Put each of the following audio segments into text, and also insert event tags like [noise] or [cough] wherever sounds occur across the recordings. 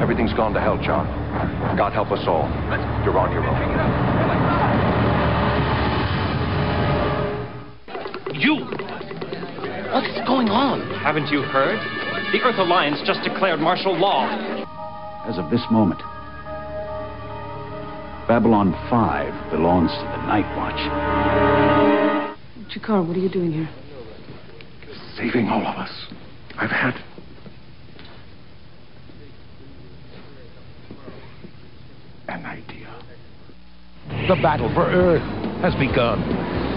Everything's gone to hell, John. God help us all. You're on your own. You! What's going on? Haven't you heard? The Earth Alliance just declared martial law. As of this moment, Babylon 5 belongs to the Night Watch. G'Kar, what are you doing here? Saving all of us. I've had an idea. The battle for Earth has begun.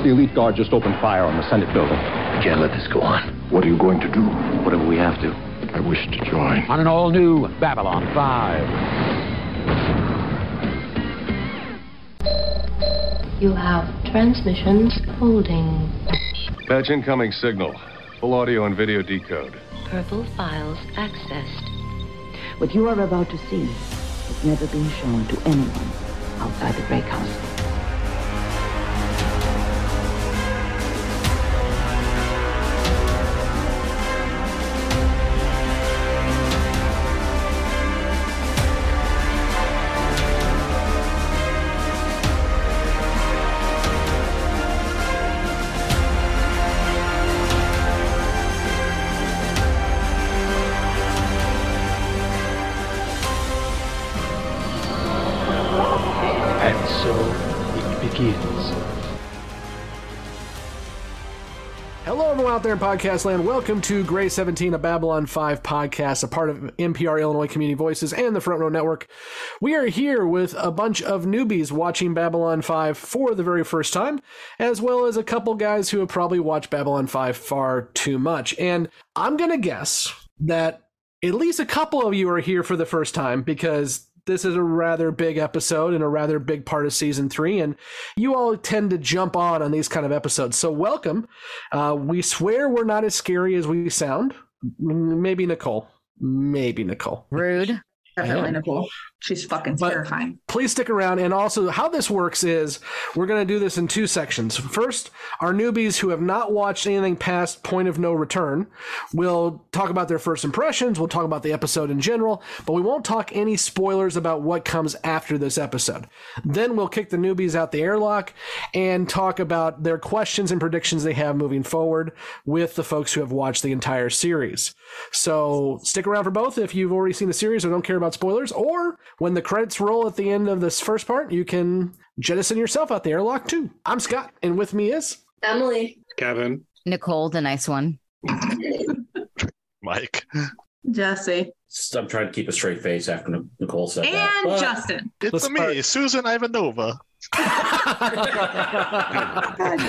The elite guard just opened fire on the Senate building. We can't let this go on. What are you going to do? Whatever we have to. I wish to join. On an all new Babylon 5. You have transmissions holding. Patch incoming signal. Full audio and video decode. Purple files accessed. What you are about to see has never been shown to anyone outside the Break House. There in podcast land. Welcome to Grey 17, a Babylon 5 podcast, a part of NPR Illinois Community Voices and the Front Row Network. We are here with a bunch of newbies watching Babylon 5 for the very first time, as well as a couple guys who have probably watched Babylon 5 far too much. And I'm going to guess that at least a couple of you are here for the first time because this is a rather big episode and a rather big part of season three, and you all tend to jump on on these kind of episodes. So, welcome. Uh, we swear we're not as scary as we sound. Maybe Nicole. Maybe Nicole. Rude. Definitely Nicole. She's fucking But- terrifying. Please stick around. And also, how this works is we're going to do this in two sections. First, our newbies who have not watched anything past Point of No Return will talk about their first impressions. We'll talk about the episode in general, but we won't talk any spoilers about what comes after this episode. Then we'll kick the newbies out the airlock and talk about their questions and predictions they have moving forward with the folks who have watched the entire series. So stick around for both if you've already seen the series or don't care about spoilers, or when the credits roll at the end of this first part, you can jettison yourself out the airlock too. I'm Scott, and with me is Emily. Kevin. Nicole, the nice one. Mike. Jesse. I'm trying to keep a straight face after Nicole said that. And But Justin. It's Let's me, Susan Ivanova. God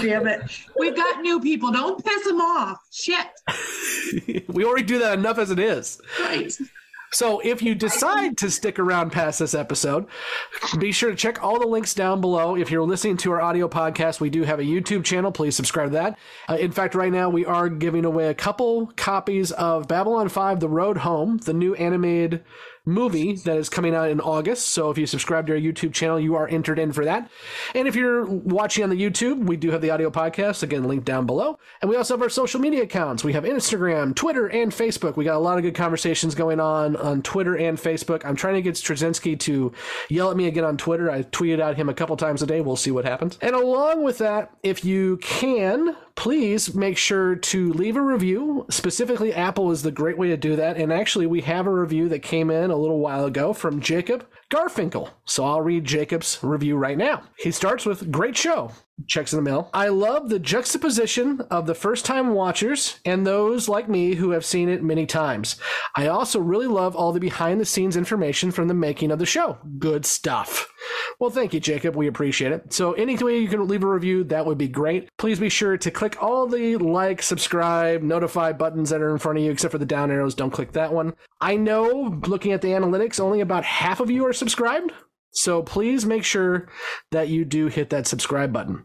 damn it. We've got new people. Don't piss them off. Shit. [laughs] we already do that enough as it is. Right. So if you decide to stick around past this episode, be sure to check all the links down below. If you're listening to our audio podcast, we do have a YouTube channel. Please subscribe to that. Uh, in fact, right now we are giving away a couple copies of Babylon 5 The Road Home, the new animated movie that is coming out in August. So if you subscribe to our YouTube channel, you are entered in for that. And if you're watching on the YouTube, we do have the audio podcast, again, linked down below. And we also have our social media accounts. We have Instagram, Twitter, and Facebook. We got a lot of good conversations going on on Twitter and Facebook. I'm trying to get Straczynski to yell at me again on Twitter. I tweeted at him a couple times a day. We'll see what happens. And along with that, if you can, please make sure to leave a review. Specifically, Apple is the great way to do that. And actually, we have a review that came in a little while ago from Jacob Garfinkel. So I'll read Jacob's review right now. He starts with Great show. Checks in the mail. I love the juxtaposition of the first time watchers and those like me who have seen it many times. I also really love all the behind the scenes information from the making of the show. Good stuff. Well, thank you, Jacob. We appreciate it. So, any way you can leave a review, that would be great. Please be sure to click all the like, subscribe, notify buttons that are in front of you, except for the down arrows. Don't click that one. I know, looking at the analytics, only about half of you are subscribed. So please make sure that you do hit that subscribe button.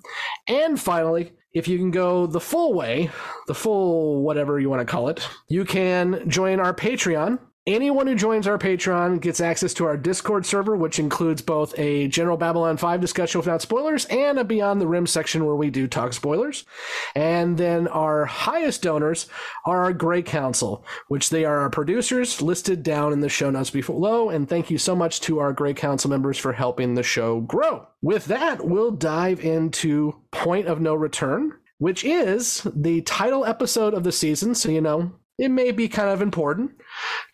And finally, if you can go the full way, the full whatever you want to call it, you can join our Patreon Anyone who joins our Patreon gets access to our Discord server, which includes both a general Babylon 5 discussion without spoilers and a Beyond the Rim section where we do talk spoilers. And then our highest donors are our Grey Council, which they are our producers listed down in the show notes below. And thank you so much to our Grey Council members for helping the show grow. With that, we'll dive into Point of No Return, which is the title episode of the season. So, you know, it may be kind of important.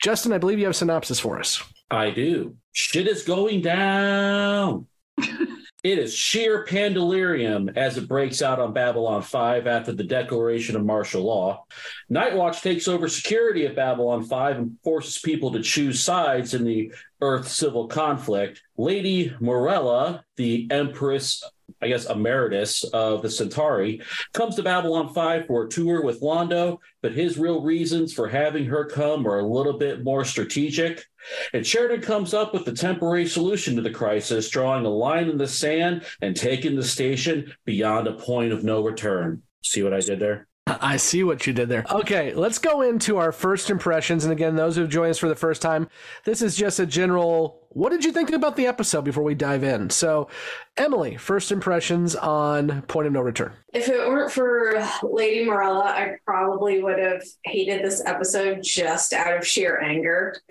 Justin, I believe you have a synopsis for us. I do. Shit is going down. [laughs] it is sheer pandalirium as it breaks out on Babylon 5 after the declaration of martial law. Nightwatch takes over security at Babylon 5 and forces people to choose sides in the Earth civil conflict. Lady Morella, the Empress I guess, emeritus of the Centauri, comes to Babylon 5 for a tour with Londo, but his real reasons for having her come are a little bit more strategic. And Sheridan comes up with the temporary solution to the crisis, drawing a line in the sand and taking the station beyond a point of no return. See what I did there? [laughs] I see what you did there. Okay, let's go into our first impressions. And again, those who join us for the first time, this is just a general what did you think about the episode before we dive in? So, Emily, first impressions on Point of No Return. If it weren't for Lady Morella, I probably would have hated this episode just out of sheer anger. [laughs]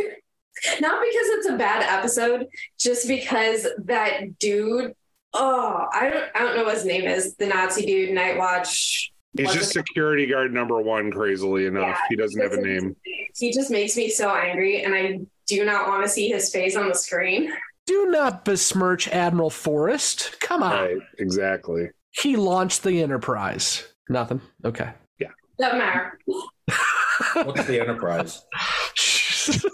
Not because it's a bad episode, just because that dude, oh, I don't I don't know what his name is, the Nazi dude, Night Watch He's just security guard number one, crazily enough. Yeah, he doesn't have a name. He just makes me so angry, and I do not want to see his face on the screen. Do not besmirch Admiral Forrest. Come on. Right, exactly. He launched the Enterprise. Nothing. Okay. Yeah. Doesn't matter. What's the Enterprise? [laughs]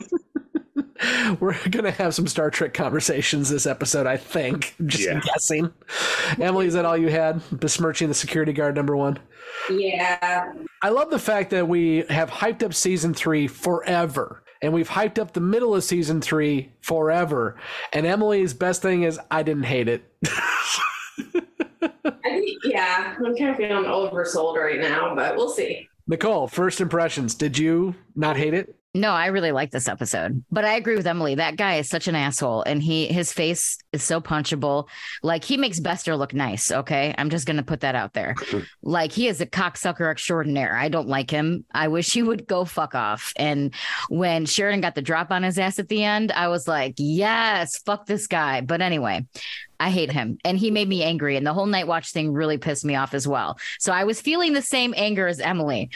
[laughs] We're gonna have some Star Trek conversations this episode, I think. Just yeah. guessing. Emily, is that all you had? Besmirching the security guard number one. Yeah. I love the fact that we have hyped up season three forever. And we've hyped up the middle of season three forever. And Emily's best thing is I didn't hate it. [laughs] I think, yeah, I'm kind of feeling oversold right now, but we'll see. Nicole, first impressions. Did you not hate it? No, I really like this episode. But I agree with Emily. That guy is such an asshole and he his face is so punchable. Like he makes Bester look nice, okay? I'm just going to put that out there. [laughs] like he is a cocksucker extraordinaire. I don't like him. I wish he would go fuck off. And when Sheridan got the drop on his ass at the end, I was like, "Yes, fuck this guy." But anyway, I hate him and he made me angry and the whole night watch thing really pissed me off as well. So I was feeling the same anger as Emily.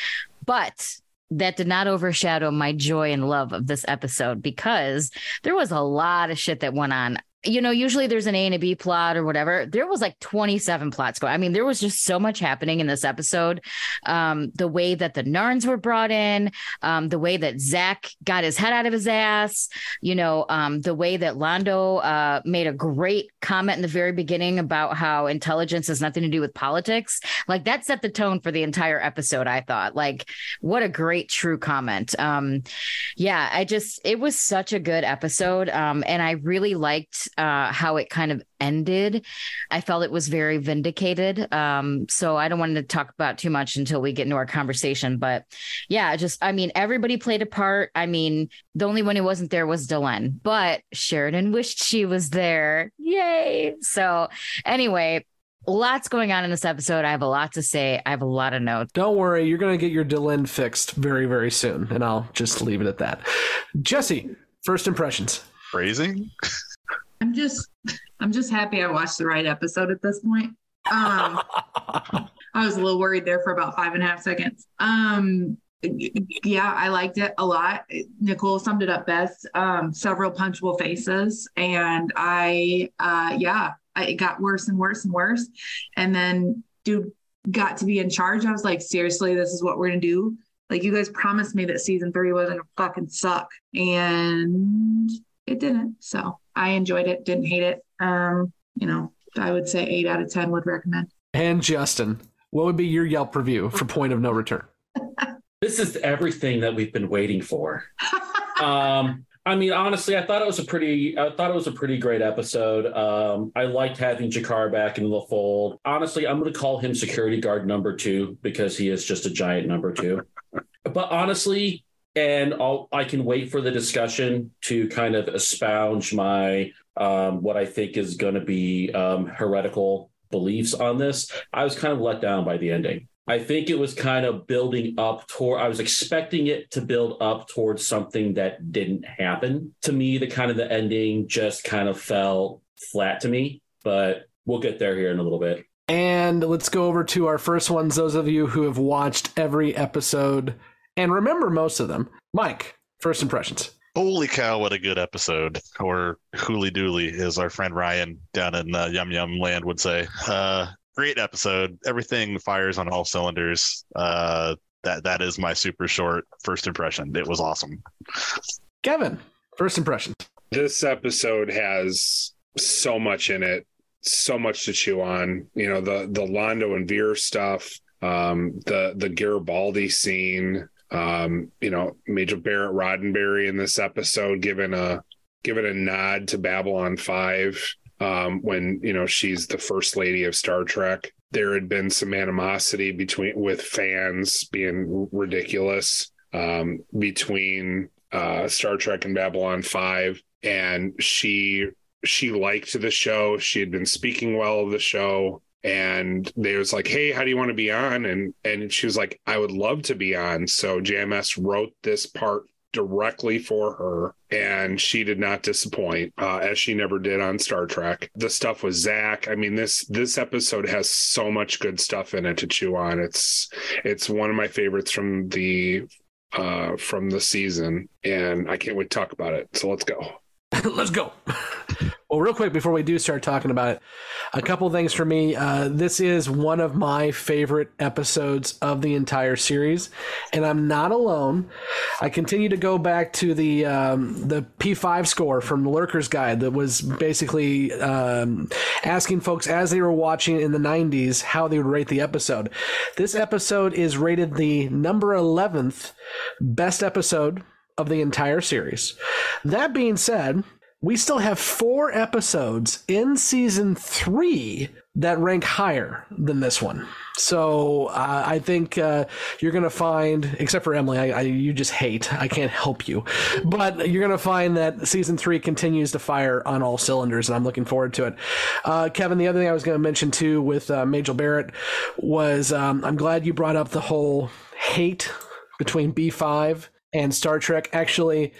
But that did not overshadow my joy and love of this episode because there was a lot of shit that went on you know, usually there's an A and a B plot or whatever. There was like 27 plots going. I mean, there was just so much happening in this episode. Um, the way that the Narns were brought in, um, the way that Zach got his head out of his ass, you know, um, the way that Londo uh, made a great comment in the very beginning about how intelligence has nothing to do with politics. Like that set the tone for the entire episode, I thought. Like, what a great true comment. Um, yeah, I just, it was such a good episode. Um, and I really liked uh, how it kind of ended. I felt it was very vindicated. Um, so I don't want to talk about too much until we get into our conversation. But yeah, just I mean, everybody played a part. I mean, the only one who wasn't there was Delenn, but Sheridan [laughs] wished she was there. Yay! So anyway, lots going on in this episode. I have a lot to say. I have a lot of notes. Don't worry, you're going to get your Delenn fixed very, very soon, and I'll just leave it at that. Jesse, first impressions. Phrasing. I'm just I'm just happy I watched the right episode at this point. Um, [laughs] I was a little worried there for about five and a half seconds. Um, yeah, I liked it a lot. Nicole summed it up best. Um, several punchable faces, and I, uh, yeah, it got worse and worse and worse. And then, dude got to be in charge. I was like, seriously, this is what we're gonna do. Like, you guys promised me that season three wasn't fucking suck, and it didn't. So I enjoyed it, didn't hate it. Um, you know, I would say eight out of 10 would recommend. And Justin, what would be your Yelp review for Point of No Return? [laughs] this is everything that we've been waiting for. [laughs] um, I mean, honestly, I thought it was a pretty, I thought it was a pretty great episode. Um, I liked having G'Kar back in the fold. Honestly, I'm going to call him security guard number two because he is just a giant number two. But honestly, and I'll, I can wait for the discussion to kind of expound my um, what I think is going to be um, heretical beliefs on this. I was kind of let down by the ending. I think it was kind of building up toward. I was expecting it to build up towards something that didn't happen. To me, the kind of the ending just kind of fell flat to me. But we'll get there here in a little bit. And let's go over to our first ones. Those of you who have watched every episode and remember most of them. Mike, first impressions. Holy cow, what a good episode. Or hooly dooly, as our friend Ryan down in uh, Yum Yum Land would say. Uh, great episode. Everything fires on all cylinders. Uh, that that is my super short first impression. It was awesome. Kevin, first impression. This episode has so much in it, so much to chew on. You know, the the Londo and Vir stuff, um, the the Garibaldi scene, um, you know, Majel Barrett Roddenberry in this episode given a given a nod to Babylon Five um, when you know she's the first lady of Star Trek. There had been some animosity between with fans being ridiculous um, between uh, Star Trek and Babylon Five, and she she liked the show. She had been speaking well of the show, and they was like, "Hey, how do you want to be on?" and and she was like, "I would love to be on." So JMS wrote this part directly for her, and she did not disappoint, uh, as she never did on Star Trek. The stuff with Zach, I mean this this episode has so much good stuff in it to chew on. It's it's one of my favorites from the uh from the season, and I can't wait to talk about it. So let's go. [laughs] let's go. [laughs] Well, real quick before we do start talking about it, a couple things for me. Uh, this is one of my favorite episodes of the entire series, and I'm not alone. I continue to go back to the um, the P5 score from the Lurker's Guide that was basically um, asking folks as they were watching in the 90s how they would rate the episode. This episode is rated the number 11th best episode of the entire series. That being said, we still have four episodes in season three that rank higher than this one. So uh, I think uh, you're going to find, except for Emily, I, I, you just hate. I can't help you, but you're going to find that season three continues to fire on all cylinders, and I'm looking forward to it. Uh, Kevin, the other thing I was going to mention too with uh, Majel Barrett was um, I'm glad you brought up the whole hate between B5 and Star Trek. Actually,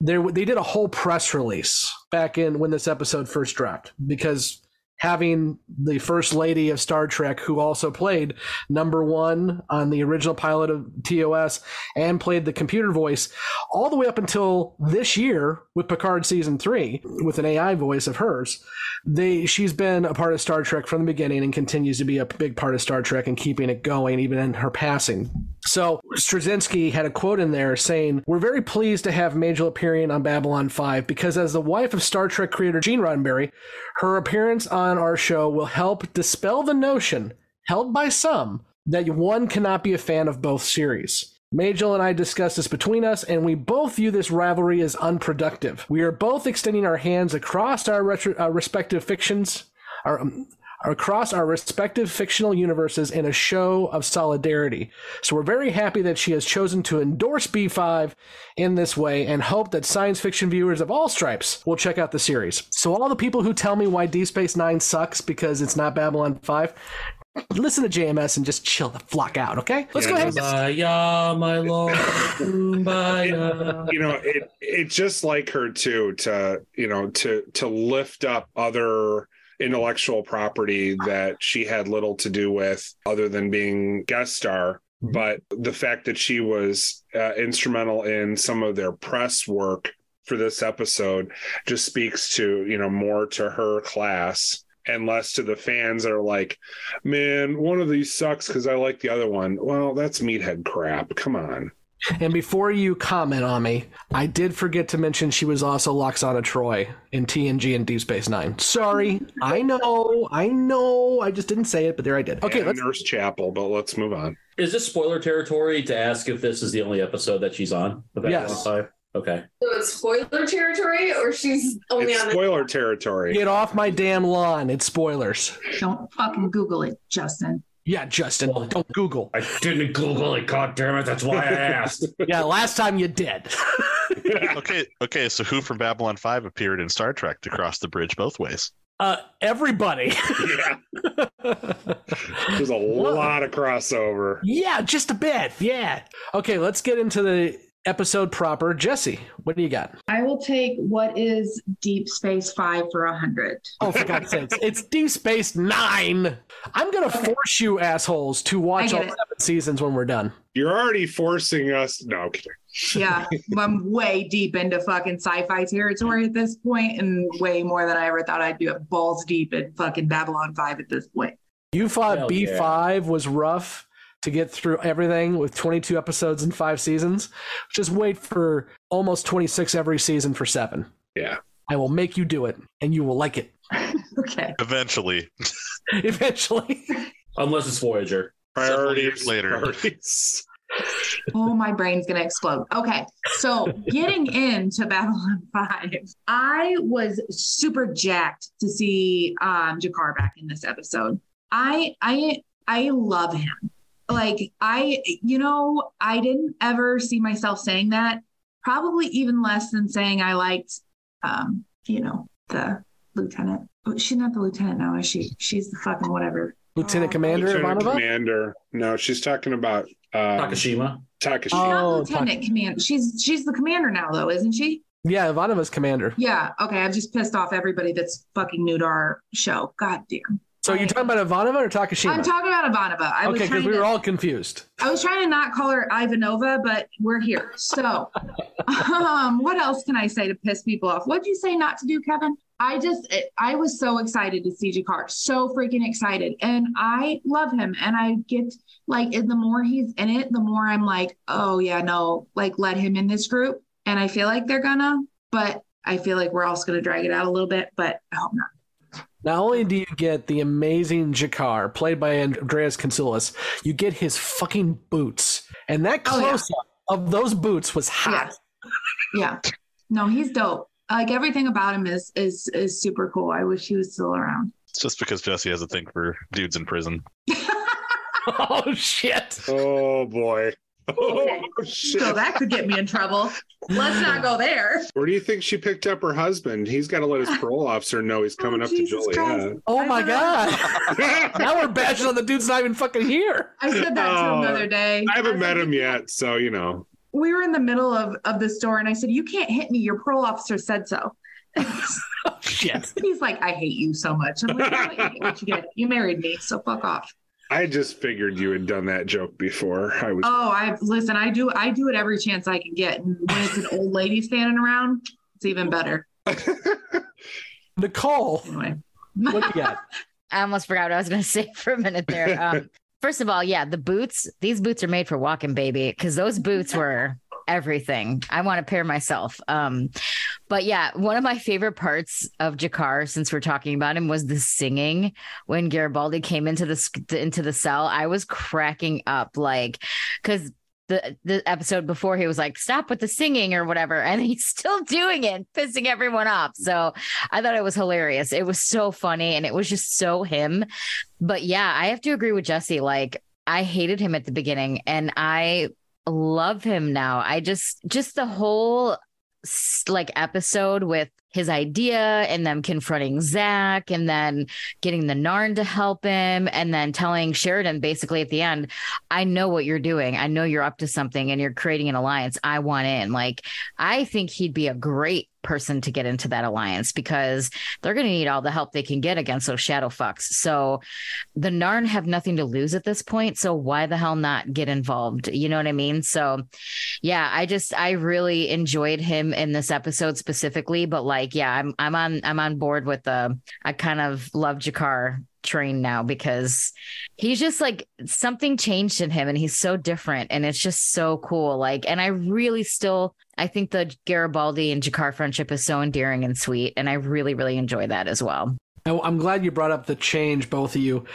there they did a whole press release back in when this episode first dropped because having the first lady of Star Trek who also played number 1 on the original pilot of TOS and played the computer voice all the way up until this year with Picard season 3 with an AI voice of hers they she's been a part of Star Trek from the beginning and continues to be a big part of Star Trek and keeping it going even in her passing. So Straczynski had a quote in there saying, "We're very pleased to have Majel appearing on Babylon 5 because as the wife of Star Trek creator Gene Roddenberry, her appearance on our show will help dispel the notion held by some that one cannot be a fan of both series." Majel and I discussed this between us, and we both view this rivalry as unproductive. We are both extending our hands across our, retro- our respective fictions, our, um, across our respective fictional universes in a show of solidarity. So we're very happy that she has chosen to endorse B5 in this way and hope that science fiction viewers of all stripes will check out the series. So all the people who tell me why Deep Space Nine sucks because it's not Babylon 5, listen to JMS and just chill the flock out, okay? Let's Yeah, go ahead. Kumbaya, my lord. Kumbaya. you know it it's just like her too to you know to to lift up other intellectual property that she had little to do with other than being guest star. But the fact that she was uh, instrumental in some of their press work for this episode just speaks to you know more to her class and less to the fans that are like man one of these sucks because i like the other one. Well that's meathead crap. Come on And before you comment on me, I did forget to mention she was also Lwaxana Troi in TNG and Deep Space Nine. Sorry. I know. I know. I just didn't say it, but there I did. Okay, and let's nurse chapel but let's move on Is this spoiler territory to ask if this is the only episode that she's on? of Yes. Okay. So it's spoiler territory, or she's only it's on the spoiler territory get off my damn lawn. It's spoilers. Don't fucking Google it, Justin. Yeah, Justin, don't Google. I didn't Google it. God damn it! That's why I [laughs] asked. yeah, last time you did. [laughs] okay, okay. So who from Babylon Five appeared in Star Trek to cross the bridge both ways? Uh, everybody. [laughs] yeah. There's a lot of crossover. Yeah, just a bit. Yeah. Okay, let's get into the episode proper. Jesse, what do you got? I will take what is Deep Space Five for a hundred. Oh, for God's sakes. [laughs] It's Deep Space Nine. I'm going to force you assholes to watch all it. seven seasons when we're done. You're already forcing us. No, I'm. Yeah, [laughs] I'm way deep into fucking sci-fi territory at this point, and way more than I ever thought I'd do. At balls deep in fucking Babylon Five at this point. You thought B5 was rough to get through everything with 22 episodes and five seasons. Just wait for almost 26 every season for seven. Yeah. I will make you do it and you will like it [laughs] Okay. Eventually, [laughs] eventually. Unless it's Voyager. several years later. Priorities. Oh, my brain's gonna explode. Okay, so getting into Babylon Five, I was super jacked to see um, G'Kar back in this episode. I I I love him. Like I, you know, I didn't ever see myself saying that. Probably even less than saying I liked, um, you know, the lieutenant. But She's not the lieutenant now, is she? She's the fucking whatever. Lieutenant Commander Lieutenant Ivanova? Commander. No, she's talking about um, Takashima. Takashima. Not Oh, lieutenant commander. She's she's the commander now, though, isn't she? Yeah, Ivanova's commander. Yeah. Okay. I've just pissed off everybody that's fucking new to our show. God damn. So you're talking about Ivanova or Takashima? I'm talking about Ivanova. I okay, because we to, were all confused. I was trying to not call her Ivanova, but we're here. So, um, what else can I say to piss people off? What'd you say not to do, Kevin? I just, I was so excited to see G'Kar, so freaking excited, and I love him, and I get like, the more he's in it, the more I'm like, oh yeah, no, like let him in this group, and I feel like they're gonna, but I feel like we're also gonna drag it out a little bit, but I hope not. Not only do you get the amazing G'Kar, played by Andreas Katsulas, you get his fucking boots. And that Oh, yeah. close up of those boots was hot. Yeah. No, he's dope. Like everything about him is is is super cool. I wish he was still around. it's just because Jesse has a thing for dudes in prison. [laughs] [laughs] oh shit. Oh boy. Oh shit. So that could get me in trouble. Let's not go there. Where do you think she picked up her husband? He's got to let his [laughs] parole officer know he's coming up to Jesus Joliet. Oh my god. [laughs] now we're bashing on the dude's not even fucking here. I said that to him the Oh, other day. Oh, I haven't met him yet, so you know. We were in the middle of, of the store and I said, You can't hit me. Your parole officer said so. [laughs] Shit. He's like, I hate you so much. I'm like, "Yeah, you get what you get. You married me, so fuck off. I just figured you had done that joke before. I was. Oh, I listen, I do I do it every chance I can get. And when it's an old lady standing around, it's even better. [laughs] Nicole, Anyway. what you got? [laughs] I almost forgot what I was going [laughs] to say for a minute there. Um, first of all, yeah, the boots, these boots are made for walking, baby, because those boots were everything. I want a pair myself. Um, but yeah, one of my favorite parts of G'Kar, since we're talking about him, was the singing when Garibaldi came into the into the cell. I was cracking up, like, because the the episode before he was like stop with the singing or whatever and [laughs] he's still doing it pissing everyone off so i thought it was hilarious it was so funny and it was just so him but yeah i have to agree with jesse like i hated him at the beginning and i love him now i just just the whole like episode with his idea and them confronting Zach and then getting the Narn to help him and then telling Sheridan basically at the end, I know what you're doing. I know you're up to something and you're creating an alliance. I want in. Like, I think he'd be a great person to get into that alliance because they're going to need all the help they can get against those shadow fucks. So the Narn have nothing to lose at this point. So why the hell not get involved? You know what I mean? So yeah, I just I really enjoyed him in this episode specifically, but like yeah, I'm I'm on I'm on board with the I kind of love G'Kar train now because he's just like something changed in him and he's so different and it's just so cool like and I really still I think the Garibaldi and G'Kar friendship is so endearing and sweet and I really really enjoy that as well. I'm glad you brought up the change, both of you.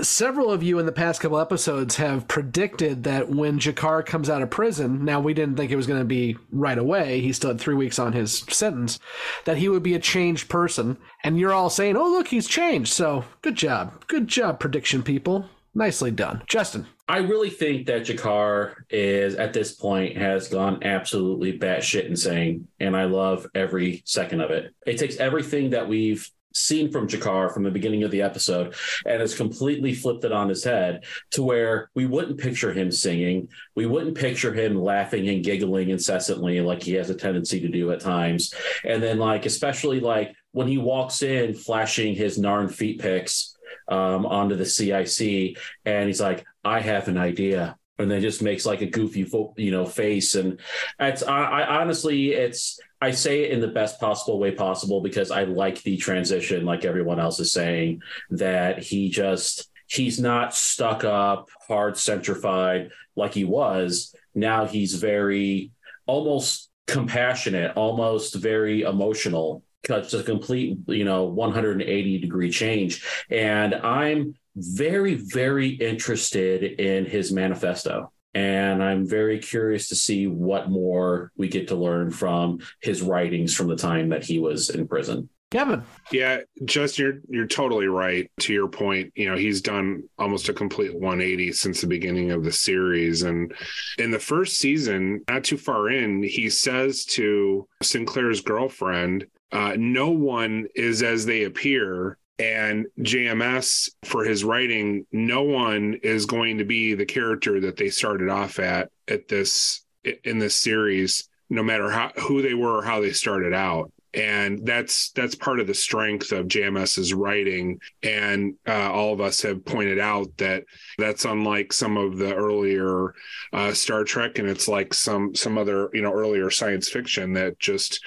Several of you in the past couple episodes have predicted that when G'Kar comes out of prison, now we didn't think it was going to be right away. He still had three weeks on his sentence, that he would be a changed person. And you're all saying, oh, look, he's changed. So good job. Good job, prediction people. Nicely done. Justin. I really think that G'Kar is at this point has gone absolutely batshit insane, and I love every second of it. It takes everything that we've seen from G'Kar from the beginning of the episode and has completely flipped it on his head to where we wouldn't picture him singing. We wouldn't picture him laughing and giggling incessantly like he has a tendency to do at times. And then, like, especially like when he walks in flashing his Narn feet pics um, onto the CIC and he's like, I have an idea. And then just makes like a goofy, you know, face. And it's, I, I honestly, it's, I say it in the best possible way possible because I like the transition, like everyone else is saying, that he just he's not stuck up, hard centrified like he was. Now he's very almost compassionate, almost very emotional. It's a complete, you know, 180 degree change. And I'm very, very interested in his manifesto. And I'm very curious to see what more we get to learn from his writings from the time that he was in prison. Kevin. Yeah, just you're you're totally right. To your point, you know, he's done almost a complete 180 since the beginning of the series. And in the first season, not too far in, he says to Sinclair's girlfriend, uh, no one is as they appear and JMS for his writing, no one is going to be the character that they started off at at this in this series, no matter how who they were or how they started out and that's that's part of the strength of JMS's writing. And uh, all of us have pointed out that that's unlike some of the earlier uh, Star Trek, and it's like some some other you know earlier science fiction that just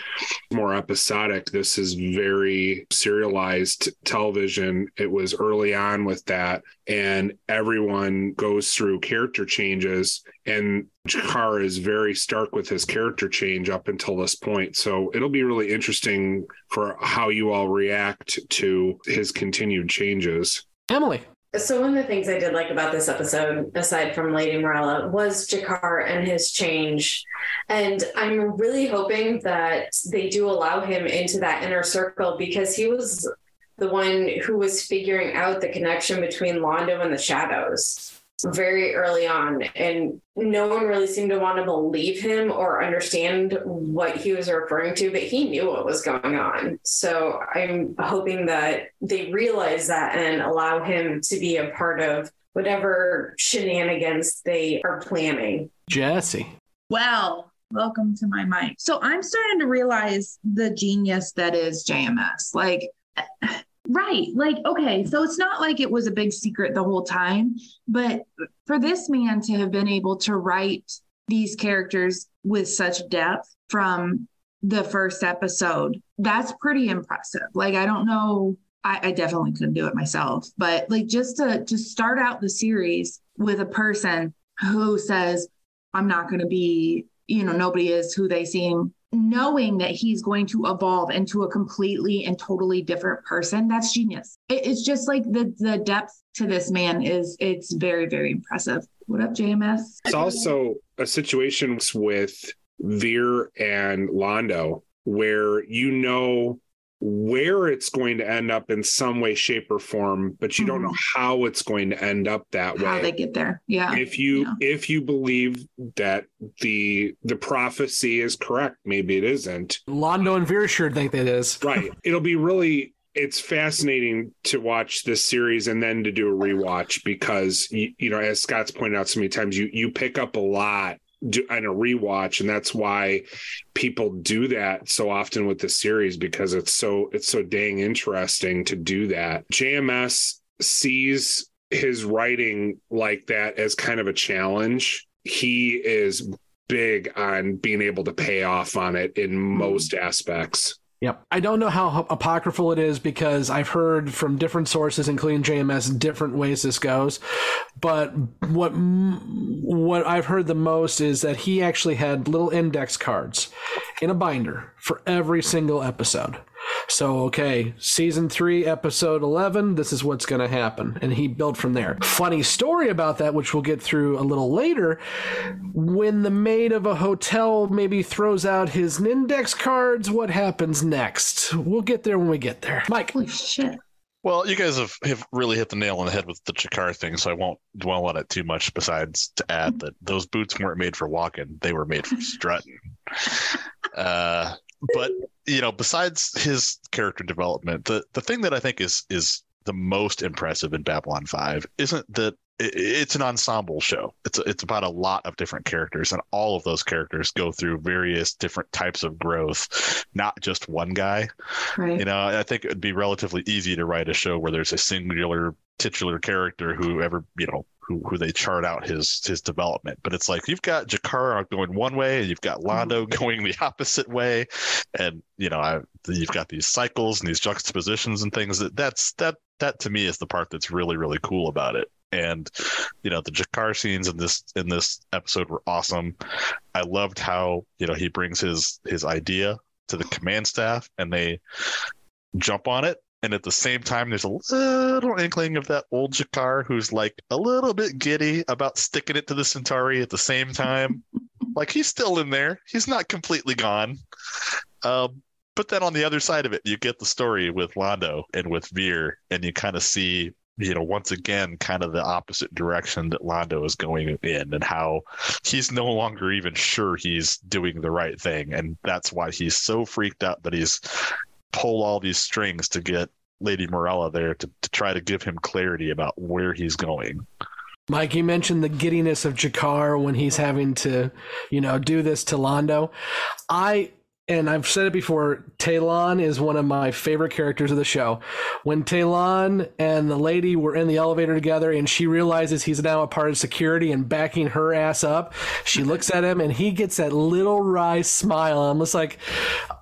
more episodic. This is very serialized television. It was early on with that, and everyone goes through character changes and G'Kar is very stark with his character change up until this point. So it'll be really interesting for how you all react to his continued changes. Emily. So one of the things I did like about this episode, aside from Lady Morella, was Jakar and his change. And I'm really hoping that they do allow him into that inner circle because he was the one who was figuring out the connection between Londo and the shadows very early on and no one really seemed to want to believe him or understand what he was referring to but he knew what was going on. So i'm hoping that they realize that and allow him to be a part of whatever shenanigans they are planning. Jesse. Well welcome to my mic. So i'm starting to realize the genius that is jms like Right. Like, okay, so it's not like it was a big secret the whole time, but for this man to have been able to write these characters with such depth from the first episode, that's pretty impressive. Like, I don't know, I, I definitely couldn't do it myself, but like just to just start out the series with a person who says, I'm not going to be, you know, nobody is who they seem knowing that he's going to evolve into a completely and totally different person that's genius. It's just like the the depth to this man is it's very very impressive. What up jms it's also a situation with Vir and londo where you know where it's going to end up in some way shape or form but you mm-hmm. don't know how it's going to end up that how way. how they get there. Yeah. If you yeah. if you believe that the the prophecy is correct maybe it isn't. Londo and vir sure think that is. Right. [laughs] It'll be really it's fascinating to watch this series and then to do a rewatch because you, you know as scott's pointed out so many times you you pick up a lot do and a rewatch and that's why people do that so often with the series because it's so it's so dang interesting to do that. Jms sees his writing like that as kind of a challenge. He is big on being able to pay off on it in mm-hmm. most aspects Yep. I don't know how apocryphal it is because I've heard from different sources, including JMS, different ways this goes. But what what I've heard the most is that he actually had little index cards in a binder for every single episode. So, okay, season three, episode 11, this is what's going to happen. And he built from there. Funny story about that, which we'll get through a little later. When the maid of a hotel maybe throws out his index cards, what happens next? We'll get there when we get there. Mike. Holy shit. Well, you guys have, have really hit the nail on the head with the G'Kar thing, so I won't dwell on it too much. Besides to add that those boots weren't made for walking; they were made for [laughs] strutting. Uh, but you know, besides his character development, the the thing that I think is is the most impressive in Babylon Five isn't that it's an ensemble show. It's it's about a lot of different characters, and all of those characters go through various different types of growth, not just one guy. Right. You know, I think it would be relatively easy to write a show where there's a singular titular character who ever you know who, who they chart out his his development. But it's like you've got G'Kar going one way, and you've got mm-hmm. Londo going the opposite way, and you know I, you've got these cycles and these juxtapositions and things. That that's that that to me is the part that's really really cool about it. And you know the G'Kar scenes in this in this episode were awesome. I loved how you know he brings his his idea to the command staff and they jump on it and at the same time there's a little inkling of that old G'Kar who's like a little bit giddy about sticking it to the Centauri at the same time. [laughs] like he's still in there. He's not completely gone. Um, but then on the other side of it, you get the story with Londo and with Vir, and you kind of see, you know, once again, kind of the opposite direction that Londo is going in, and how he's no longer even sure he's doing the right thing, and that's why he's so freaked out that he's pull all these strings to get Lady Morella there to, to try to give him clarity about where he's going. Mike, you mentioned the giddiness of G'Kar when he's having to, you know, do this to Londo. I and I've said it before, Talon is one of my favorite characters of the show. When Talon and the lady were in the elevator together and she realizes he's now a part of security and backing her ass up, she [laughs] looks at him and he gets that little wry smile. I'm just like,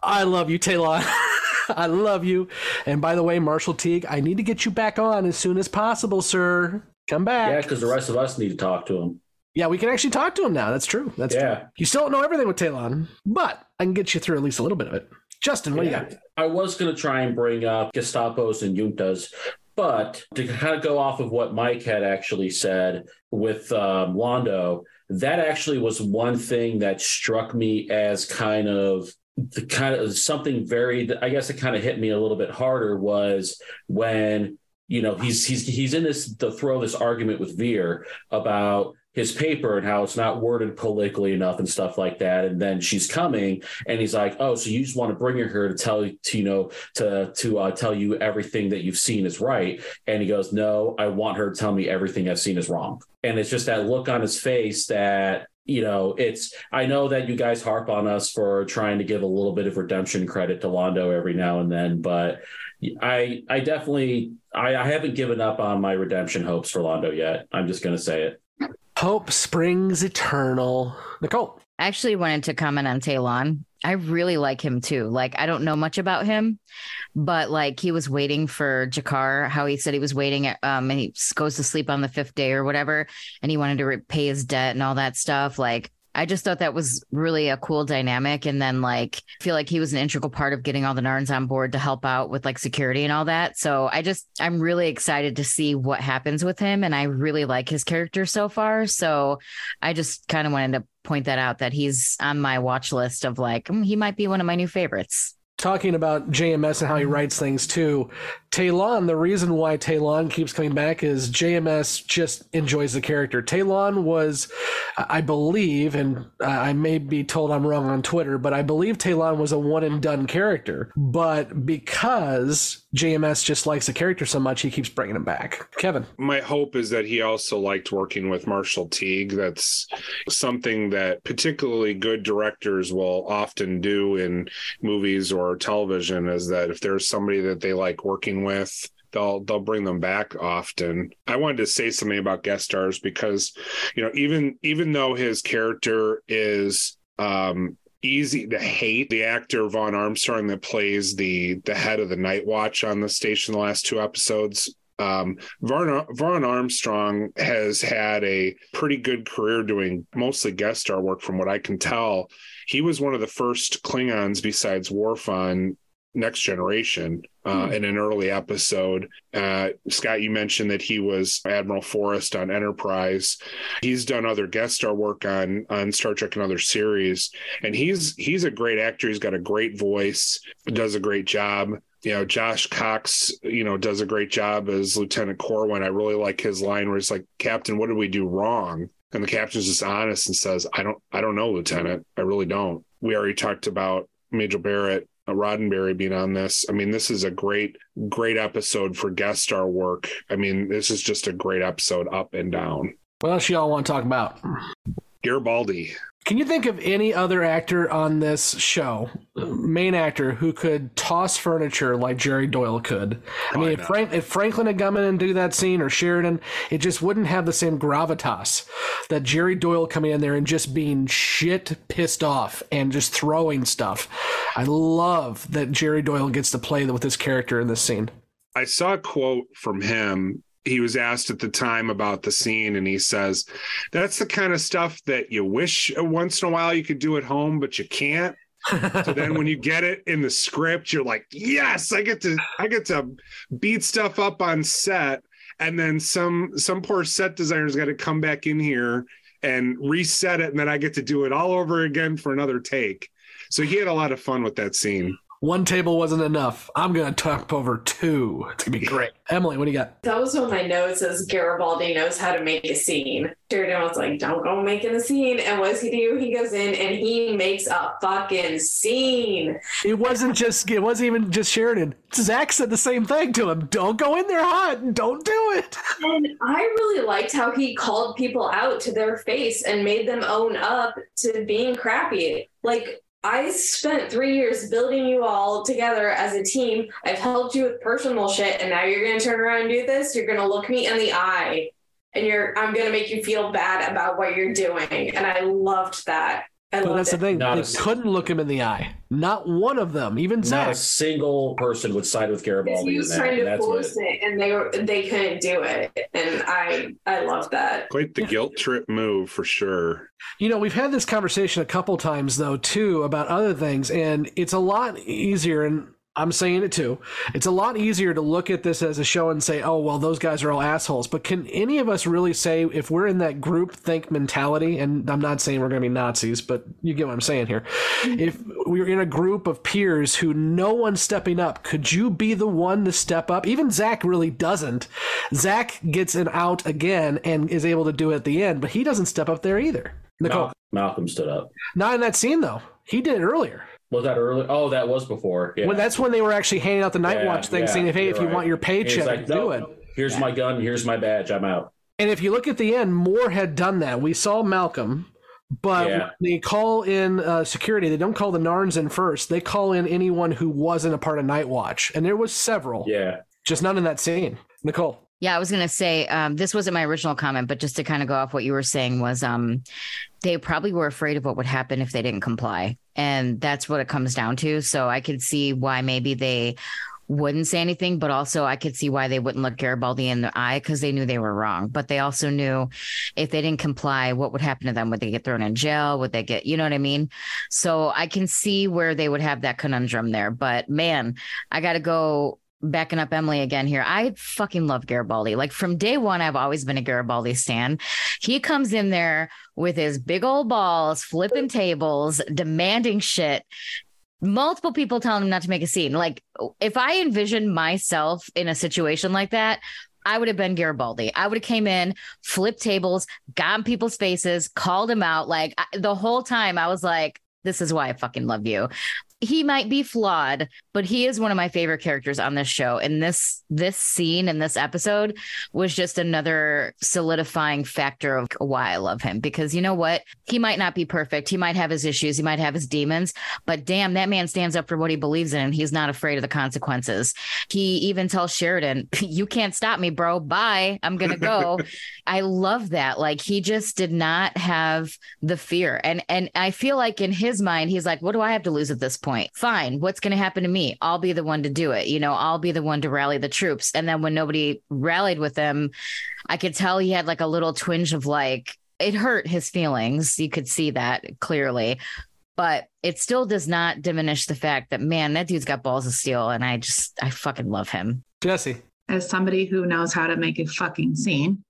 I love you, Talon. [laughs] I love you. And by the way, Marshall Teague, I need to get you back on as soon as possible, sir. Come back. Yeah, because the rest of us need to talk to him. Yeah, we can actually talk to him now. That's true. That's Yeah. true. You still don't know everything with Talon, but I can get you through at least a little bit of it. Justin, what do you got? I was going to try and bring up Gestapos and Juntas, but to kind of go off of what Mike had actually said with um, Londo, that actually was one thing that struck me as kind of the kind of something very I guess it kind of hit me a little bit harder was when you know he's he's he's in this the throw of this argument with Vir about his paper and how it's not worded politically enough and stuff like that. And then she's coming and he's like oh so you just want to bring her here to tell you to you know to to uh, tell you everything that you've seen is right? And he goes no i want her to tell me everything i've seen is wrong. And it's just that look on his face that you know it's i know that you guys harp on us for trying to give a little bit of redemption credit to londo every now and then but i i definitely i, I haven't given up on my redemption hopes for londo yet. I'm just going to say it Hope springs eternal. Nicole. I actually wanted to comment on Talon. I really like him too. Like, I don't know much about him, but like he was waiting for G'Kar, how he said he was waiting at, um, and he goes to sleep on the fifth day or whatever, and he wanted to repay his debt and all that stuff. Like, I just thought that was really a cool dynamic. And then, like, feel like he was an integral part of getting all the Narns on board to help out with like security and all that. So I just, I'm really excited to see what happens with him. And I really like his character so far. So I just kind of wanted to point that out that he's on my watch list of like, mm, he might be one of my new favorites. Talking about JMS and how he writes things too. Talon, the reason why Talon keeps coming back is JMS just enjoys the character. Talon was, I believe, and I may be told I'm wrong on Twitter, but I believe Talon was a one and done character. But because JMS just likes the character so much, he keeps bringing him back. Kevin. My hope is that he also liked working with Marshall Teague. That's something that particularly good directors will often do in movies or television is that if there's somebody that they like working with, they'll they'll bring them back often. I wanted to say something about guest stars because, you know, even even though his character is um easy to hate the actor Vaughn Armstrong that plays the the head of the night watch on the station the last two episodes um, Vaughn, Armstrong has had a pretty good career doing mostly guest star work, from what I can tell. He was one of the first Klingons besides Worf on Next Generation uh, Hmm. in an early episode. Uh, Scott, you mentioned that he was Admiral Forrest on Enterprise. He's done other guest star work on on Star Trek and other series, and he's he's a great actor. He's got a great voice, does a great job. you know, Josh Cox, you know, does a great job as Lieutenant Corwin. I really like his line where it's like, Captain, what did we do wrong? And the captain's just honest and says, I don't, I don't know, Lieutenant. I really don't. We already talked about Major Barrett, Roddenberry being on this. I mean, this is a great, great episode for guest star work. I mean, this is just a great episode up and down. What else y'all want to talk about? Garibaldi. Can you think of any other actor on this show, main actor, who could toss furniture like Jerry Doyle could? I mean, if, Frank, if Franklin had come in and do that scene or Sheridan, it just wouldn't have the same gravitas that Jerry Doyle coming in there and just being shit pissed off and just throwing stuff. I love that Jerry Doyle gets to play with this character in this scene. I saw a quote from him he was asked at the time about the scene and he says that's the kind of stuff that you wish once in a while you could do at home but you can't. So then when you get it in the script you're like yes i get to i get to beat stuff up on set. And then some some poor set designer's got to come back in here and reset it and then i get to do it all over again for another take. So he had a lot of fun with that scene one table wasn't enough. I'm going to top over two. It's going to be great. Emily, what do you got? That was one of my notes as Garibaldi knows how to make a scene. Sheridan was like, don't go making a scene. And what does he do? He goes in and he makes a fucking scene. It wasn't just, it wasn't even just Sheridan. Zach said the same thing to him. Don't go in there hot. Don't do it. And I really liked how he called people out to their face and made them own up to being crappy. Like, I spent three years building you all together as a team. I've helped you with personal shit, and now you're to turn around and do this. You're to look me in the eye, and you're. I'm to make you feel bad about what you're doing. And I loved that. I but that's it. the thing. Not they couldn't look him in the eye. Not one of them, even not Zach. a single person would side with Garibaldi. He was trying to force it. it, and they were they couldn't do it, and I I love that. Quite the guilt trip move for sure. You know, we've had this conversation a couple times though too about other things, and it's a lot easier. And I'm saying it too. It's a lot easier to look at this as a show and say, oh, well, those guys are all assholes. But can any of us really say if we're in that group think mentality, and I'm not saying we're going to be Nazis, but you get what I'm saying here. Mm-hmm. if we're in a group of peers who no one's stepping up, could you be the one to step up? Even Zach really doesn't. Zach gets an out again and is able to do it at the end, but he doesn't step up there either. Nicole. Malcolm, Malcolm stood up. Not in that scene, though. He did it earlier. Was that early? Oh, that was before. Yeah. When that's when they were actually handing out the night Yeah, watch thing, yeah, saying, hey, if you right. want your paycheck, like, do "No, it." Here's my gun. Here's my badge. I'm out. And if you look at the end, Moore had done that. We saw Malcolm, but they call in uh, security. They don't call the Narns in first. They call in anyone who wasn't a part of Night Watch, and there was several. Yeah, just none in that scene. Nicole. Yeah, I was gonna say um, this wasn't my original comment, but just to kind of go off what you were saying was um, they probably were afraid of what would happen if they didn't comply, and that's what it comes down to. So I could see why maybe they wouldn't say anything, but also I could see why they wouldn't look Garibaldi in the eye because they knew they were wrong. But they also knew if they didn't comply, what would happen to them? Would they get thrown in jail? Would they get, you know what I mean? So I can see where they would have that conundrum there. But man, I got to go backing up Emily again here. I fucking love Garibaldi. Like from day one, I've always been a Garibaldi stan. He comes in there with his big old balls, flipping tables, demanding shit. Multiple people telling him not to make a scene. Like if I envision myself in a situation like that, I would have been Garibaldi. I would have came in, flipped tables, got in people's faces, called him out. Like I, the whole time, I was like, "This is why I fucking love you." He might be flawed, but he is one of my favorite characters on this show. And this this scene in this episode was just another solidifying factor of why I love him. Because you know what? He might not be perfect. He might have his issues. He might have his demons. But damn, that man stands up for what he believes in. And he's not afraid of the consequences. He even tells Sheridan, [laughs] "You can't stop me, bro. Bye. I'm gonna go." [laughs] I love that. Like he just did not have the fear. And and I feel like in his mind, he's like, what do I have to lose at this point? Fine. What's gonna happen to me? I'll be the one to do it. You know, I'll be the one to rally the troops. And then when nobody rallied with him, I could tell he had like a little twinge of like it hurt his feelings. You could see that clearly. But it still does not diminish the fact that man, that dude's got balls of steel, and I just I fucking love him. Jesse. As somebody who knows how to make a fucking scene,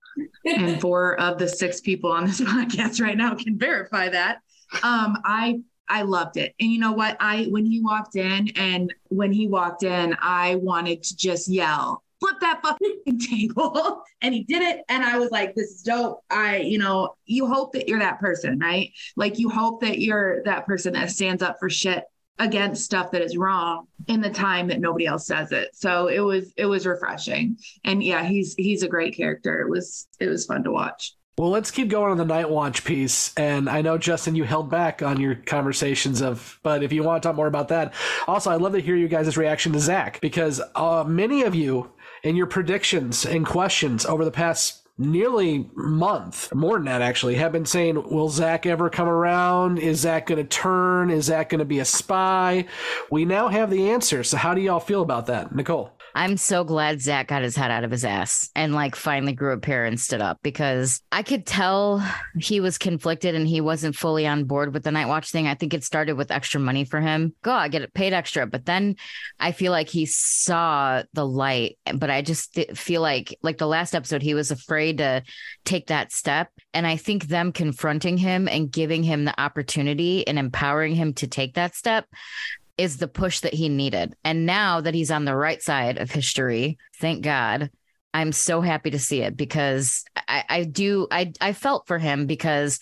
and [laughs] four of the six people on this [laughs] podcast right now can verify that. Um, I I loved it. And you know what? I when he walked in and when he walked in, I wanted to just yell, flip that fucking [laughs] table. and he did it. And I was like, this is dope. I, you know, you hope that you're that person, right? Like you hope that you're that person that stands up for shit against stuff that is wrong in the time that nobody else says it. So it was it was refreshing. And yeah, he's he's a great character. It was it was fun to watch. Well, let's keep going on the Night Watch piece. And I know, Justin, you held back on your conversations of, but if you want to talk more about that, also, I'd love to hear you guys' reaction to Zach because uh, many of you in your predictions and questions over the past nearly month, more than that actually, have been saying, will Zach ever come around? Is Zach going to turn? Is Zach going to be a spy? We now have the answer. So how do y'all feel about that? Nicole? I'm so glad Zach got his head out of his ass and like finally grew a pair and stood up because I could tell he was conflicted and he wasn't fully on board with the night watch thing. I think it started with extra money for him. Go, I get paid extra. But then I feel like he saw the light, but I just feel like, like the last episode, he was afraid to take that step. And I think them confronting him and giving him the opportunity and empowering him to take that step is the push that he needed. And now that he's on the right side of history, thank God, I'm so happy to see it because I, I do I I felt for him because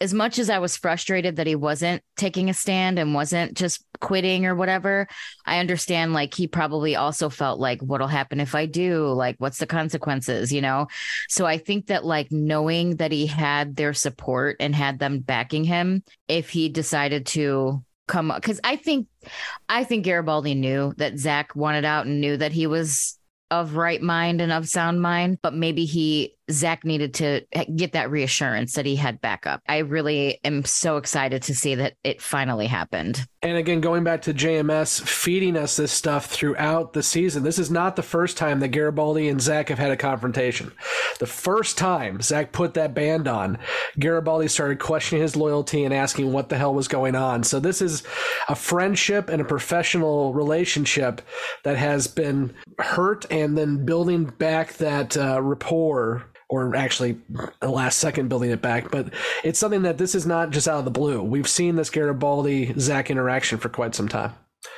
as much as I was frustrated that he wasn't taking a stand and wasn't just quitting or whatever, I understand like he probably also felt like what'll happen if I do? Like what's the consequences, you know? So I think that like knowing that he had their support and had them backing him if he decided to come up because I think I think Garibaldi knew that Zach wanted out and knew that he was of right mind and of sound mind, but maybe he Zach needed to get that reassurance that he had backup. I really am so excited to see that it finally happened. And again, going back to JMS feeding us this stuff throughout the season, this is not the first time that Garibaldi and Zach have had a confrontation. The first time Zach put that band on, Garibaldi started questioning his loyalty and asking what the hell was going on. So this is a friendship and a professional relationship that has been hurt and then building back that uh, rapport or actually the last second building it back. But it's something that this is not just out of the blue. We've seen this Garibaldi Zach interaction for quite some time.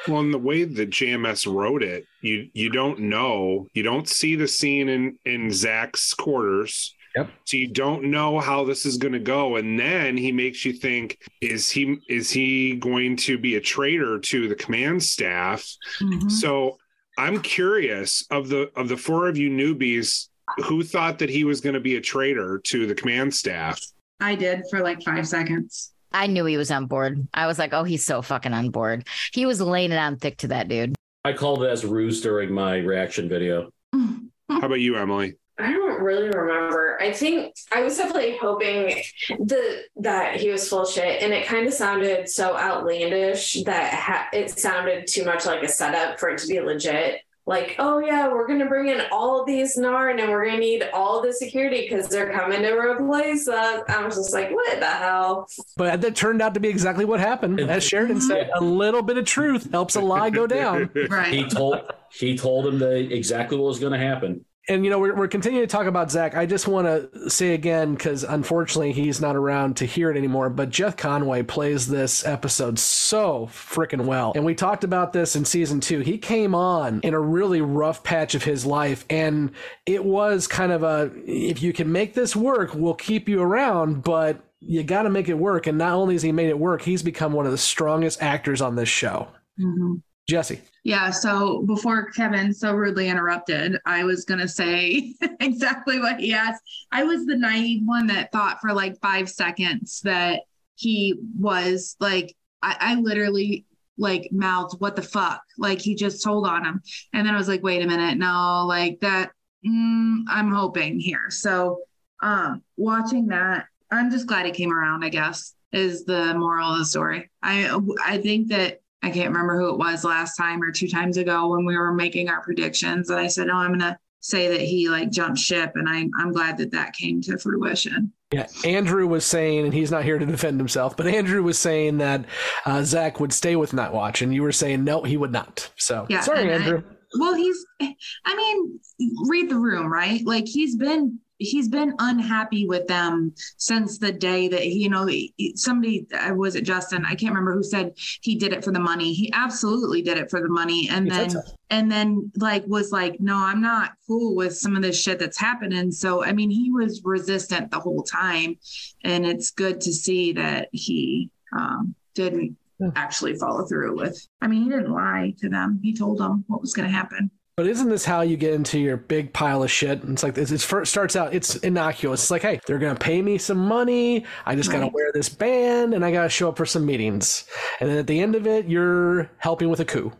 Well, in the way that JMS wrote it, you you don't know, you don't see the scene in in Zach's quarters. Yep. So you don't know how this is going to go, and then he makes you think: is he is he going to be a traitor to the command staff? Mm-hmm. So I'm curious of the of the four of you newbies who thought that he was going to be a traitor to the command staff? I did for like five seconds. I knew he was on board. I was like, oh, he's so fucking on board. He was laying it on thick to that dude. I called it as ruse during my reaction video. How about you, Emily? I don't really remember. I think I was definitely hoping the that he was full shit, and it kind of sounded so outlandish that ha- it sounded too much like a setup for it to be legit like, oh yeah, we're gonna bring in all these Narn and we're gonna need all the security because they're coming to replace us. I was just like, what the hell? But that turned out to be exactly what happened. As Sheridan said, a little bit of truth helps a lie go down. right. [laughs] He told he told him the exactly what was going to happen and you know we're, we're continuing to talk about zach. I just want to say again because unfortunately he's not around to hear it anymore but jeff conaway plays this episode so freaking well. And we talked about this in season two. He came on in a really rough patch of his life and it was kind of a if you can make this work we'll keep you around but you got to make it work. And not only has he made it work he's become one of the strongest actors on this show. Mm-hmm. Jesse yeah. So before Kevin so rudely interrupted, I was going to say [laughs] exactly what he asked. I was the naive one that thought for like five seconds that he was like, I, I literally like mouthed, what the fuck? Like he just told on him. And then I was like, wait a minute. No, like that. Mm, I'm hoping here. So um, watching that, I'm just glad he came around, I guess, is the moral of the story. I I think that I can't remember who it was last time or two times ago when we were making our predictions. And I said, no, I'm going to say that he like jumped ship. And I, I'm glad that that came to fruition. Yeah, Andrew was saying, and he's not here to defend himself, but Andrew was saying that uh, Zach would stay with Nightwatch, and you were saying no, he would not. So yeah, sorry, Andrew. I, well, he's, I mean, read the room, right? Like he's been he's been unhappy with them since the day that he, you know somebody uh, was it Justin? I can't remember who said he did it for the money. He absolutely did it for the money. And He then and then like was like no I'm not cool with some of this shit that's happening. So I mean he was resistant the whole time. And it's good to see that he um, didn't actually follow through with I mean he didn't lie to them. He told them what was going to happen But isn't this how you get into your big pile of shit? And it's like this. It first starts out. It's innocuous. It's like, hey, they're gonna pay me some money. I just gotta wear this band, and I gotta show up for some meetings. And then at the end of it, you're helping with a coup.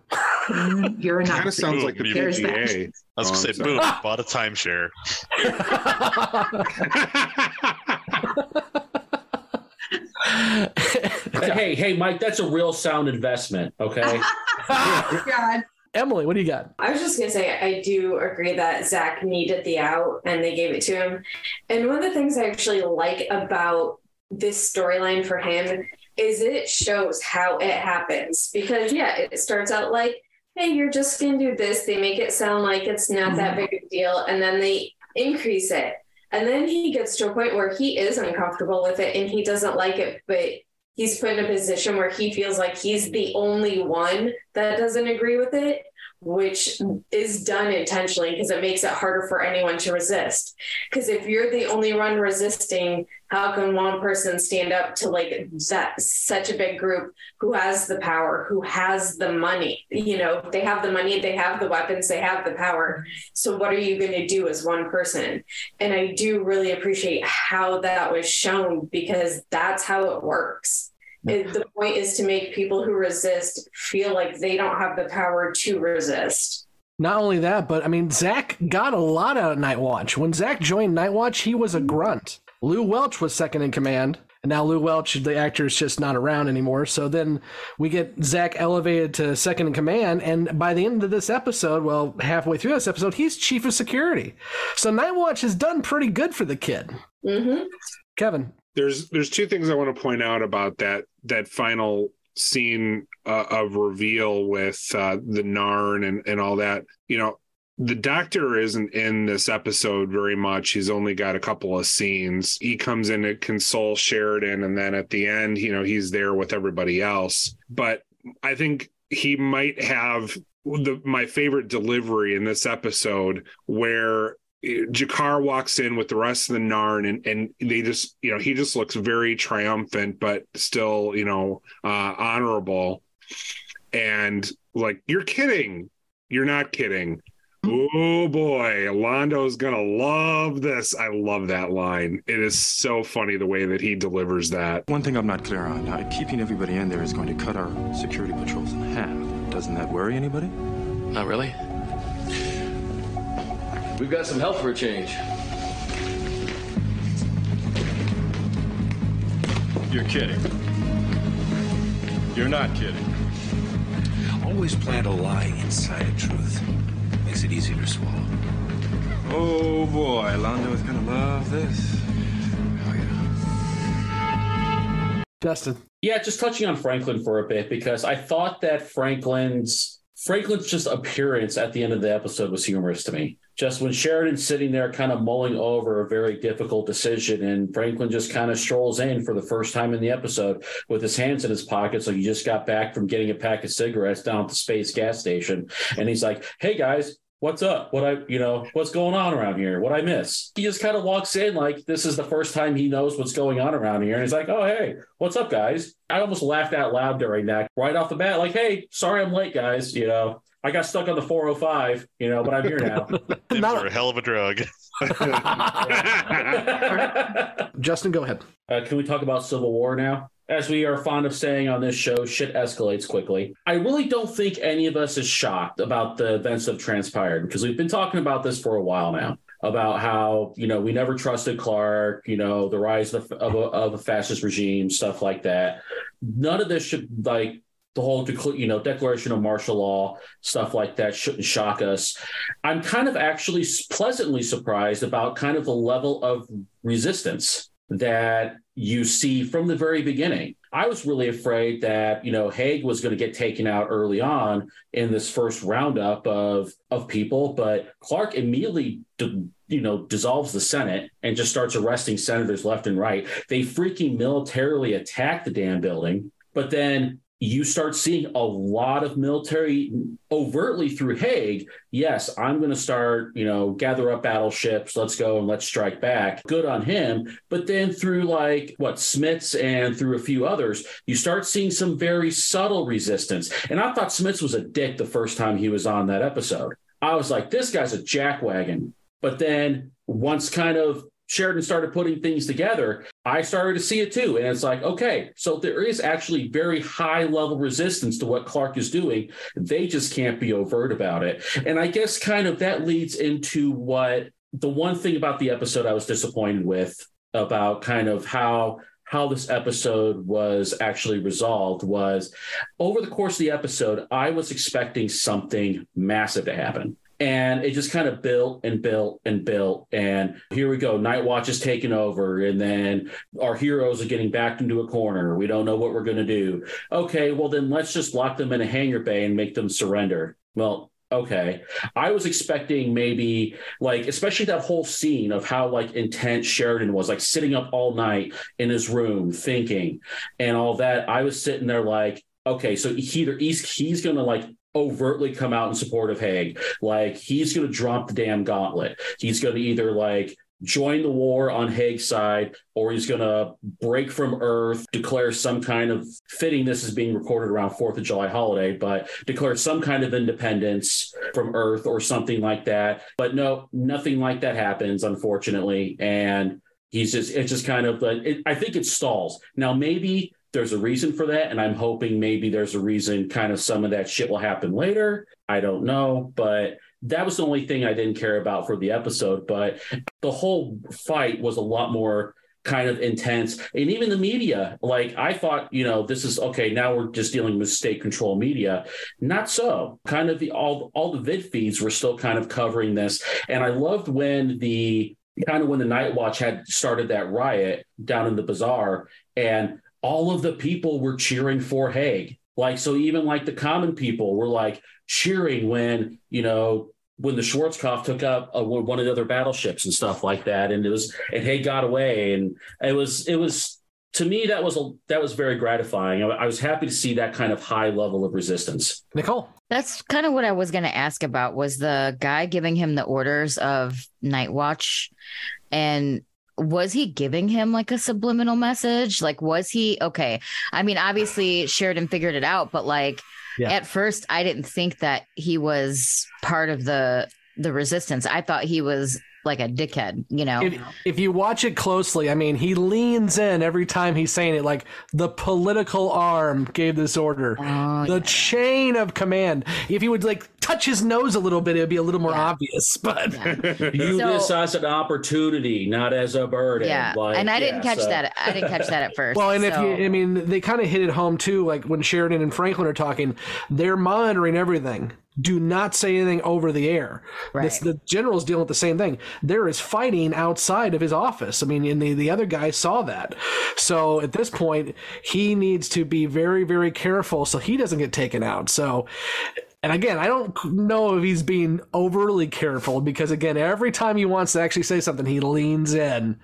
Mm-hmm. You're Kind of sounds like the Boom. There's that. PGA. I was Oh, gonna say, boom, bought a timeshare. [laughs] Hey, hey, Mike, that's a real sound investment. Okay. [laughs] Oh, God. Emily, what do you got? I was just gonna say I do agree that Zach needed the out and they gave it to him. And one of the things I actually like about this storyline for him is it shows how it happens. Because yeah, it starts out like, hey, you're just gonna do this. They make it sound like it's not that mm-hmm. big a deal, and then they increase it. And then he gets to a point where he is uncomfortable with it and he doesn't like it, but he's put in a position where he feels like he's the only one that doesn't agree with it, which is done intentionally because it makes it harder for anyone to resist. Because if you're the only one resisting, how can one person stand up to like that such a big group who has the power, who has the money? You know, they have the money, they have the weapons, they have the power. So what are you going to do as one person? And I do really appreciate how that was shown because that's how it works. It- the point is to make people who resist feel like they don't have the power to resist. Not only that, but I mean, Zach got a lot out of Night Watch. When Zach joined Night Watch, he was a grunt. Lou Welch was second in command, and now Lou Welch, the actor, is just not around anymore. So then we get Zach elevated to second in command, and by the end of this episode, well, halfway through this episode, he's chief of security. So Night Watch has done pretty good for the kid. Mm-hmm. Kevin, there's there's two things I want to point out about that that final scene uh, of reveal with uh, the Narn and and all that. You know, the doctor isn't in this episode very much. He's only got a couple of scenes. He comes in to console Sheridan, and then at the end, you know, he's there with everybody else. But I think he might have the my favorite delivery in this episode where G'Kar walks in with the rest of the Narn and, and they just, you know, he just looks very triumphant, but still, you know, uh, honorable. And like, you're kidding. You're not kidding. Oh boy, Londo's gonna love this. I love that line. It is so funny the way that he delivers that. One thing I'm not clear on uh, keeping everybody in there is going to cut our security patrols in half. Doesn't that worry anybody? Not really. We've got some help for a change. You're kidding. You're not kidding. Always plant a lie inside a truth. Makes it easier to swallow. Oh boy, Londo is gonna love this. Justin. Yeah, just touching on Franklin for a bit because I thought that Franklin's Franklin's just appearance at the end of the episode was humorous to me. Just when Sheridan's sitting there kind of mulling over a very difficult decision, and Franklin just kind of strolls in for the first time in the episode with his hands in his pockets, like he just got back from getting a pack of cigarettes down at the space gas station. And he's like, Hey guys, what's up? What I, you know, what's going on around here? What I miss? He just kind of walks in like this is the first time he knows what's going on around here. And he's like, oh, hey, what's up, guys? I almost laughed out loud during that right off the bat. Like, hey, sorry I'm late, guys. You know, I got stuck on the 405, you know, but I'm here now. [laughs] Dims are a hell of a drug. [laughs] Justin, go ahead. Uh, can we talk about Civil War now? As we are fond of saying on this show, shit escalates quickly. I really don't think any of us is shocked about the events that have transpired because we've been talking about this for a while now about how you know we never trusted Clark, you know the rise of, of, a, of a fascist regime, stuff like that. None of this should like the whole you know declaration of martial law stuff like that shouldn't shock us i'm kind of actually pleasantly surprised about kind of the level of resistance that you see from the very beginning i was really afraid that you know hague was going to get taken out early on in this first roundup of of people but clark immediately d- you know, dissolves the Senate and just starts arresting senators left and right. They freaking militarily attack the damn building, but then you start seeing a lot of military overtly through Hague. Yes, I'm going to start, you know, gather up battleships. Let's go and let's strike back. Good on him. But then through like what Smits and through a few others, you start seeing some very subtle resistance. And I thought Smits was a dick the first time he was on that episode. I was like, this guy's a jackwagon. But then once kind of Sheridan started putting things together, I started to see it too. And it's like, okay, so there is actually very high level resistance to what Clark is doing. They just can't be overt about it. And I guess kind of that leads into what the one thing about the episode I was disappointed with about kind of how how this episode was actually resolved was over the course of the episode, I was expecting something massive to happen. And it just kind of built and built and built. And here we go. Night Watch is taking over. And then our heroes are getting backed into a corner. We don't know what we're going to do. Okay, well, then let's just lock them in a hangar bay and make them surrender. Well, okay i was expecting maybe like especially that whole scene of how like intense sheridan was like sitting up all night in his room thinking and all that i was sitting there like okay so he either he's he's gonna like overtly come out in support of Hague. Like he's going to drop the damn gauntlet. He's going to either like join the war on Hague's side, or he's going to break from Earth, declare some kind of fitting. This is being recorded around Fourth of July holiday, but declare some kind of independence from Earth or something like that. But no, nothing like that happens, unfortunately, and. He's just, it's just kind of, it, I think it stalls. Now, maybe there's a reason for that. And I'm hoping maybe there's a reason kind of some of that shit will happen later. I don't know. But that was the only thing I didn't care about for the episode. But the whole fight was a lot more kind of intense. And even the media, like I thought, you know, this is okay, now we're just dealing with state control media. Not so. Kind of the all all the vid feeds were still kind of covering this. And I loved when the kind of when the Night Watch had started that riot down in the bazaar and all of the people were cheering for Hague. Like, so even like the common people were like cheering when, you know, when the Schwarzkopf took up uh, one of the other battleships and stuff like that. And it was, and Hague got away. And it was, it was, to me, that was a, that was very gratifying. I, I was happy to see that kind of high level of resistance. Nicole. That's kind of what I was going to ask about was the guy giving him the orders of Night Watch and was he giving him like a subliminal message? Like, was he okay? I mean, obviously Sheridan figured it out, but like yeah. at first, I didn't think that he was part of the the resistance. I thought he was like a dickhead, you know. If, if, you watch it closely, I mean, he leans in every time he's saying it. Like the political arm gave this order, oh, the yeah. chain of command. If he would like touch his nose a little bit, it would be a little more yeah. obvious. But yeah. [laughs] use so, this as an opportunity, not as a burden. Yeah, like, and I didn't catch so. that. I didn't catch that at first. Well, and so. if you, I mean, they kind of hit it home too. Like when Sheridan and Franklin are talking, they're monitoring everything do not say anything over the air. Right. This, the general's dealing with the same thing. There is fighting outside of his office. I mean, and the, the other guy saw that. So at this point, he needs to be very, very careful so he doesn't get taken out. So and again, I don't know if he's being overly careful because, again, every time he wants to actually say something, he leans in.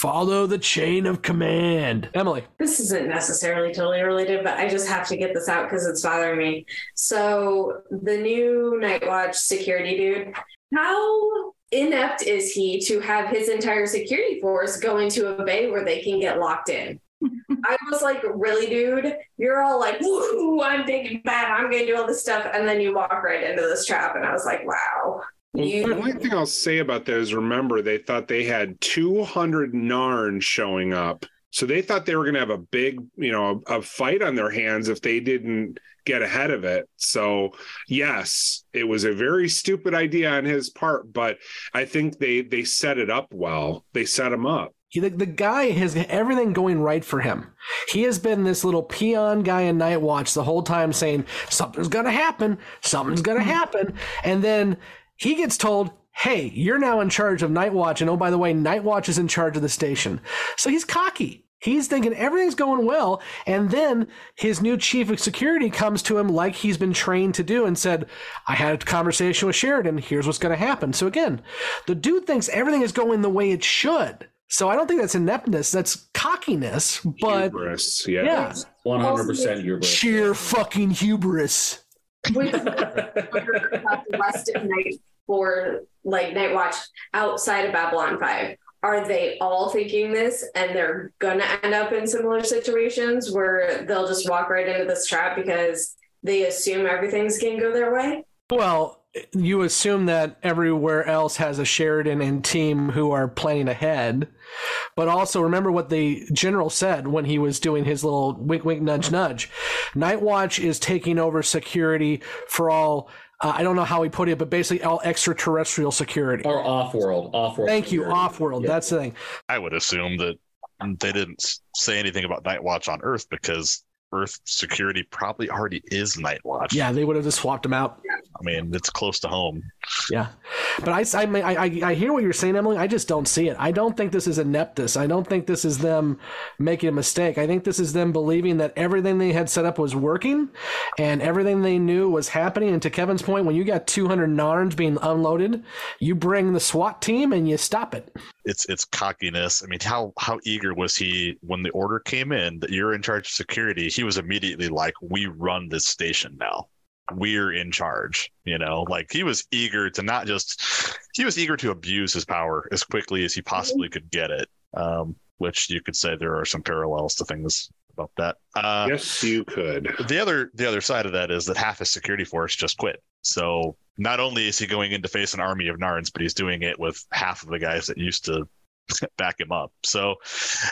Follow the chain of command. Emily. This isn't necessarily totally related, but I just have to get this out because it's bothering me. So, the new Night Watch security dude, how inept is he to have his entire security force go into a bay where they can get locked in? [laughs] I was like, really, dude? You're all like, woo, I'm thinking bad. I'm going to do all this stuff. And then you walk right into this trap. And I was like, wow. You... The only thing I'll say about that is remember, they thought they had 200 Narn showing up. So they thought they were going to have a big, you know, a, a fight on their hands if they didn't get ahead of it. So, yes, it was a very stupid idea on his part, but I think they they set it up well. They set him up. He, the, the guy has everything going right for him. He has been this little peon guy in Night Watch the whole time saying, something's going to happen, something's going to hmm. happen. And then he gets told, hey, you're now in charge of Night Watch. And oh, by the way, Night Watch is in charge of the station. So he's cocky He's thinking everything's going well. And then his new chief of security comes to him like he's been trained to do and said, I had a conversation with Sheridan. Here's what's going to happen. So again, the dude thinks everything is going the way it should. So I don't think that's ineptness. That's cockiness. But Hubris, yeah. yeah. 100% hubris. sheer fucking hubris. The rest of night for like Night Watch outside of Babylon 5. Are they all thinking this and they're gonna end up in similar situations where they'll just walk right into this trap because they assume everything's gonna go their way? Well, you assume that everywhere else has a Sheridan and team who are planning ahead. But also remember what the general said when he was doing his little wink, wink, nudge, nudge. Night Watch is taking over security for all. Uh, I don't know how he put it, but basically all extraterrestrial security. Or off world. Off world. Thank you, off world. That's the thing. I would assume that they didn't say anything about Night Watch on Earth because Earth security probably already is Night Watch. Yeah, they would have just swapped him out. I mean, it's close to home. Yeah, but I, I, I, I hear what you're saying, Emily. I just don't see it. I don't think this is ineptness. I don't think this is them making a mistake. I think this is them believing that everything they had set up was working, and everything they knew was happening. And to Kevin's point, when you got 200 Narns being unloaded, you bring the SWAT team and you stop it. It's it's cockiness. I mean, how how eager was he when the order came in that you're in charge of security? He was immediately like, "We run this station now. We're in charge." You know, like he was eager to not just he was eager to abuse his power as quickly as he possibly could get it. Um, which you could say there are some parallels to things about that. Uh, yes, you could. The other the other side of that is that half his security force just quit. So not only is he going in to face an army of Narns, but he's doing it with half of the guys that used to [laughs] back him up. So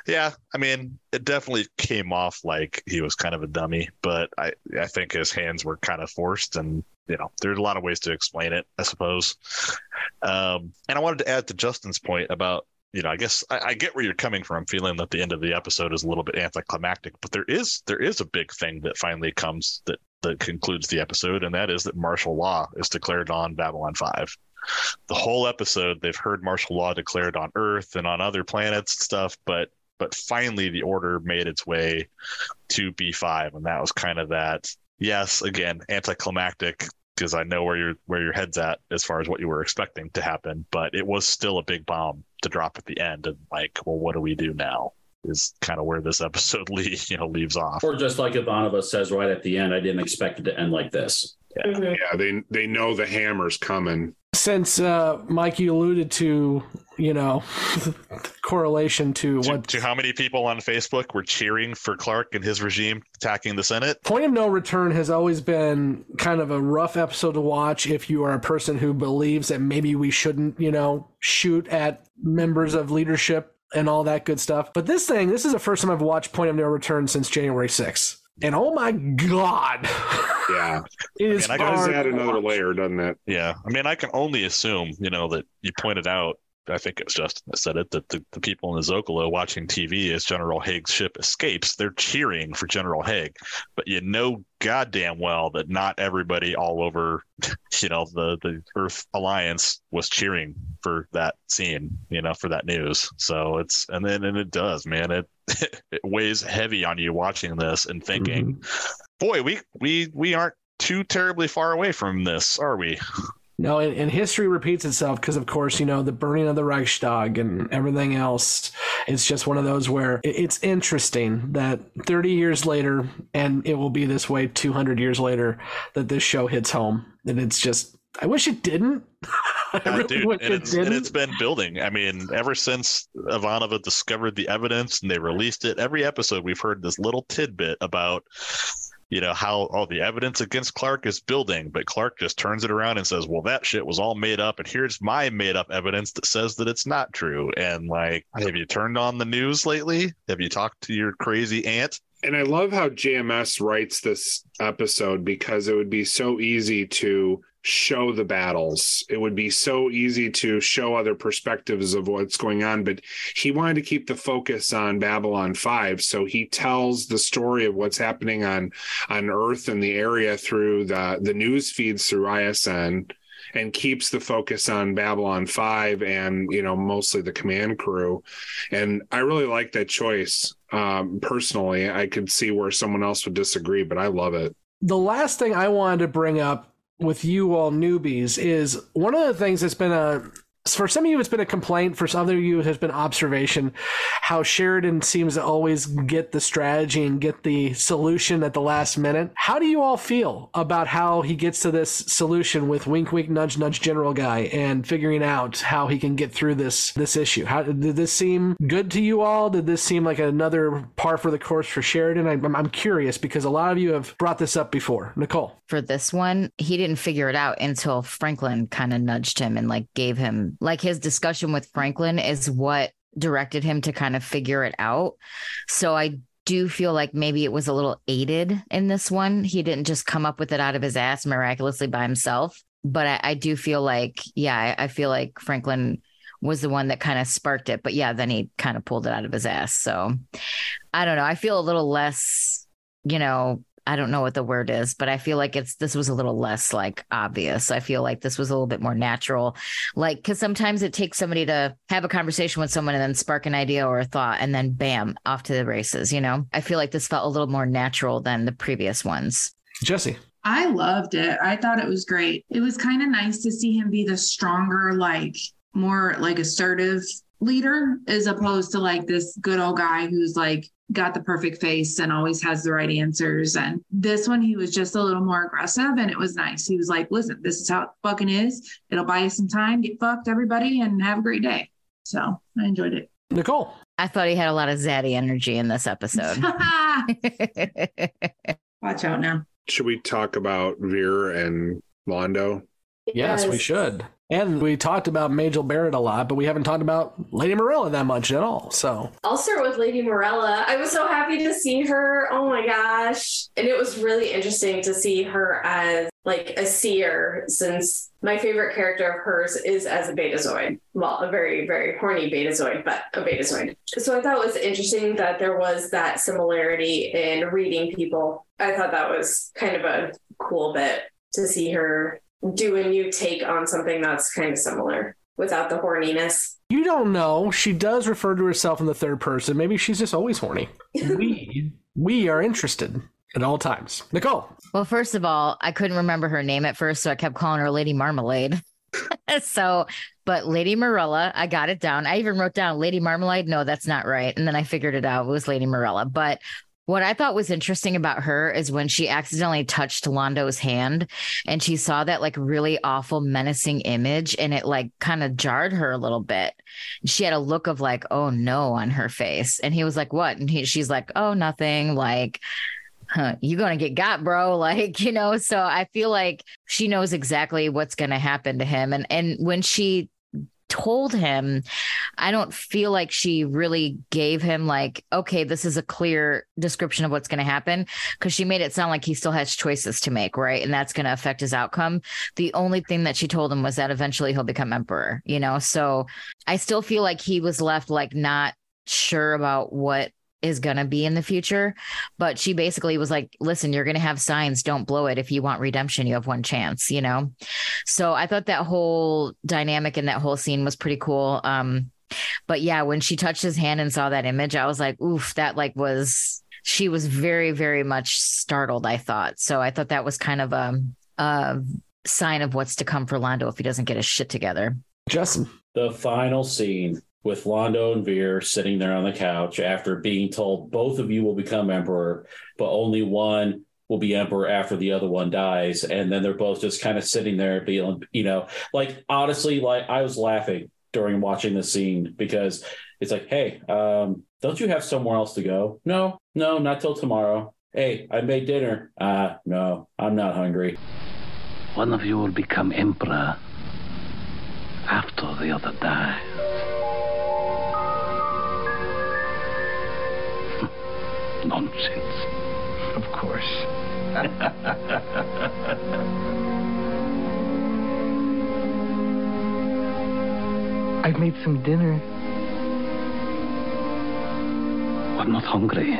yeah, I mean, it definitely came off like he was kind of a dummy, but I I think his hands were kind of forced and you know, there's a lot of ways to explain it, I suppose. Um, and I wanted to add to Justin's point about you know, I guess I, I, get where you're coming from, feeling that the end of the episode is a little bit anticlimactic, but there is there is a big thing that finally comes that that concludes the episode, and that is that martial law is declared on Babylon Five. The whole episode, they've heard martial law declared on Earth and on other planets and stuff, but but finally the order made its way to B5, and that was kind of that. Yes, again, anticlimactic because I know where your where your head's at as far as what you were expecting to happen, but it was still a big bomb to drop at the end, and like, well, what do we do now? Is kind of where this episode [laughs] leaves, you know, leaves off. Or just like Ivanova says right at the end, I didn't expect it to end like this. Yeah, yeah they they know the hammer's coming. Since uh, Mike, you alluded to, you know, [laughs] correlation to, to what to how many people on Facebook were cheering for Clark and his regime attacking the Senate. Point of No Return has always been kind of a rough episode to watch if you are a person who believes that maybe we shouldn't, you know, shoot at members of leadership and all that good stuff. But this thing, this is the first time I've watched Point of No Return since January 6th. And oh my God. Yeah. [laughs] it is I mean, does hard add another watch. layer, doesn't it? Yeah, I mean, I can only assume, you know, that you pointed out. I think it was Justin that said it that the, the people in the Zocalo watching TV as General Hague's ship escapes, they're cheering for General Hague, but you know goddamn well that not everybody all over, [laughs] you know, the the Earth Alliance was cheering for that scene, you know, for that news. So it's and then and it does, man. It [laughs] it weighs heavy on you watching this and thinking, mm-hmm. boy, we we we aren't too terribly far away from this, are we? [laughs] No, and, and history repeats itself because, of course, you know, the burning of the Reichstag and everything else. It's just one of those where it's interesting that 30 years later, and it will be this way 200 years later, that this show hits home. And it's just, I wish it didn't. [laughs] I Yeah, really dude, and it it's, and didn't. it's been building. I mean, ever since Ivanova discovered the evidence and they released it, every episode we've heard this little tidbit about, you know, how all the evidence against Clark is building, but Clark just turns it around and says, "Well, that shit was all made up, and here's my made up evidence that says that it's not true." And like, have you turned on the news lately? Have you talked to your crazy aunt? And I love how JMS writes this episode because it would be so easy to show the battles. It would be so easy to show other perspectives of what's going on. But he wanted to keep the focus on Babylon 5. So he tells the story of what's happening on on Earth and the area through the, the news feeds through ISN and keeps the focus on Babylon 5 and, you know, mostly the command crew. And I really like that choice. Um, personally, I could see where someone else would disagree, but I love it. The last thing I wanted to bring up with you all newbies is one of the things that's been a for some of you it's been a complaint. For some other of you it has been observation. How sheridan seems to always get the strategy and get the solution at the last minute. How do you all feel about how he gets to this solution with wink wink nudge nudge general guy and figuring out how he can get through this this issue? How did this seem good to you all? Did this seem like another par for the course for sheridan? I'm, I'm curious because a lot of you have brought this up before. Nicole. For this one he didn't figure it out until franklin kind of nudged him and like gave him like his discussion with Franklin is what directed him to kind of figure it out. So I do feel like maybe it was a little aided in this one. He didn't just come up with it out of his ass miraculously by himself. But I, I do feel like, yeah, I, I feel like Franklin was the one that kind of sparked it. But yeah, then he kind of pulled it out of his ass. So I don't know. I feel a little less, you know, I don't know what the word is, but I feel like it's this was a little less like obvious. I feel like this was a little bit more natural. Like because sometimes it takes somebody to have a conversation with someone and then spark an idea or a thought and then bam, off to the races, you know? I feel like this felt a little more natural than the previous ones. Jesse. I loved it. I thought it was great. It was kind of nice to see him be the stronger, like more like assertive leader as opposed to like this good old guy who's like got the perfect face and always has the right answers. And this one, he was just a little more aggressive and it was nice. He was like, listen, this is how it fucking is. It'll buy you some time. Get fucked, everybody, and have a great day. So I enjoyed it. Nicole. I thought he had a lot of zaddy energy in this episode. [laughs] Watch out now. Should we talk about Vir and Londo? Yes, we should. And we talked about Majel Barrett a lot, but we haven't talked about Lady Morella that much at all. So I'll start with Lady Morella. I was so happy to see her. Oh my gosh. And it was really interesting to see her as like a seer since my favorite character of hers is as a betazoid. Well, a very, very horny betazoid, but a betazoid. So I thought it was interesting that there was that similarity in reading people. I thought that was kind of a cool bit to see her do a new take on something that's kind of similar without the horniness. You don't know. She does refer to herself in the third person. Maybe she's just always horny. [laughs] we we are interested at all times. Nicole. Well, first of all, I couldn't remember her name at first, so I kept calling her Lady Marmalade. [laughs] so, but Lady Morella, I got it down. I even wrote down Lady Marmalade. No, that's not right. And then I figured it out. It was Lady Morella. But what I thought was interesting about her is when she accidentally touched Londo's hand and she saw that like really awful menacing image and it like kind of jarred her a little bit. She had a look of like, oh no, on her face. And he was like, what? And he, she's like, oh, nothing. Like, huh, you gonna get got, bro. [laughs] Like, you know, so I feel like she knows exactly what's gonna happen to him. And and when she told him, I don't feel like she really gave him like, okay, this is a clear description of what's going to happen because she made it sound like he still has choices to make, right? And that's going to affect his outcome. The only thing that she told him was that eventually he'll become emperor, you know? So I still feel like he was left like not sure about what is going to be in the future. But she basically was like, listen, you're going to have signs. Don't blow it. If you want redemption, you have one chance, you know? So I thought that whole dynamic in that whole scene was pretty cool. Um, but yeah, when she touched his hand and saw that image, I was like, oof, that like was, she was very, very much startled, I thought. So I thought that was kind of a, a sign of what's to come for Londo if he doesn't get his shit together. Justin. The final scene with Londo and Vir sitting there on the couch after being told both of you will become emperor, but only one will be emperor after the other one dies. And then they're both just kind of sitting there being, you know, like honestly, like I was laughing during watching the scene because it's like, hey, um, don't you have somewhere else to go? No, no, not till tomorrow. Hey, I made dinner. Ah, uh, no, I'm not hungry. One of you will become emperor after the other dies. Nonsense. Of course. [laughs] I've made some dinner. I'm not hungry.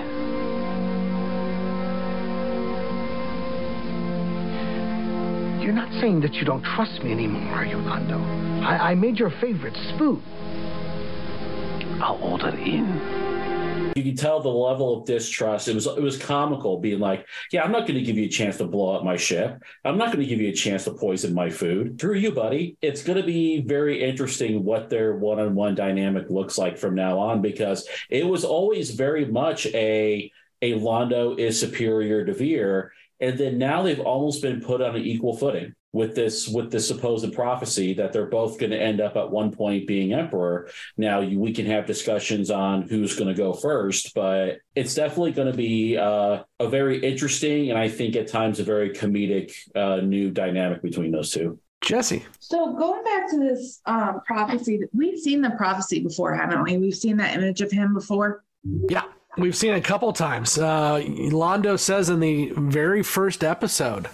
You're not saying that you don't trust me anymore, are you, Londo? I, I made your favorite spoon. I'll order in. You can tell the level of distrust. It was it was comical, being like, "Yeah, I'm not going to give you a chance to blow up my ship. I'm not going to give you a chance to poison my food. Through you, buddy." It's going to be very interesting what their one-on-one dynamic looks like from now on because it was always very much a a Londo is superior to Vir, and then now they've almost been put on an equal footing with this with this supposed prophecy that they're both going to end up at one point being emperor. Now you, we can have discussions on who's going to go first, but it's definitely going to be uh, a very interesting and I think at times a very comedic uh, new dynamic between those two. Jesse. So going back to this um, prophecy, we've seen the prophecy before, haven't we? We've seen that image of him before. Yeah. We've seen it a couple times. Uh, Londo says in the very first episode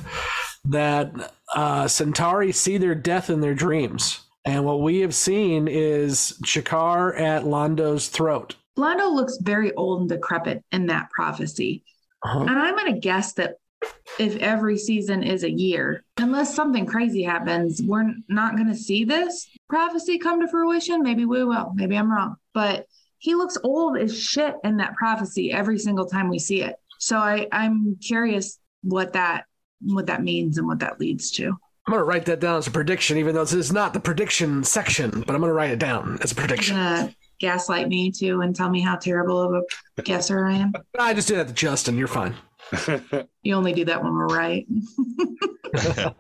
that uh, Centauri see their death in their dreams. And what we have seen is G'Kar at Londo's throat. Londo looks very old and decrepit in that prophecy. Uh-huh. And I'm going to guess that if every season is a year, unless something crazy happens, we're not going to see this prophecy come to fruition. Maybe we will. Maybe I'm wrong. But he looks old as shit in that prophecy every single time we see it. So I, I'm curious what that what that means and what that leads to. I'm going to write that down as a prediction, even though this is not the prediction section, but I'm going to write it down as a prediction. Gonna gaslight me too and tell me how terrible of a guesser I am. [laughs] I just did that to Justin. You're fine. [laughs] You only do that when we're right. [laughs]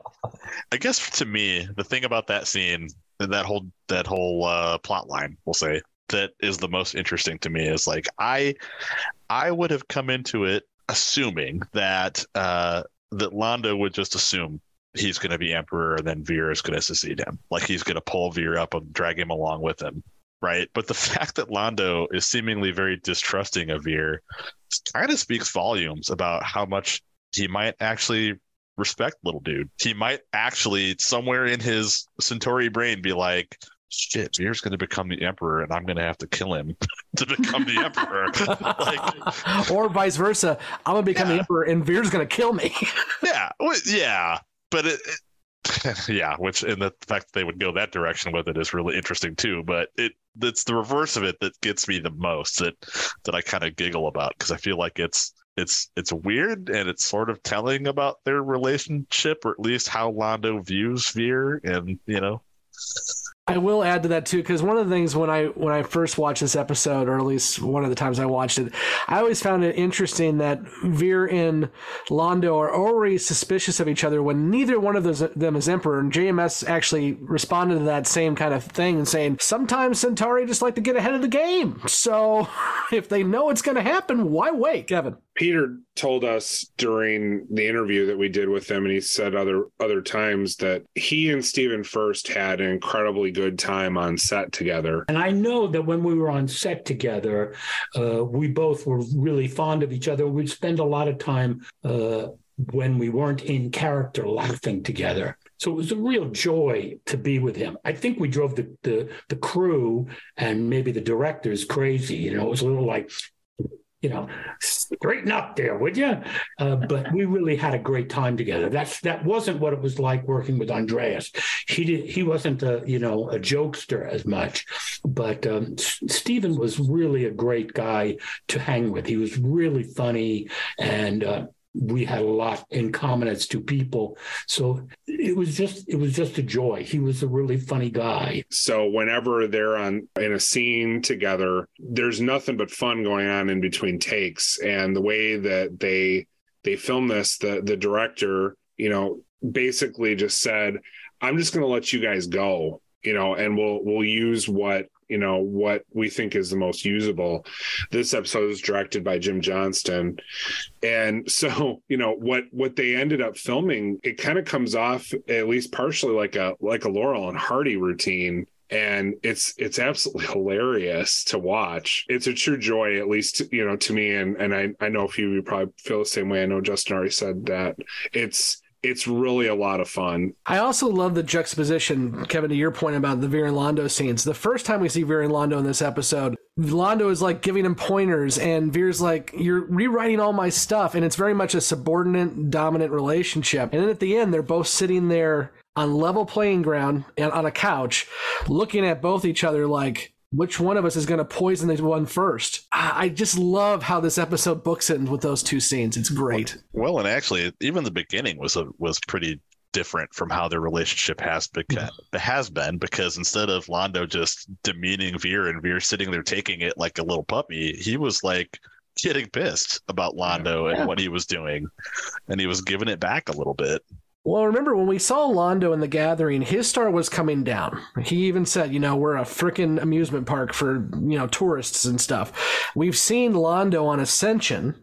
I guess to me, the thing about that scene, that whole that whole uh, plot line, we'll say, that is the most interesting to me is like I I would have come into it assuming that uh, that Londo would just assume he's going to be emperor and then Vir is going to succeed him, like he's going to pull Vir up and drag him along with him. Right. But the [laughs] fact that Londo is seemingly very distrusting of Vir kind of speaks volumes about how much he might actually respect little dude. He might actually somewhere in his Centauri brain be like, shit, Vir's going to become the emperor and I'm going to have to kill him [laughs] to become the emperor. like, [laughs] or vice versa. I'm going to become the emperor and Vir's going to kill me. [laughs] yeah. Yeah. But it, it yeah, which and the fact that they would go that direction with it is really interesting too. But it it's the reverse of it that gets me the most that that I kind of giggle about because I feel like it's it's it's weird and it's sort of telling about their relationship or at least how Londo views Vir and you know I will add to that too, because one of the things when I when I first watched this episode, or at least one of the times I watched it, I always found it interesting that Vir and Londo are already suspicious of each other when neither one of those, them is Emperor. And JMS actually responded to that same kind of thing and saying sometimes Centauri just like to get ahead of the game. So [laughs] if they know it's going to happen, why wait, Kevin? Peter told us during the interview that we did with him, and he said other other times that he and Stephen Furst had an incredibly good time on set together. And I know that when we were on set together, uh, we both were really fond of each other. We'd spend a lot of time uh, when we weren't in character laughing together. So it was a real joy to be with him. I think we drove the the, the crew and maybe the directors crazy. You know, it was a little like you know, straighten up there, would you? Uh, but we really had a great time together. That's that wasn't what it was like working with Andreas. He did he wasn't a you know a jokester as much, but um, S- Stephen was really a great guy to hang with. He was really funny and. Uh, we had a lot in common as two people so it was just it was just a joy he was a really funny guy So whenever they're on in a scene together, there's nothing but fun going on in between takes. And the way that they they film this, the the director, you know, basically just said, "I'm just going to let you guys go." You know, and we'll we'll use what you know what we think is the most usable. This episode is directed by Jim Johnston, and so [laughs] you know what what they ended up filming, it kind of comes off at least partially like a like a Laurel and Hardy routine and it's it's absolutely [laughs] hilarious to watch. It's a true joy, at least you know to me, and and I I know a few of you probably feel the same way. I know Justin already said that. It's it's really a lot of fun. I also love the juxtaposition, Kevin, to your point about the and Londo scenes. The first time we see and Londo in this episode, Londo is like giving him pointers, and Vir's like, You're rewriting all my stuff. And it's very much a subordinate, dominant relationship. And then at the end, they're both sitting there on level playing ground and on a couch, looking at both each other like, which one of us is going to poison the one first? I just love how this episode books ends with those two scenes. It's great. Well, and actually, even the beginning was a, was pretty different from how their relationship has beca- mm-hmm. has been because instead of Londo just demeaning Vir and Vir sitting there taking it like a little puppy, he was like getting pissed about Londo and what he was doing, and he was giving it back a little bit. Well, remember when we saw Londo in the gathering, his star was coming down. He even said, you know, we're a freaking amusement park for, you know, tourists and stuff. We've seen Londo on Ascension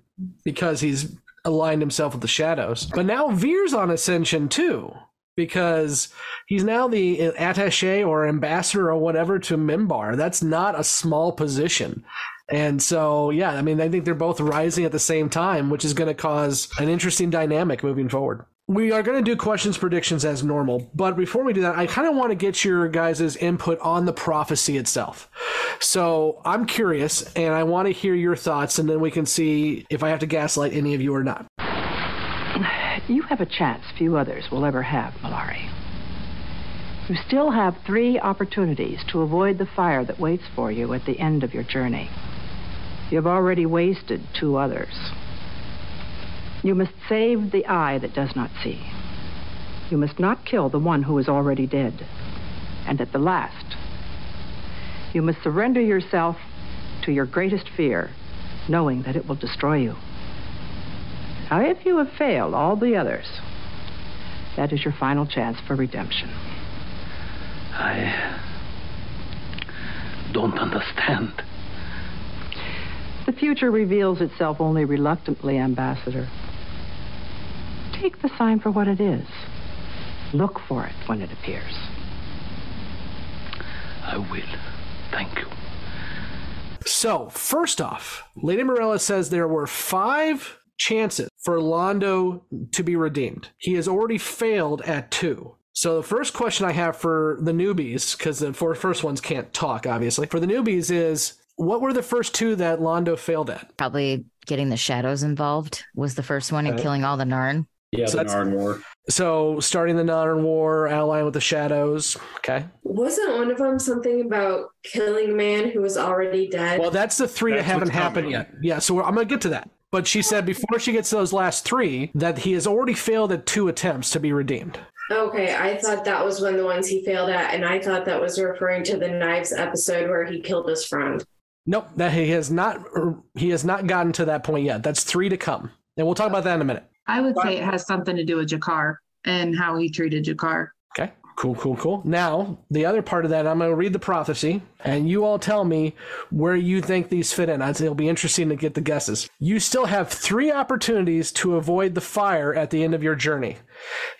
because he's aligned himself with the shadows. But now Vir's on Ascension too because he's now the attache or ambassador or whatever to Minbar. That's not a small position. And so, yeah, I mean, I think they're both rising at the same time, which is going to cause an interesting dynamic moving forward. We are going to do questions predictions as normal, but before we do that, I kind of want to get your guys' input on the prophecy itself. So I'm curious, and I want to hear your thoughts, and then we can see if I have to gaslight any of you or not. You have a chance few others will ever have, Mollari. You still have three opportunities to avoid the fire that waits for you at the end of your journey. You have already wasted two others. You must save the eye that does not see. You must not kill the one who is already dead. And at the last, you must surrender yourself to your greatest fear, knowing that it will destroy you. Now, if you have failed all the others, that is your final chance for redemption. I don't understand. The future reveals itself only reluctantly, Ambassador. Take the sign for what it is. Look for it when it appears. I will. Thank you. So, first off, Lady Morella says there were five chances for Londo to be redeemed. He has already failed at two. So, the first question I have for the newbies, because the four first ones can't talk, obviously, for the newbies is what were the first two that Londo failed at? Probably getting the shadows involved was the first one and Okay. killing all the Narn. Yeah, So the that's- Narn War. So, starting the Narn War, allying with the Shadows. Okay. Wasn't one of them something about killing a man who was already dead? Well, that's the three that haven't happened yet. Yeah, so I'm going to get to that. But she said before she gets to those last three that he has already failed at two attempts to be redeemed. Okay, I thought that was one of the ones he failed at, and I thought that was referring to the knives episode where he killed his friend. Nope, that he has not. He has not gotten to that point yet. That's three to come, and we'll talk about that in a minute. I would say it has something to do with G'Kar and how he treated G'Kar. Okay. Cool, cool, cool. Now, the other part of that, I'm going to read the prophecy, and you all tell me where you think these fit in. I think It'll be interesting to get the guesses. You still have three opportunities to avoid the fire at the end of your journey.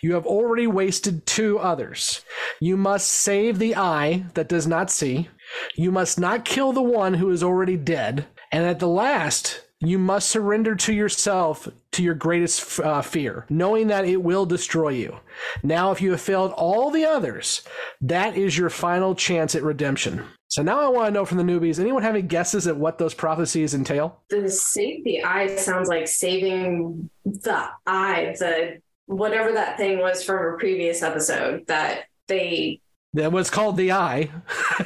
You have already wasted two others. You must save the eye that does not see. You must not kill the one who is already dead. And at the last, you must surrender to yourself to your greatest uh, fear, knowing that it will destroy you. Now, if you have failed all the others, that is your final chance at redemption. So now I want to know from the newbies anyone have any guesses at what those prophecies entail? The save the eye sounds like saving the eye, the whatever that thing was from a previous episode that they That was called the eye.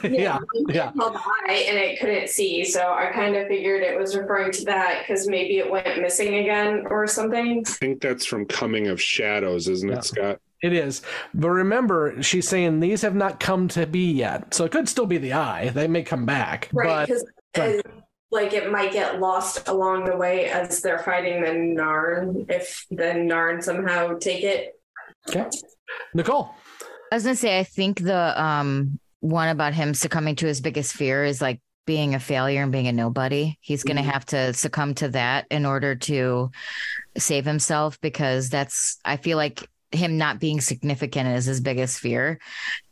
yeah, [laughs] yeah. called the eye and it couldn't see. So I kind of figured it was referring to that because maybe it went missing again or something. I think that's from Coming of Shadows, isn't it, Scott? It is. But remember, she's saying these have not come to be yet. So it could still be the eye. They may come back. Right. But Because like it might get lost along the way as they're fighting the Narn if the Narn somehow take it. Okay. Nicole. I was gonna say, I think the um one about him succumbing to his biggest fear is like being a failure and being a nobody. He's gonna have to succumb to that in order to save himself because that's I feel like him not being significant is his biggest fear.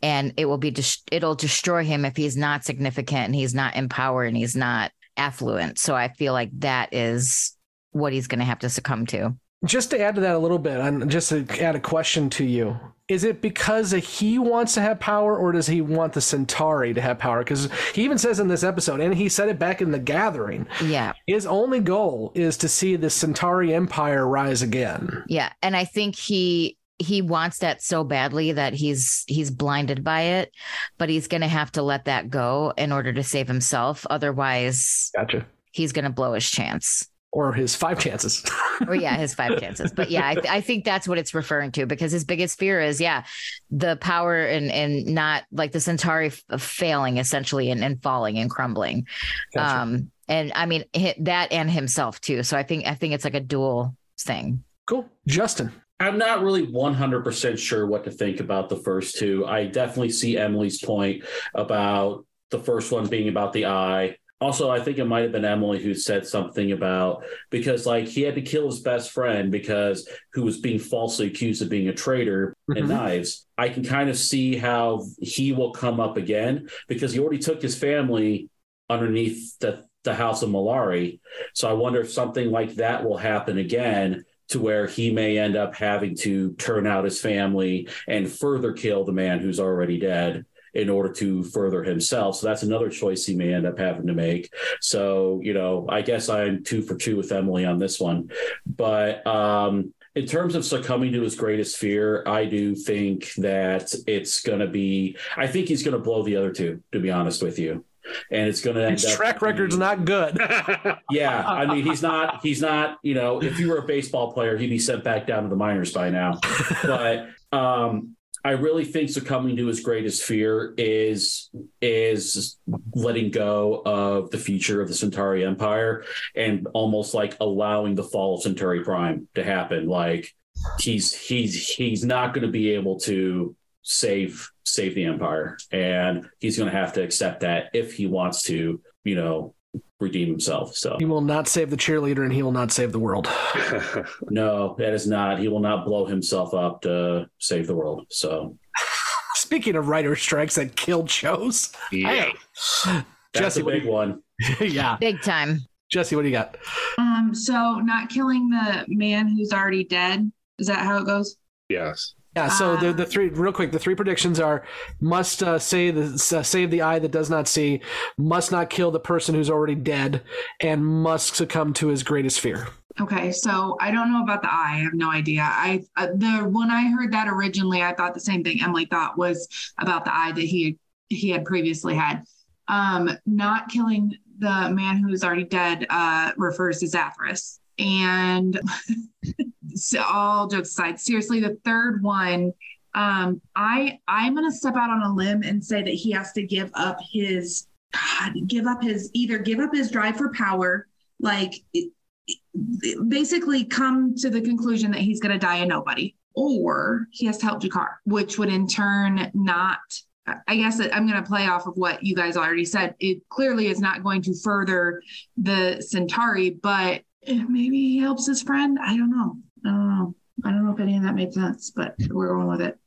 And it will be dis- it'll destroy him if he's not significant and he's not empowered and he's not affluent. So i feel like that is what he's going to have to succumb to Just to add to that a little bit, and just to add a question to you. Is it because he wants to have power, or does he want the Centauri to have power? Because he even says in this episode, and he said it back in the Gathering. Yeah. His only goal is to see the Centauri Empire rise again. Yeah, and I think he he wants that so badly that he's he's blinded by it, but he's going to have to let that go in order to save himself. Otherwise, gotcha. He's going to blow his chance. Or his five chances. or yeah, [laughs] his five chances. But yeah, I, th- I think that's what it's referring to because his biggest fear is yeah, the power and and not like the Centauri f- failing essentially and, and falling and crumbling. Gotcha. Um, and I mean hi- that and himself too. So I think I think it's like a dual thing. Cool, Justin. I'm not really 100% sure what to think about the first two. I definitely see Emily's point about the first one being about the eye. Also, I think it might have been Emily who said something about because like he had to kill his best friend because who was being falsely accused of being a traitor in Mhm. knives. I can kind of see how he will come up again because he already took his family underneath the, the house of Mollari. So I wonder if something like that will happen again to where he may end up having to turn out his family and further kill the man who's already dead in order to further himself. So that's another choice he may end up having to make. So, you know, I guess I'm two for two with Emily on this one. But um in terms of succumbing to his greatest fear, I do think that it's going to be, I think he's going to blow the other two, to be honest with you. And it's going to end His up track record's not good. [laughs] yeah, I mean he's not he's not, you know, if you were a baseball player, he'd be sent back down to the minors by now. But um I really think succumbing to his greatest fear is is letting go of the future of the Centauri Empire and almost like allowing the fall of Centauri Prime to happen. Like he's he's he's not going to be able to save save the empire and he's going to have to accept that if he wants to you know redeem himself so He will not save the cheerleader, and he will not save the world. [laughs] [laughs] no that is not he will not blow himself up to save the world so Speaking of writer strikes that killed shows, Yeah. I- that's Jesse, a big you- one [laughs] yeah, Big time. Jesse, what do you got? Um, so not killing the man who's already dead. Is that how it goes? Yes. Yeah, so the the three real quick, the three predictions are must uh, say the uh, save the eye that does not see, must not kill the person who's already dead, and must succumb to his greatest fear. Okay, so I don't know about the eye. I have no idea. I uh, the when I heard that originally, I thought the same thing Emily thought was about the eye that he he had previously had. Um, not killing the man who's already dead uh, refers to Zathras, and [laughs] so all jokes aside, seriously, the third one. Um, I I'm gonna step out on a limb and say that he has to give up his God, give up his either give up his drive for power, like basically come to the conclusion that he's to die a nobody or he has to help G'Kar, which would in turn not I guess I'm going to play off of what you guys already said. It clearly is not going to further the Centauri, but maybe he helps his friend. I don't know. I don't know. I don't know if any of that made sense, but we're going with it.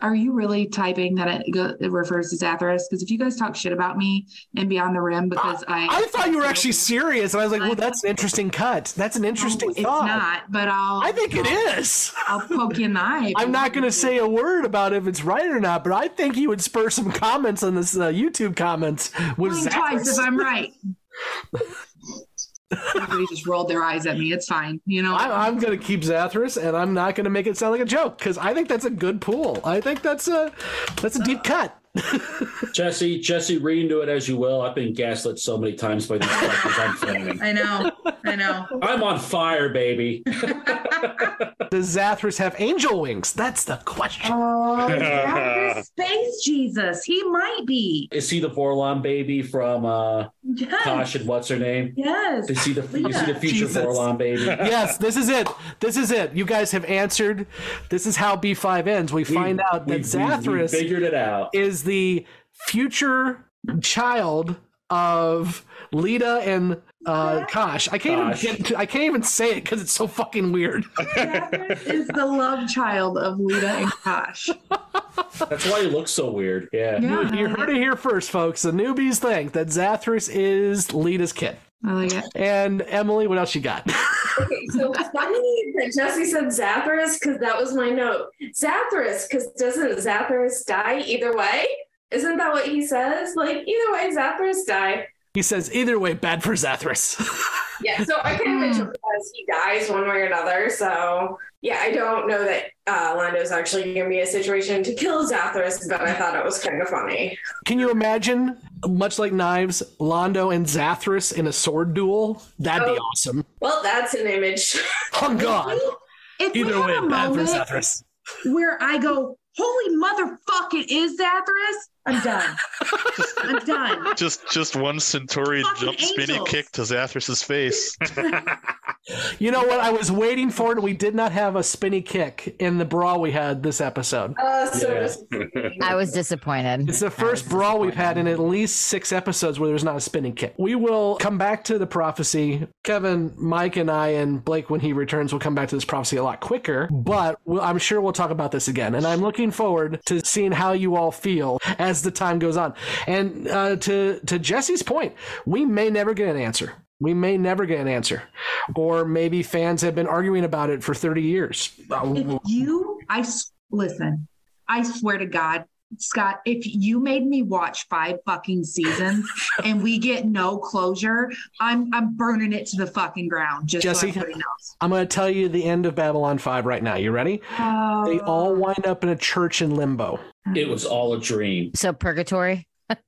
Are you really typing that it, go, it refers to Zathras? Because if you guys talk shit about me and beyond the rim, because I I thought you were actually serious, and I was like, "Well, that's an interesting cut. That's an interesting it's thought." not, but I'll. I think it is. I'll poke you in the eye. [laughs] I'm not going to say a word about if it's right or not, but I think you would spur some comments on this uh, YouTube comments with Blink twice if I'm right. [laughs] Everybody just rolled their eyes at me. It's fine. You know, I, I'm going to keep Zathras, and I'm not going to make it sound like a joke because I think that's a good pool. I think that's a that's a deep cut. [laughs] jesse jesse read into it as you will i've been gaslit so many times by these fuckers i'm flaming I know. I know. i'm on fire baby [laughs] Does Zathras have angel wings? That's the question. Oh, [laughs] Zathras Space Jesus. He might be. is he the Vorlon baby from uh Yes. Kosh and what's her name Yes. is he the is he the future Jesus. Vorlon baby yes, this is it. This is it. You guys have answered. This is how B5 ends. We find out we- that we- we Zathras figured it out. is the future child of Lyta and uh, Kosh. I can't Kosh. even get to, I can't even say it because it's so fucking weird. [laughs] Zathras is the love child of Lyta and Kosh. that's why he looks so weird yeah, Yeah. you heard it here first, folks. The newbies think that Zathras is Lyta's kid. I like it. And Emily, what else you got? [laughs] Okay, so it's funny that Jesse said Zathras because that was my note. Zathras, because doesn't Zathras die either way? Isn't that what he says? Like either way, Zathras die. He says, either way, bad for Zathras. [laughs] Yeah, so I kind of because he dies one way or another. So yeah, I don't know that uh, Londo's actually going to be a situation to kill Zathras, but I thought it was kind of funny. Can you imagine, much like Knives, Londo and Zathras in a sword duel? That'd be Oh. awesome. Well, that's an image. [laughs] Oh, God. If Either we way, have a bad for Zathras. where I go, holy motherfuck, it is Zathras, I'm done. I'm done. [laughs] Just just one Centauri Fucking jump spinny kick to Zathras's face. [laughs] You know what? I was waiting for it, we did not have a spinny kick in the brawl we had this episode. Uh, so Yeah. I was disappointed. It's the first brawl we've had in at least six episodes where there's not a spinning kick. We will come back to the prophecy. Kevin, Mike, and I, and Blake, when he returns, will come back to this prophecy a lot quicker, but we'll, I'm sure we'll talk about this again. And I'm looking forward to seeing how you all feel as the time goes on. And uh, to, to Jesse's point, we may never get an answer. We may never get an answer. Or maybe fans have been arguing about it for 30 years. If you, I listen, I swear to God, Scott, if you made me watch five fucking seasons and we get no closure, I'm I'm burning it to the fucking ground. Just Jesse, so. I'm going to tell you the end of Babylon 5 right now. You ready? Oh. They all wind up in a church in limbo. It was all a dream. So purgatory? [laughs]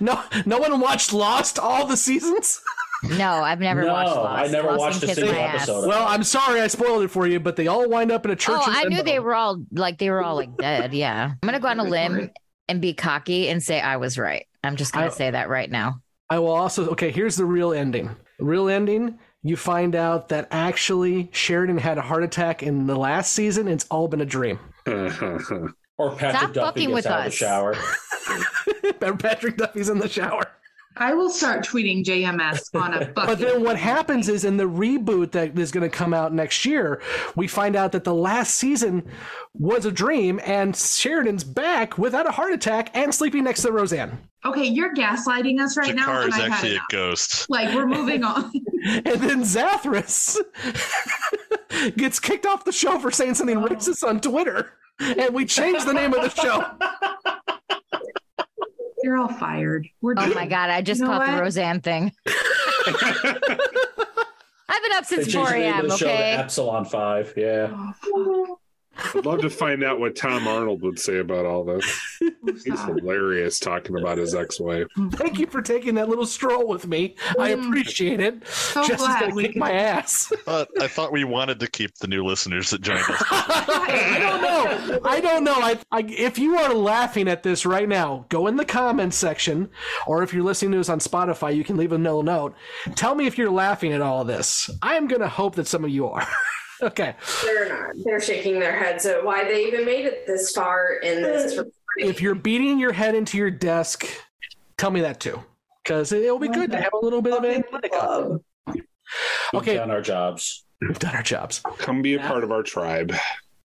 No, no one watched Lost all the seasons. [laughs] No, I've never No, watched I Lost. never Lost watched and a Kiss single My Ass. episode of Well, I'm sorry I spoiled it for you, but they all wind up in a oh, church. Oh, I knew they were all like they were all like dead. Yeah, I'm gonna go on a limb and be cocky and say I was right. I'm just gonna I- say that right now. I will also. Okay, here's the real ending. Real ending. You find out that actually Sheridan had a heart attack in the last season. It's all been a dream. Or Patrick Stop Duffy fucking gets with out of the us. shower. [laughs] Patrick Duffy's in the shower. I will start tweeting JMS [laughs] on a fucking. But then what happens is in the reboot that is going to come out next year, we find out that the last season was a dream and Sheridan's back without a heart attack and sleeping next to Roseanne. okay, you're gaslighting us right now, G'Kar and is I've actually a ghost. Like we're moving on. [laughs] [laughs] And then Zathras gets kicked off the show for saying something oh. racist on Twitter. And we changed the name of the show. You're all fired. We're Oh my god, I just You know caught the? Roseanne thing. [laughs] I've been up since 4 the name of a.m. the show to Okay. Epsilon 5. Yeah. Oh, I'd love to find out what Tom Arnold would say about all this. He's hilarious talking about his ex-wife. Thank you for taking that little stroll with me. I mm. appreciate it. Jesse's glad gonna we kick my ass. But I thought we wanted to keep the new listeners that joined us. [laughs] I don't know. I don't know. I, I, if you are laughing at this right now, go in the comments section, or if you're listening to us on Spotify, you can leave a no note. Tell me if you're laughing at all of this. I am going to hope that some of you are. [laughs] okay. They're not. They're shaking their heads at why they even made it this far in this. Uh, if you're beating your head into your desk, tell me that too, because it'll be good to have a little bit of analytic. We've Okay. done our jobs. We've done our jobs. Come be a part of our tribe.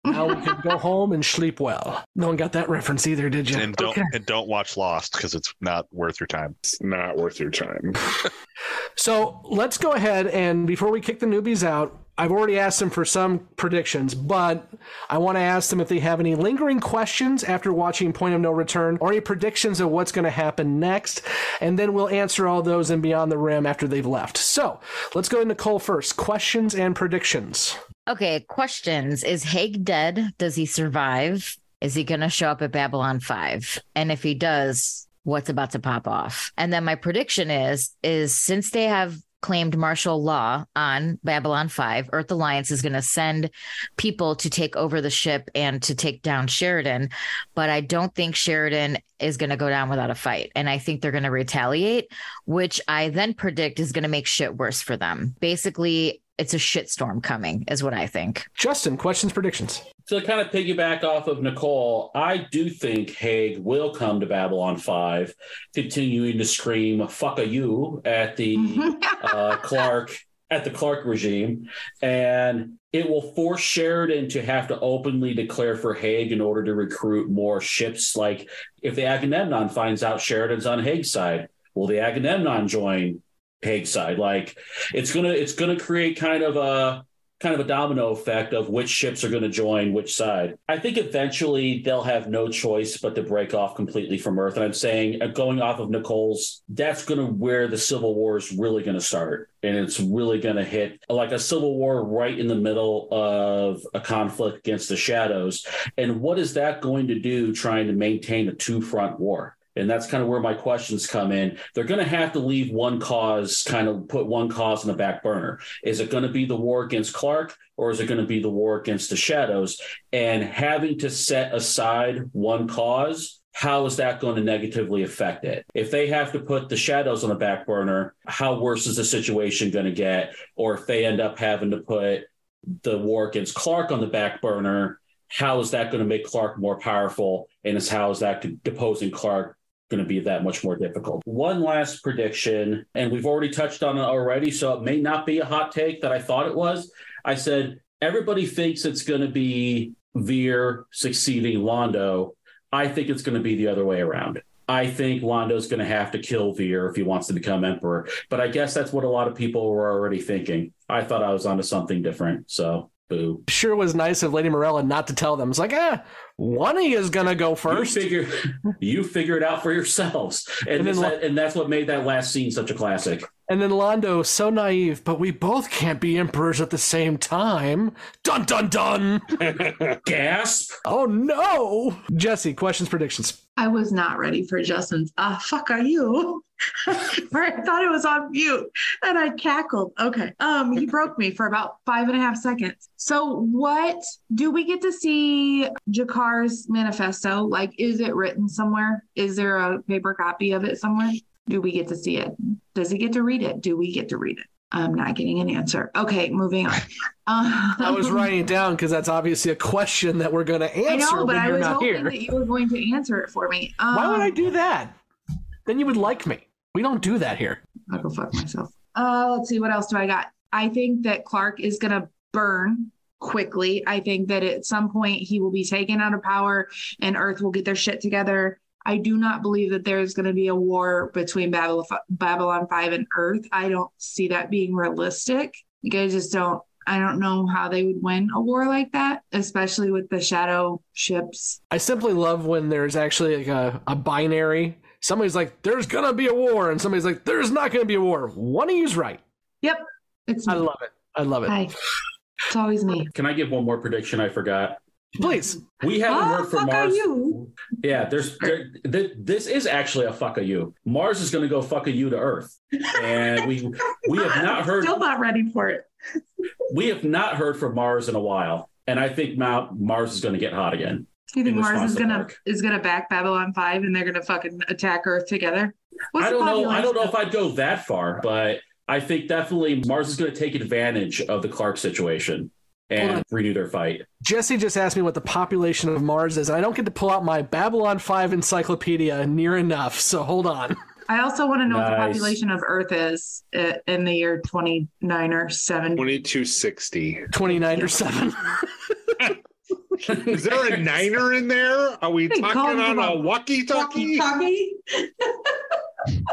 Now we can go [laughs] home and sleep well. No one got that reference either, did you? And don't Okay. and don't watch Lost because it's not worth your time. It's not worth your time. [laughs] So let's go ahead and before we kick the newbies out, I've already asked them for some predictions, but I want to ask them if they have any lingering questions after watching Point of No Return or any predictions of what's going to happen next. And then we'll answer all those in Beyond the Rim after they've left. So let's go to Nicole first. Questions and predictions. Okay, questions. Is Hague dead? Does he survive? Is he going to show up at Babylon 5? And if he does, what's about to pop off? And then my prediction is is since they have claimed martial law on Babylon 5, Earth Alliance is going to send people to take over the ship and to take down Sheridan, but I don't think Sheridan is going to go down without a fight. And I think they're going to retaliate, which I then predict is going to make shit worse for them. Basically, it's a shitstorm coming, is what I think. Justin, questions, predictions. So to kind of piggyback off of Nicole, I do think Hague will come to Babylon 5, continuing to scream "fuck a you" at the [laughs] uh, Clark at the Clark regime, and it will force Sheridan to have to openly declare for Hague in order to recruit more ships. Like if the Agamemnon finds out Sheridan's on Hague's side, will the Agamemnon join Hague side. Like it's gonna it's gonna create kind of a kind of a domino effect of which ships are going to join which side. I think eventually they'll have no choice but to break off completely from Earth. And I'm saying, uh, going off of Nicole's, that's going to where the Civil War is really going to start. And it's really going to hit like a civil war right in the middle of a conflict against the shadows. And what is that going to do trying to maintain a two front war? And that's kind of where my questions come in. They're going to have to leave one cause, kind of put one cause in the back burner. Is it going to be the war against Clark or is it going to be the war against the shadows? And having to set aside one cause, how is that going to negatively affect it? If they have to put the shadows on the back burner, how worse is the situation going to get? Or if they end up having to put the war against Clark on the back burner, how is that going to make Clark more powerful? And is how is that deposing Clark going to be that much more difficult. One last prediction, and we've already touched on it already, so it may not be a hot take that I thought it was. I said everybody thinks it's going to be Vir succeeding Londo. I think it's going to be the other way around. I think Londo's going to have to kill Vir if he wants to become emperor. But I guess that's what a lot of people were already thinking. I thought I was onto something different. So Boo. Sure was nice of Lady Morella not to tell them. It's like, ah, one of you is gonna go first. You figure, [laughs] you figure it out for yourselves, and, and, then, that, and that's what made that last scene such a classic. And then Londo, so naive, but we both can't be emperors at the same time. Dun dun dun. [laughs] [laughs] Gasp! Oh no! Jesse, questions, predictions. I was not ready for Justin's. Ah, uh, fuck are you? [laughs] I thought it was on mute and I cackled. Okay. Um, he broke me for about five and a half seconds. So what do we get to see G'Kar's manifesto? Like, is it written somewhere? Is there a paper copy of it somewhere? Do we get to see it? Does he get to read it? Do we get to read it? I'm not getting an answer. Okay, moving on. Um, [laughs] I was writing it down because that's obviously a question that we're going to answer. I know, but I was hoping here. that you were going to answer it for me. Um, Why would I do that? Then you would like me. We don't do that here. I'll go fuck myself. Uh, let's see. What else do I got? I think that Clark is going to burn quickly. I think that at some point he will be taken out of power and Earth will get their shit together. I do not believe that there's going to be a war between Babylon, Babylon 5 and Earth. I don't see that being realistic. Like, I just don't I don't know how they would win a war like that, especially with the shadow ships. I simply love when there's actually like a, a binary. Somebody's like, there's gonna be a war, and somebody's like, there's not gonna be a war. One of you's right. Yep. It's me. I love it. I love it. Hi. It's always me. Can I give one more prediction I forgot? Please. We haven't oh, heard from Mars. You. Yeah, there's there, th- this is actually a fuck of you. Mars is going to go fuck a you to Earth, and we we have not [laughs] heard. Still not ready for it. we have not heard from Mars in a while, and I think Mount Mars is going to get hot again. Do you think Mars is gonna is gonna back Babylon Five, and they're gonna fucking attack Earth together? What's I don't know. I don't know if I'd go that far, but I think definitely Mars is going to take advantage of the Clark situation and renew their fight. Jesse just asked me what the population of Mars is, and I don't get to pull out my Babylon 5 encyclopedia near enough, so hold on. [laughs] I also want to know nice. what the population of Earth is uh, in the year 29 or 7. 2260. 29 or 7. [laughs] [laughs] is there a niner in there? Are we talking on a walkie talkie? [laughs]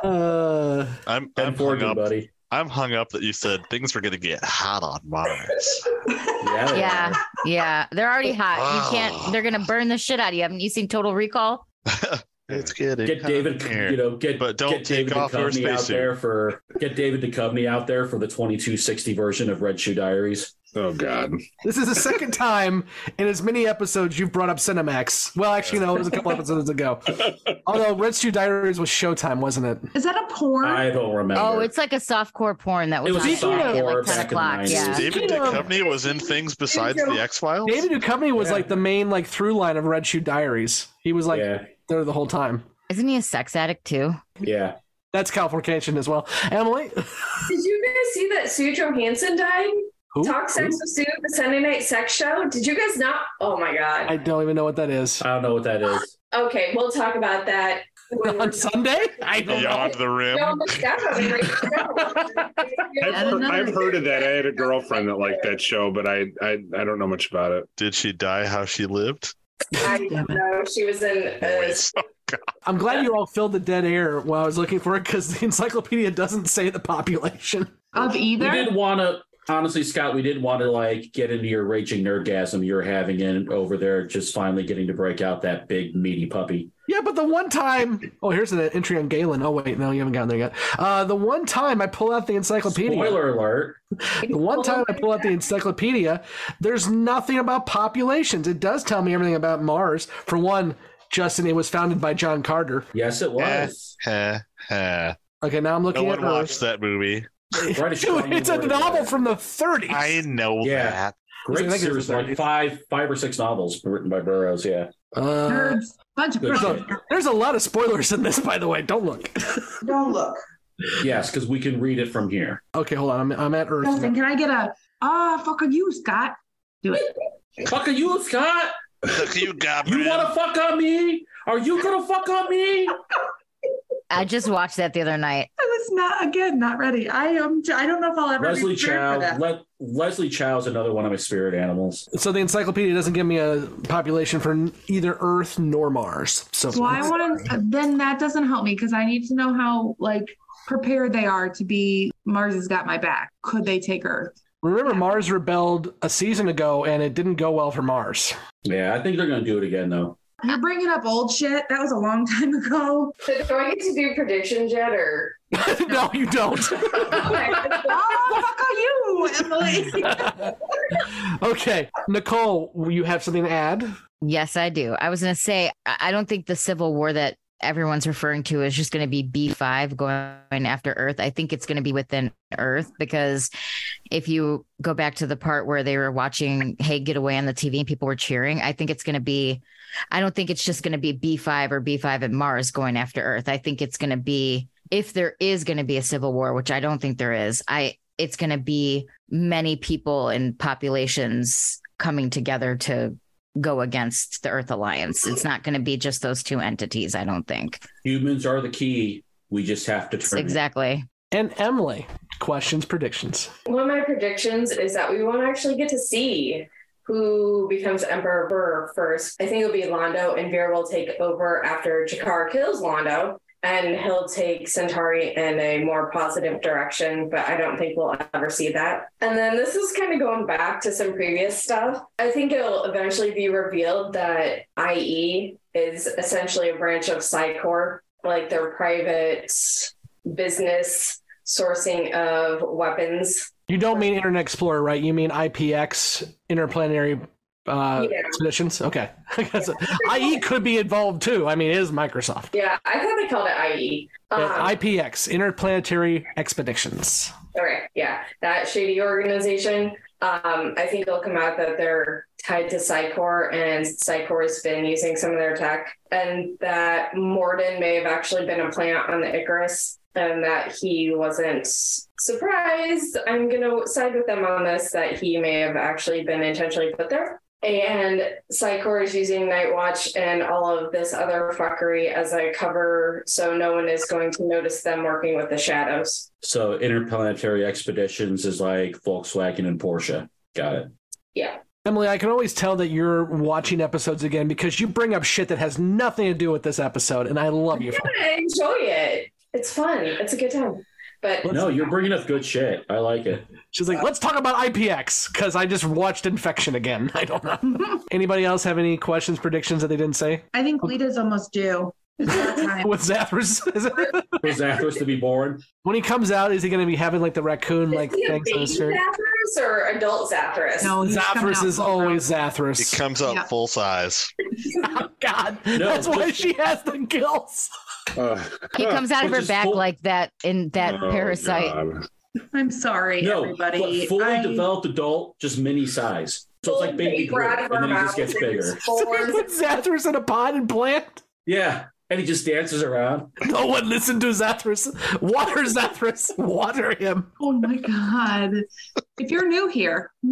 uh, I'm, I'm hung up, buddy. I'm hung up that you said things were going to get hot on Mars. [laughs] yeah, yeah, yeah. They're already hot. You can't. They're going to burn the shit out of you. Haven't you seen Total Recall? [laughs] it's getting get David. You know, get but don't get David Duchovny out there for get David Duchovny out there for the 2260 version of Red Shoe Diaries. Oh God! This is the second time in as many episodes you've brought up Cinemax. Well, actually, no, it was a couple episodes ago. Although Red Shoe Diaries was Showtime, wasn't it? Is that a porn? I don't remember. Oh, it's like a softcore porn that was. It was on softcore like 10 o'clock. Yeah. David Duchovny was in things besides the X Files. David Duchovny was yeah. like the main like through line of Red Shoe Diaries. He was like yeah. There the whole time. Isn't he a sex addict too? Yeah. That's Californication as well. Emily, did you guys see that Sue Johanson died? Who? Talk Sex Who? with Sue, the Sunday night sex show. Did you guys not? Oh my god! I don't even know what that is. I don't know what that is. [gasps] okay, we'll talk about that [laughs] on Sunday. I don't Beyond know. the rim. [laughs] I've, heard, I've heard of that. I had a [laughs] girlfriend that liked that show, but I, I I don't know much about it. Did she die how she lived? I don't know. She was in. I'm glad you all filled the dead air while I was looking for it because the encyclopedia doesn't say the population of either. We didn't want to, honestly, Scott. We didn't want to like get into your raging nerdgasm you're having in over there, just finally getting to break out that big meaty puppy. Yeah, but the one time, oh, here's an entry on Galen. Oh wait, no, you haven't gotten there yet. Uh, the one time I pull out the encyclopedia. Spoiler alert. The one time I pull out the encyclopedia, there's nothing about populations. It does tell me everything about Mars. For one, Justin, it was founded by John Carter. Yes, it was. Heh, [laughs] heh. Okay, now I'm looking no at one watched that movie. Right, [laughs] Dude, it's a novel from the 30s. I know Yeah. that. Great I think it was series, like five, five or six novels written by Burroughs. Yeah. Uh, Nerds. Bunch of Good there's, a, there's a lot of spoilers in this, by the way. Don't look. [laughs] Don't look. Yes, because we can read it from here. Okay, hold on. I'm, I'm at Earth. Justin, can I get a ah fuck you, Scott? Do it. Fuck are you, Scott? Look, you got You want to fuck on me? Are you gonna fuck on me? [laughs] I just watched that the other night. I was not again not ready. I am. I don't know if I'll ever Leslie be Chow. for that. Le- Leslie Chow is another one of my spirit animals. So the encyclopedia doesn't give me a population for either Earth nor Mars. So So I want to. Then that doesn't help me because I need to know how like prepared they are to be. Mars has got my back. Could they take Earth? remember Mars rebelled a season ago, and it didn't go well for Mars. Yeah, I think they're gonna do it again though. You're bringing up old shit. That was a long time ago. so do I get to do predictions yet, or? [laughs] no, you don't. [laughs] oh, fuck you, Emily. [laughs] okay, Nicole, you have something to add? Yes, I do. I was going to say, I I don't think the Civil War that everyone's referring to is just going to be B5 going after Earth. I think it's going to be within Earth because if you go back to the part where they were watching Hey Get Away on the TV and people were cheering, I think it's going to be, I don't think it's just going to be B5 or B5 at Mars going after Earth. I think it's going to be, if there is going to be a Civil War, which I don't think there is, I, it's going to be many people and populations coming together to go against the Earth Alliance. It's not going to be just those two entities, I don't think. Humans are the key. We just have to turn. it. Exactly. And Emily, questions, predictions. One of my predictions is that we won't actually get to see who becomes Emperor Burr first. I think it'll be Londo, and Vir will take over after G'Kar kills Londo, and he'll take Centauri in a more positive direction, but I don't think we'll ever see that. And then this is kind of going back to some previous stuff. I think it'll eventually be revealed that IE is essentially a branch of Psi Corps, like their private business sourcing of weapons You don't mean Internet Explorer, right? You mean IPX, Interplanetary uh, Yeah. Expeditions? Okay. [laughs] IE could be involved too. I mean, it is Microsoft. Yeah, I thought they called it IE. Um, Uh, IPX, Interplanetary Expeditions. All right, yeah, that shady organization. Um, I think it'll come out that they're tied to Psi Corps, and Psi Corps has been using some of their tech, and that Morden may have actually been a plant on the Icarus, and that he wasn't surprised. I'm gonna side with them on this that he may have actually been intentionally put there. And Psi Corps is using Night Watch and all of this other fuckery as a cover, so no one is going to notice them working with the shadows. So interplanetary expeditions is like Volkswagen and Porsche. Got it. Yeah. Emily, I can always tell that you're watching episodes again because you bring up shit that has nothing to do with this episode, and I love you for. I enjoy it. It's fun. It's a good time. But No, you're bringing up good shit. I like it. She's like, let's talk about IPX because I just watched Infection again. [laughs] I don't know. [laughs] Anybody else have any questions, predictions that they didn't say? I think Lyta's almost due. It's. [laughs] With Zathras? For Zathras to be born. When he comes out, is he going to be having like the raccoon like is he a things on baby his shirt? Zathras or adult Zathras? No, he's coming Zathras out is full always Zathras. It comes out Yeah. full size. Oh, God, No, that's why she has the gills. Uh, He comes out of her back full- like that in that oh, parasite. God. I'm sorry, No, everybody. but fully I- developed adult, just mini size. So it's like baby Full Groot, and then he just gets bigger. and spores. [laughs] Put Zathras in a pot and plant. Yeah, and he just dances around. No one listened to Zathras. Water Zathras. Water him. Oh my god! If you're new here, [laughs]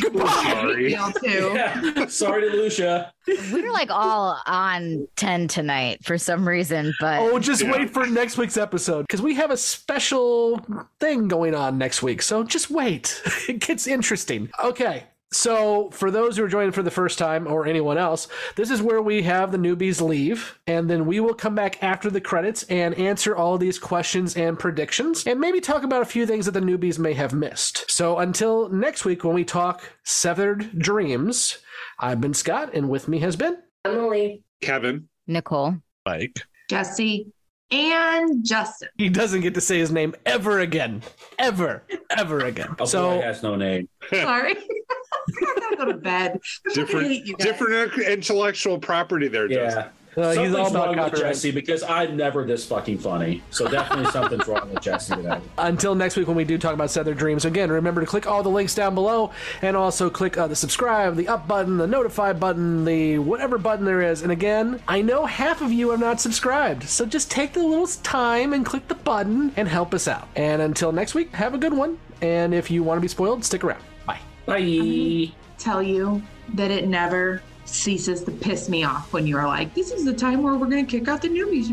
Goodbye. Sorry. feel too. [laughs] Yeah. Sorry to Lucia. We're like all on 10 tonight for some reason, but Oh, just wait for next week's episode because we have a special thing going on next week. So just wait. [laughs] It gets interesting. Okay. So, for those who are joining for the first time or anyone else, this is where we have the newbies leave, and then we will come back after the credits and answer all these questions and predictions, and maybe talk about a few things that the newbies may have missed. So, until next week when we talk Severed Dreams, I've been Scott, and with me has been Emily, Kevin, Nicole, Mike, Jesse, and Justin. He doesn't get to say his name ever again. Ever, ever again. A so, boy has no name. Sorry. [laughs] I gotta go to bed. Different different intellectual property there, Yeah. Justin. Uh, he's something's all about wrong with. Jesse because I'm never this fucking funny. So definitely [laughs] something's wrong with Jesse today. until next week when we do talk about Severed Dreams. Again, remember to click all the links down below and also click uh, the subscribe, the up button, the notify button, the whatever button there is. And again, I know half of you are not subscribed, so just take the little time and click the button and help us out. And until next week, have a good one. And if you want to be spoiled, stick around. Bye. Bye. Tell you that it never ceases to piss me off when you're like, this is the time where we're going to kick out the newbies.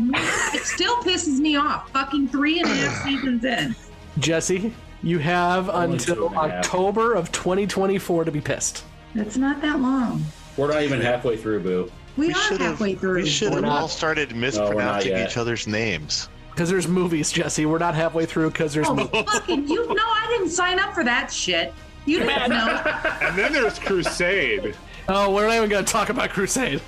It still pisses me off. Fucking three and a half [sighs] seasons in. Jesse, you have Only until and a half. October of 2024 to be pissed. It's not that long. We're not even halfway through, Boo. We, are halfway through. We should have all started No, we're not mispronouncing yet. each other's names. Because there's movies, Jesse. We're not halfway through because there's Oh, movies. [laughs] fucking you! No, I didn't sign up for that shit. You didn't know. [laughs] And then there's Crusade. Oh, we're not even going to talk about Crusade.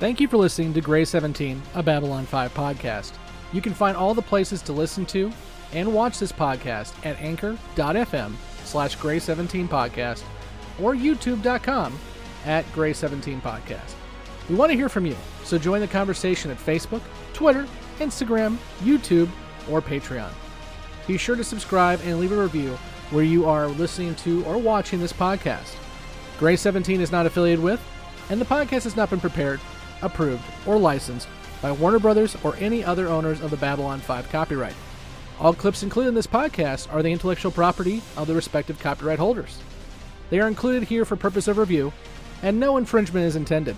Thank you for listening to Grey 17, a Babylon 5 podcast. You can find all the places to listen to and watch this podcast at anchor.fm slash Grey 17 podcast or youtube.com at Grey 17 podcast. We want to hear from you, so join the conversation at Facebook, Twitter, Instagram, YouTube, or Patreon. Be sure to subscribe and leave a review where you are listening to or watching this podcast. Grey 17 is not affiliated with, and the podcast has not been prepared, approved, or licensed by Warner Brothers or any other owners of the Babylon 5 copyright. All clips included in this podcast are the intellectual property of the respective copyright holders. They are included here for purpose of review, and no infringement is intended.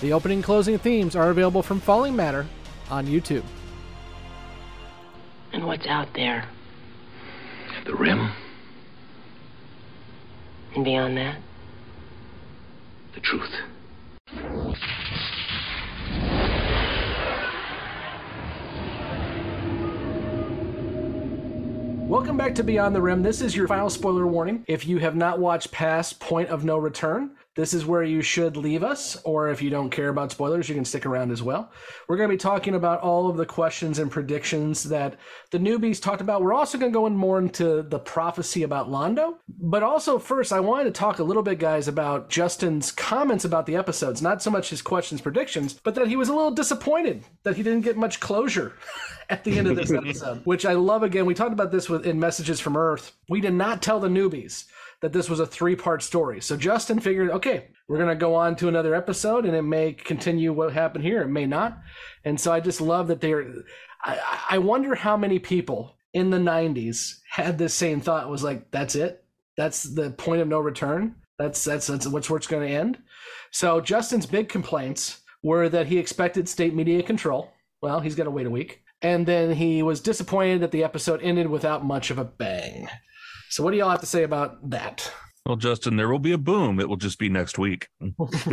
The opening and closing themes are available from Falling Matter on YouTube. And what's out there? The rim, And beyond that? The truth. Welcome back to Beyond the Rim. This is your final spoiler warning. If you have not watched past Point of No Return, this is where you should leave us, or if you don't care about spoilers, you can stick around as well. We're going to be talking about all of the questions and predictions that the newbies talked about. We're also going to go in more into the prophecy about Londo. But also, first, I wanted to talk a little bit, guys, about Justin's comments about the episodes. Not so much his questions, predictions, but that he was a little disappointed that he didn't get much closure [laughs] at the end of this [laughs] episode, which I love. Again, we talked about this with in Messages from Earth. We did not tell the newbies that this was a three part story. So Justin figured, okay, we're going to go on to another episode and it may continue what happened here. It may not. And so I just love that they're, I, I wonder how many people in the 90s had this same thought was like, that's it. That's the point of no return. That's, that's, that's what's where it's going to end. So Justin's big complaints were that he expected state media control. Well, he's got to wait a week. And then he was disappointed that the episode ended without much of a bang. So, what do y'all have to say about that? Well, Justin, there will be a boom. It will just be next week. [laughs]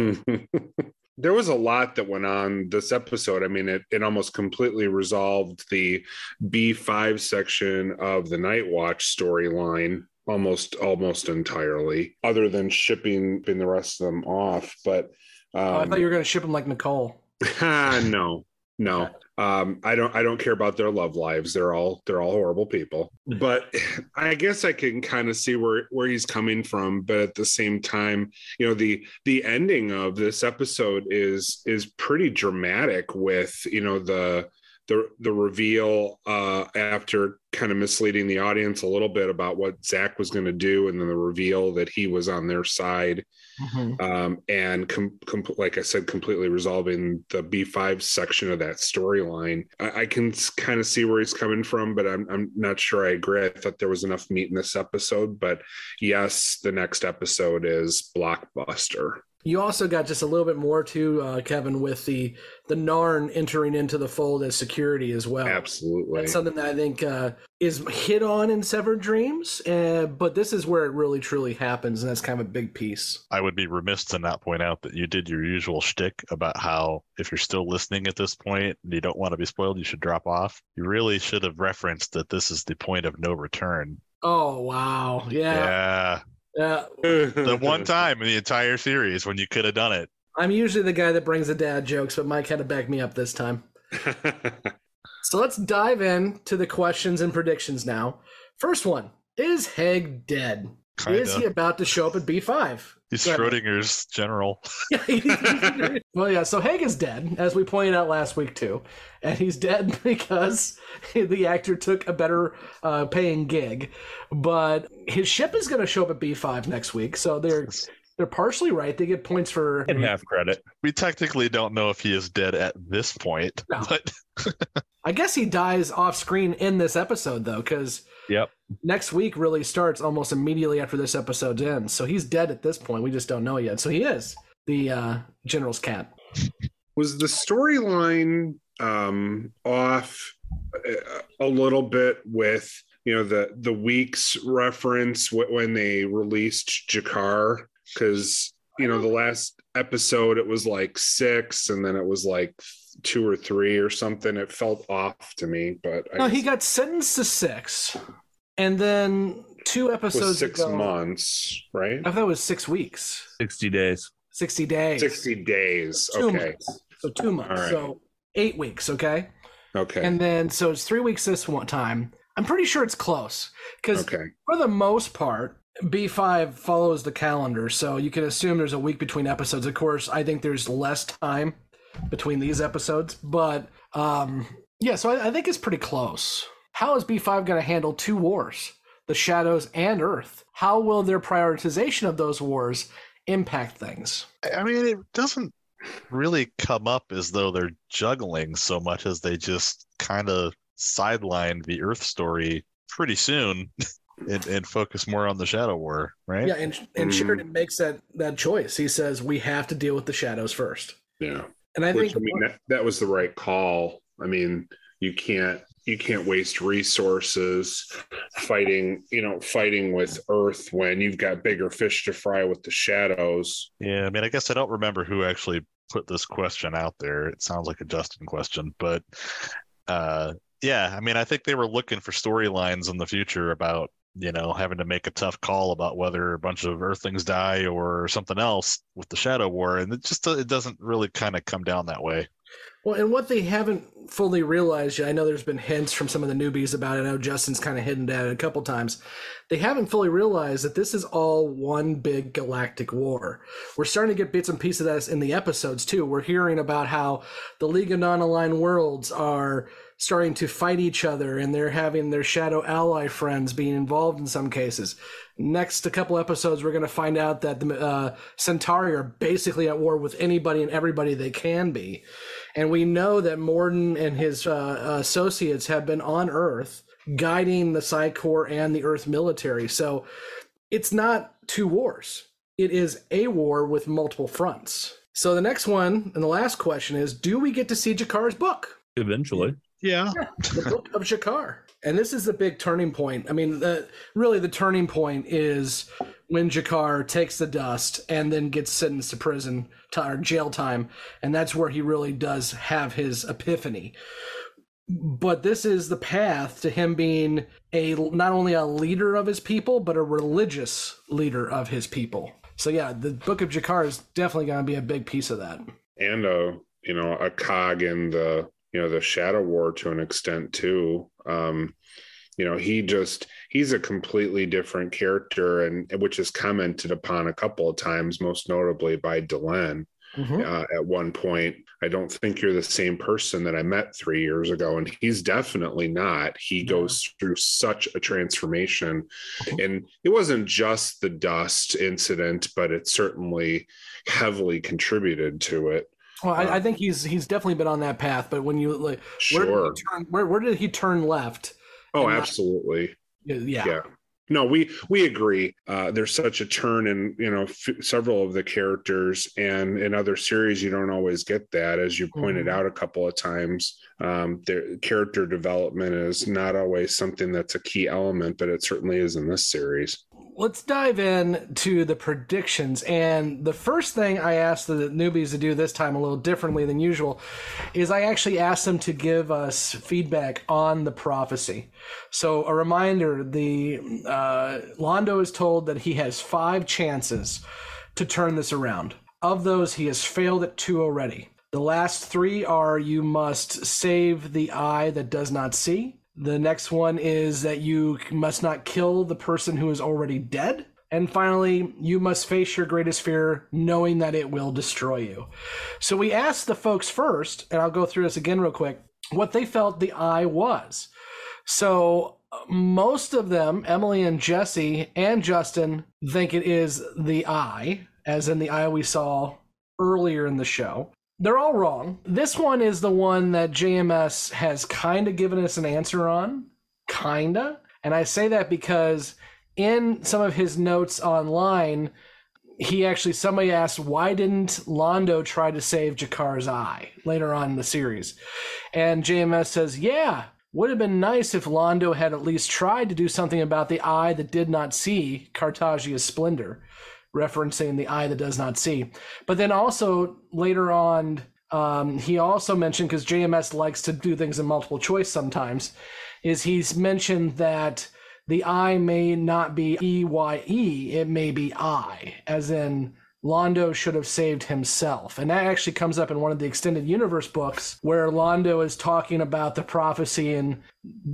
there was a lot that went on this episode. I mean, it, it almost completely resolved the B5 section of the Night Watch storyline almost almost entirely, other than shipping the rest of them off. But um, oh, I thought you were going to ship them like Nicole. [laughs] no, no. [laughs] Um, I don't I don't care about their love lives. They're all they're all horrible people. But [laughs] I guess I can kind of see where where he's coming from. But at the same time, you know, the the ending of this episode is is pretty dramatic with, you know, the the the reveal uh, after kind of misleading the audience a little bit about what Zack was going to do, and then the reveal that he was on their side, Mm-hmm. um, and com- com- like I said, completely resolving the B five section of that storyline. I-, I can kind of see where he's coming from, but I'm I'm not sure I agree. I thought there was enough meat in this episode, but yes, the next episode is blockbuster. You also got just a little bit more too, uh, Kevin, with the the Narn entering into the fold as security as well. Absolutely, That's something that I think uh, is hit on in Severed Dreams, uh, but this is where it really truly happens, and that's kind of a big piece. I would be remiss to not point out that you did your usual shtick about how if you're still listening at this point and you don't want to be spoiled, you should drop off. You really should have referenced that this is the point of no return. Oh wow, yeah, Yeah. Yeah. The one uh, [laughs] time in the entire series when you could have done it. I'm usually the guy that brings the dad jokes, but Mike had to back me up this time. [laughs] so let's dive in to the questions and predictions now. First one Is Hague dead? Is Kinda. he about to show up at B5? He's Go [laughs] ahead. Schrodinger's general. well, yeah, so Hague is dead, as we pointed out last week, too. And he's dead [laughs] because the actor took a better uh, paying gig. But his ship is going to show up at B5 next week, so they're. They're partially right. They get points for half credit. We technically don't know if he is dead at this point, but [laughs] I guess he dies off screen in this episode though, because Yep. next week really starts almost immediately after this episode ends. So he's dead at this point. We just don't know yet. So he is the uh, general's cat. was the storyline um off uh, a little bit with you know the the weeks reference when they released g'kar because you know the last episode it was like six and then it was like two or three or something it felt off to me but No, I he got sentenced to six, and then two episodes was six ago. months right I thought it was six weeks, 60 days. sixty days, 60 days two okay months. So two months. All right. So eight weeks. Okay. okay And then so it's three weeks this one time. I'm pretty sure it's close because okay for the most part, B5 follows the calendar, so you can assume there's a week between episodes. Of course, I think there's less time between these episodes, but um, yeah, so I, I think it's pretty close. How is B5 going to handle two wars, the Shadows and Earth? How will their prioritization of those wars impact things? I mean, it doesn't really come up as though they're juggling so much as they just kind of sideline the Earth story pretty soon [laughs] and, and focus more on the Shadow War, right? Yeah, and and Sheridan makes that that choice. He says we have to deal with the Shadows first. yeah And I Which, think I mean that, that was the right call. I mean, you can't you can't waste resources fighting, you know, fighting with Earth when you've got bigger fish to fry with the shadows. Yeah, I mean, I guess I don't remember who actually put this question out there. It sounds like a Justin question, but uh, yeah, I mean, I think they were looking for storylines in the future about you know having to make a tough call about whether a bunch of Earthlings die or something else with the Shadow War, and it just it doesn't really kind of come down that way. Well, and what they haven't fully realized yet, I know there's been hints from some of the newbies about it. I know Justin's kind of hinted at it a couple times. They haven't fully realized that this is all one big galactic war. We're starting to get bits and pieces of that in the episodes too. We're hearing about how the League of Non-Aligned Worlds are starting to fight each other and they're having their shadow ally friends being involved in some cases. Next a couple episodes, we're going to find out that the uh, Centauri are basically at war with anybody and everybody they can be. And we know that Morden and his uh, associates have been on Earth guiding the Psi Corps and the Earth military. So it's not two wars, it is a war with multiple fronts. So the next one and the last question is Do we get to see G'Kar's book? Eventually. Yeah. the book of G'Kar. And this is the big turning point. I mean, the, really, the turning point is when G'Kar takes the dust and then gets sentenced to prison to, or jail time, and that's where he really does have his epiphany. But this is the path to him being a not only a leader of his people, but a religious leader of his people. So yeah, the Book of G'Kar is definitely going to be a big piece of that. And a you know, a cog in the you know the shadow war to an extent too. Um, you know, he just he's a completely different character and which is commented upon a couple of times, most notably by Delenn. Mhm. uh, at one point. I don't think you're the same person that I met three years ago. And he's definitely not. He goes through such a transformation. And it wasn't just the dust incident, but it certainly heavily contributed to it. Well, I, I think he's he's definitely been on that path. But when you like, where did Sure. turn, where, where did he turn left? Oh, And not- absolutely. yeah. Yeah. no we we agree uh there's such a turn in you know f- several of the characters and in other series you don't always get that as you pointed Mhm. out a couple of times um their character development is not always something that's a key element but it certainly is in this series Let's dive in to the predictions. And the first thing I asked the newbies to do this time a little differently than usual is I actually asked them to give us feedback on the prophecy. So a reminder, the uh, Londo is told that he has five chances to turn this around. Of those, he has failed at two already. The last three are you must save the eye that does not see. The next one is that you must not kill the person who is already dead. And finally, you must face your greatest fear knowing that it will destroy you. So we asked the folks first, and I'll go through this again real quick, what they felt the eye was. So most of them, Emily and Jessi and Justin, think it is the eye, as in the eye we saw earlier in the show. They're all wrong. This one is the one that JMS has kind of given us an answer on. Kinda. And I say that because in some of his notes online, he actually somebody asked why didn't Londo try to save G'Kar's eye later on in the series, and JMS says, "Yeah, would have been nice if Londo had at least tried to do something about the eye that did not see Cartagia's splendor." Referencing the eye that does not see. But then also later on, um, he also mentioned because JMS likes to do things in multiple choice sometimes, is he's mentioned that the eye may not be E Y E, it may be I, as in Londo should have saved himself. And that actually comes up in one of the extended universe books where Londo is talking about the prophecy and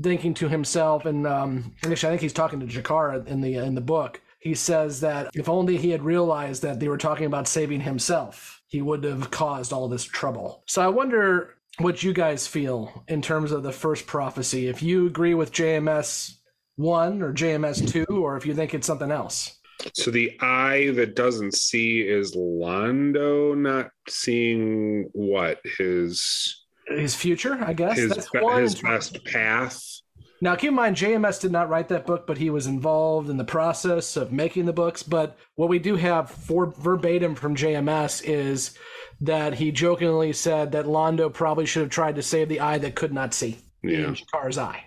thinking to himself, and um, actually, I think he's talking to G'Kar in the in the book he says that if only he had realized that they were talking about saving himself, he would have caused all this trouble. So I wonder what you guys feel in terms of the first prophecy. If you agree with JMS 1 or JMS 2, or if you think it's something else. so the eye that doesn't see is londo not seeing what his His future, I guess. his, That's one his best path Now, keep in mind, JMS did not write that book, but he was involved in the process of making the books. But what we do have for verbatim from JMS is that he jokingly said that Londo probably should have tried to save the eye that could not see. Yeah. G'Kar's eye.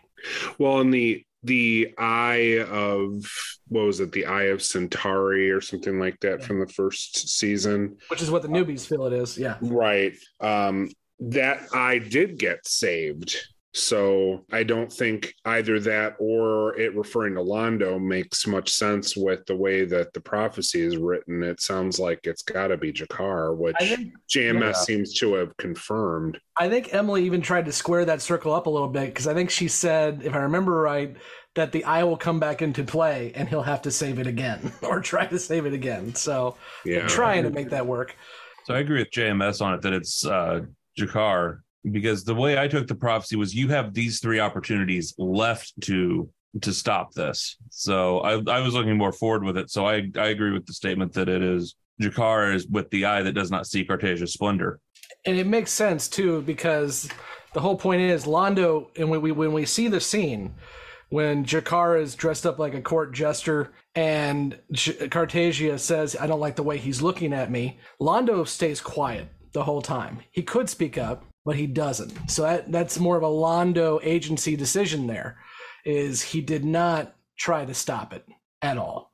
Well, in the the eye of what was it? The eye of Centauri or something like that from the first season. Which is what the newbies feel it is. Yeah. Right. Um, that eye did get saved. So I don't think either that or it referring to Londo makes much sense with the way that the prophecy is written. It sounds like it's got to be G'Kar, which think- JMS Yeah. seems to have confirmed. I think Emily even tried to square that circle up a little bit because I think she said, if I remember right, that the eye will come back into play and he'll have to save it again [laughs] or try to save it again. So Yeah. trying to make that work. So I agree with JMS on it that it's uh, G'Kar because the way I took the prophecy was you have these three opportunities left to to stop this. So I, I was looking more forward with it. So I, I agree with the statement that it is G'Kar is with the eye that does not see Cartagia's splendor. And it makes sense too because the whole point is Londo, and when we when we see the scene when G'Kar is dressed up like a court jester and J- Cartagia says, "I don't like the way he's looking at me," Londo stays quiet the whole time. He could speak up, but he doesn't. So that that's more of a Londo agency decision. There is he did not try to stop it at all.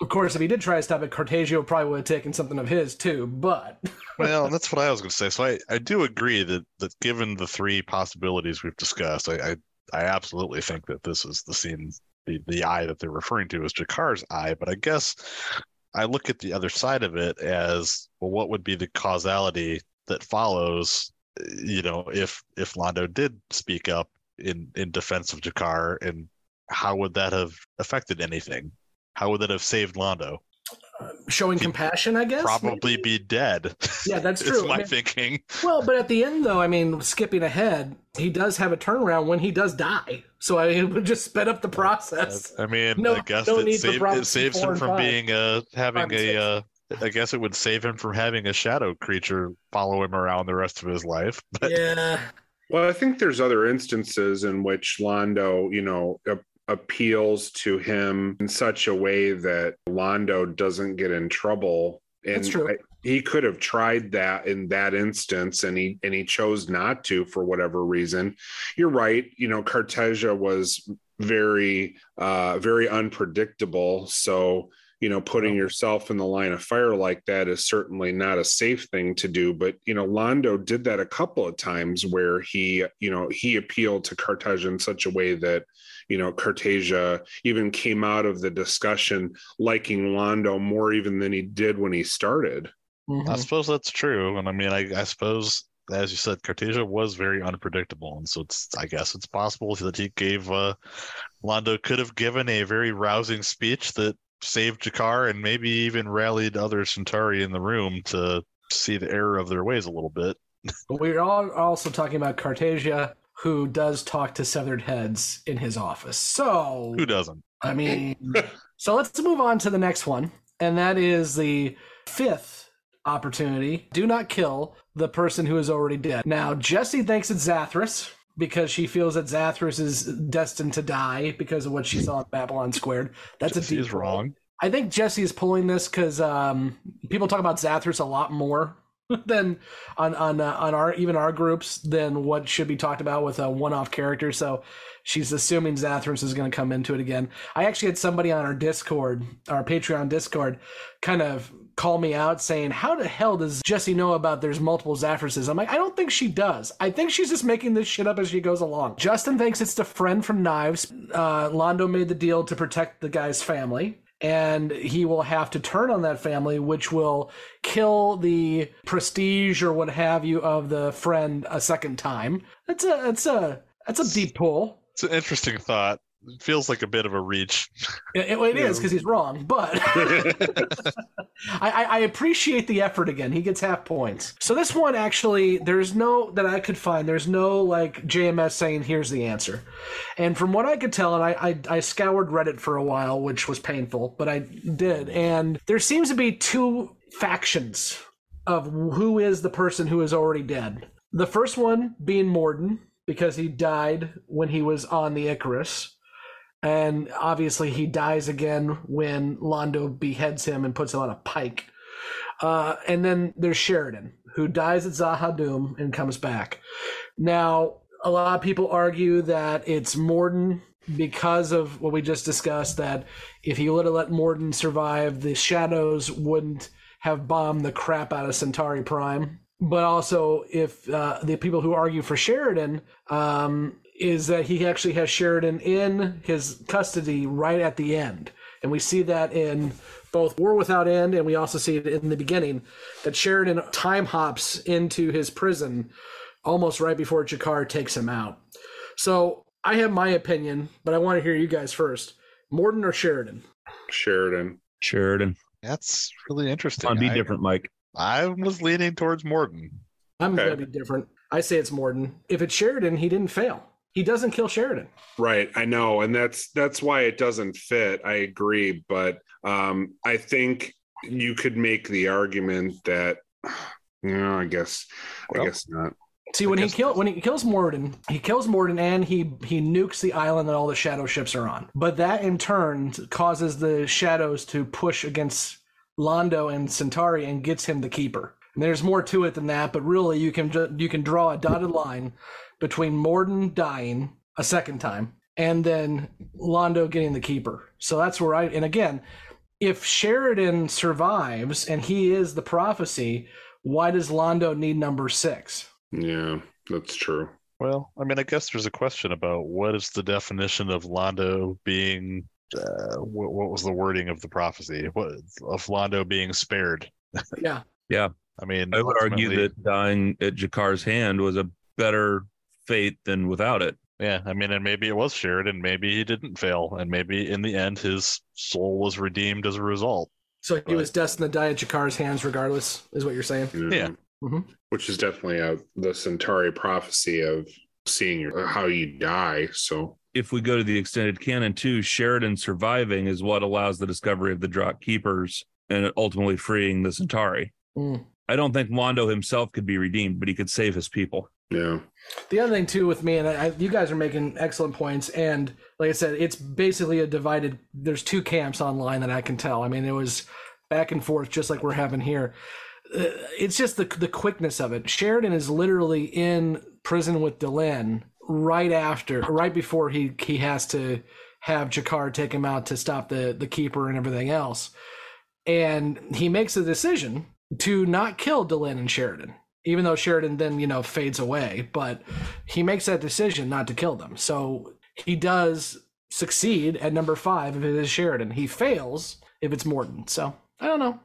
Of course, if he did try to stop it, Cartagia probably would have taken something of his too. But [laughs] well, that's what I was going to say. So I, I do agree that that given the three possibilities we've discussed, I, I I absolutely think that this is the scene, the the eye that they're referring to is G'Kar's eye. But I guess I look at the other side of it as well. What would be the causality that follows? You know, if if Londo did speak up in in defense of G'Kar, and how would that have affected anything? How would that have saved Londo? showing compassion, I guess. Probably be dead. Yeah, that's [laughs] true. I my mean- thinking. Well, but at the end, though, I mean, skipping ahead, he does have a turnaround when he does die. So I, [laughs] it would just sped up the process. I mean, No- I guess no it, need for save, it saves him from five. being uh having Five a uh I guess it would save him from having a shadow creature follow him around the rest of his life. [laughs] But yeah. Well, I think there's other instances in which Londo, you know, uh, appeals to him in such a way that Londo doesn't get in trouble. And That's true. I- he could have tried that in that instance and he and he chose not to for whatever reason. You're right, you know, Cartagia was very uh very unpredictable. So you know putting yourself in the line of fire like that is certainly not a safe thing to do but you know londo did that a couple of times where he you know he appealed to cartagia in such a way that you know cartagia even came out of the discussion liking londo more even than he did when he started Mm-hmm. I suppose that's true, and I mean, I, I suppose as you said, Cartagia was very unpredictable, and so it's I guess it's possible that he gave uh, Londo could have given a very rousing speech that saved G'Kar and maybe even rallied other Centauri in the room to see the error of their ways a little bit. But we're all also talking about Cartagia, who does talk to severed heads in his office. So Who doesn't? I mean, [laughs] so let's move on to the next one, and that is the fifth opportunity. Do not kill the person who is already dead. Now, Jessi thinks it's Zathras because she feels that Zathras is destined to die because of what she saw in Babylon Squared. That's a Jessi's deep wrong. I think Jessi is pulling this because um, people talk about Zathras a lot more [laughs] than on on uh, on our even our groups than what should be talked about with a one-off character. So she's assuming Zathras is going to come into it again. I actually had somebody on our Discord, our Patreon Discord, kind of call me out saying, "How the hell does Jessi know about there's multiple Zathrases?" I'm like, I don't think she does. I think she's just making this shit up as she goes along. Justin thinks it's the friend from Knives. Uh, Londo made the deal to protect the guy's family and he will have to turn on that family, which will kill the prestige or what have you of the friend a second time. That's a that's a that's a deep pull. It's an interesting thought. It feels like a bit of a reach. It, it- it is because he's wrong, but [laughs] [laughs] I, I, I appreciate the effort again. He gets half points. So this one actually, there's no that I could find. There's no like JMS saying here's the answer. And from what I could tell, and I, I I scoured Reddit for a while, which was painful, but I did. And there seems to be two factions of who is the person who is already dead. The first one being Morden because he died when he was on the Icarus. And obviously, he dies again when Londo beheads him and puts him on a pike. Uh, and then there's Sheridan, who dies at Z'ha'dum and comes back. Now, a lot of people argue that it's Morden because of what we just discussed, that if he would have let Morden survive, the shadows wouldn't have bombed the crap out of Centauri Prime. But also, if uh, the people who argue for Sheridan um, is that he actually has Sheridan in his custody right at the end. And we see that in both War Without End and we also see it in the beginning that Sheridan time hops into his prison almost right before G'Kar takes him out. So I have my opinion, but I want to hear you guys first. Morden or Sheridan? Sheridan. Sheridan. That's really interesting. On be I- different, Mike. I was leaning towards Morden. I'm Okay. going to be different. I say it's Morden. If it's Sheridan, he didn't fail. He doesn't kill Sheridan. Right, I know, and that's that's why it doesn't fit. I agree, but um, I think you could make the argument that, [sighs] no, I guess, I guess not. See, when he kill when he kills Morden, he kills Morden and he he nukes the island that all the shadow ships are on. But that in turn causes the shadows to push against Londo and Centauri and gets him the keeper. And there's more to it than that, but really you can ju- you can draw a dotted line between Morden dying a second time and then Londo getting the keeper. So that's where I and again, if Sheridan survives and he is the prophecy, why does Londo need number six? Yeah, that's true. Well, I mean, I guess there's a question about what is the definition of Londo being. Uh, what, what was the wording of the prophecy? What of Londo being spared? Yeah. Yeah. I mean, I would argue that dying at G'Kar's hand was a better fate than without it. Yeah, I mean, and maybe it was Sheridan. Maybe he didn't fail, and maybe in the end his soul was redeemed as a result. So he was destined to die at G'Kar's hands, regardless, is what you're saying. Yeah. Mhm. which is definitely a the Centauri prophecy of seeing your, how you die. So If we go to the extended canon too, Sheridan surviving is what allows the discovery of the Drakh Keepers and ultimately freeing the Centauri. Mm. I don't think Londo himself could be redeemed, but he could save his people. Yeah. The other thing too with me, and I, you guys are making excellent points, and like I said, it's basically a divided. There's two camps online that I can tell. I mean, it was back and forth, just like we're having here. Uh, It's just the the quickness of it. Sheridan is literally in prison with Delenn right after, right before he he has to have G'Kar take him out to stop the the keeper and everything else, and he makes a decision to not kill Delenn and Sheridan even though Sheridan then, you know, fades away, but he makes that decision not to kill them. So he does succeed at number five if it is Sheridan. He fails if it's Morden. So I don't know.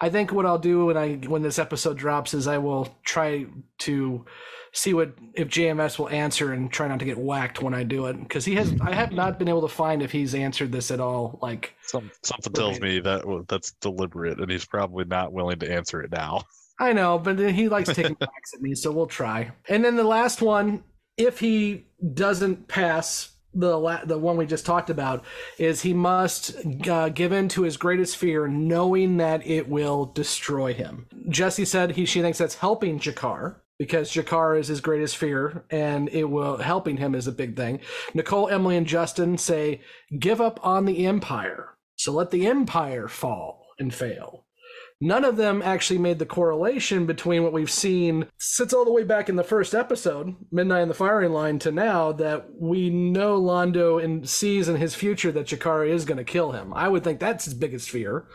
I think what I'll do when I when this episode drops is I will try to see what if JMS will answer and try not to get whacked when I do it because he has I have not been able to find if he's answered this at all. Like Some, something tells me that that's deliberate, and he's probably not willing to answer it now. [laughs] I know, but then he likes taking [laughs] backs at me, so we'll try. And then the last one, if he doesn't pass the la- the one we just talked about, is he must uh, give in to his greatest fear, knowing that it will destroy him. Jessi said he she thinks that's helping G'Kar because G'Kar is his greatest fear, and it will helping him is a big thing. Nicole, Emily, and Justin say give up on the Empire, so let the Empire fall and fail none of them actually made the correlation between what we've seen since all the way back in the first episode, Midnight in the Firing Line, to now that we know Londo and sees in his future that Jakara is going to kill him. I would think that's his biggest fear,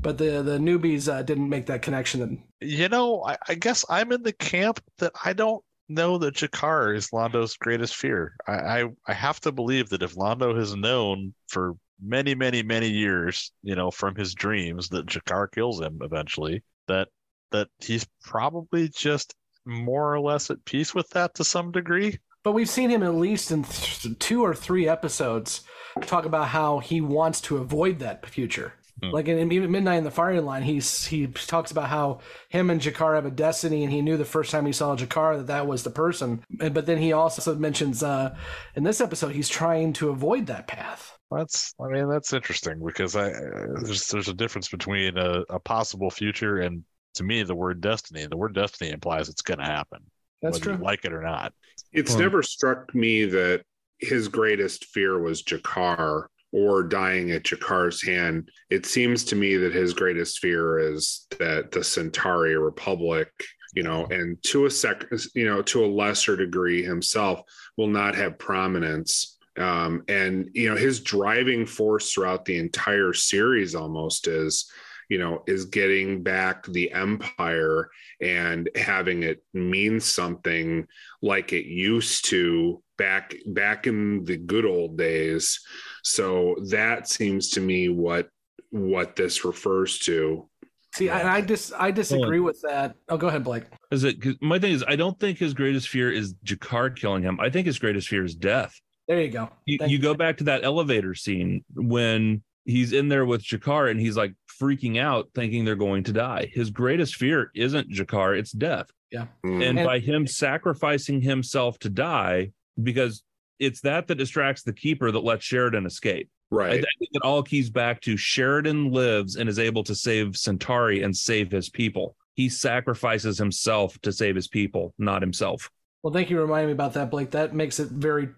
but the the newbies uh, didn't make that connection. You know, I, I guess I'm in the camp that I don't know that G'Kar is Londo's greatest fear. I, I, I have to believe that if Londo has known for many, many, many years, you know, from his dreams that G'Kar kills him eventually, that that he's probably just more or less at peace with that to some degree. But we've seen him at least in th- two or three episodes talk about how he wants to avoid that future. Hmm. Like in, in Midnight in the Firing Line, he's he talks about how him and G'Kar have a destiny, and he knew the first time he saw G'Kar that that was the person. And, but then he also mentions uh, in this episode he's trying to avoid that path. That's, I mean, that's interesting because I uh, there's there's a difference between a, a possible future and to me the word destiny. The word destiny implies it's going to happen, That's whether true. you like it or not. It's Hmm. never struck me that his greatest fear was G'Kar or dying at G'Kar's hand. It seems to me that his greatest fear is that the Centauri Republic, you know, and to a sec, you know, to a lesser degree himself will not have prominence. Um, and you know, his driving force throughout the entire series almost is you know is getting back the empire and having it mean something like it used to back back in the good old days so that seems to me what what this refers to See, I, I dis I disagree with that. Oh, go ahead, Blake. Is it? 'cause my thing is, I don't think his greatest fear is G'Kar killing him. I think his greatest fear is death. There you go. You, you go back to that elevator scene when he's in there with G'Kar and he's like freaking out, thinking they're going to die. His greatest fear isn't G'Kar; it's death. Yeah. Mm. And, And- by him sacrificing himself to die, because it's that that distracts the keeper that lets Sheridan escape. Right. I, I think it all keys back to Sheridan lives and is able to save Centauri and save his people. He sacrifices himself to save his people, not himself. Well, thank you for reminding me about that, Blake. That makes it very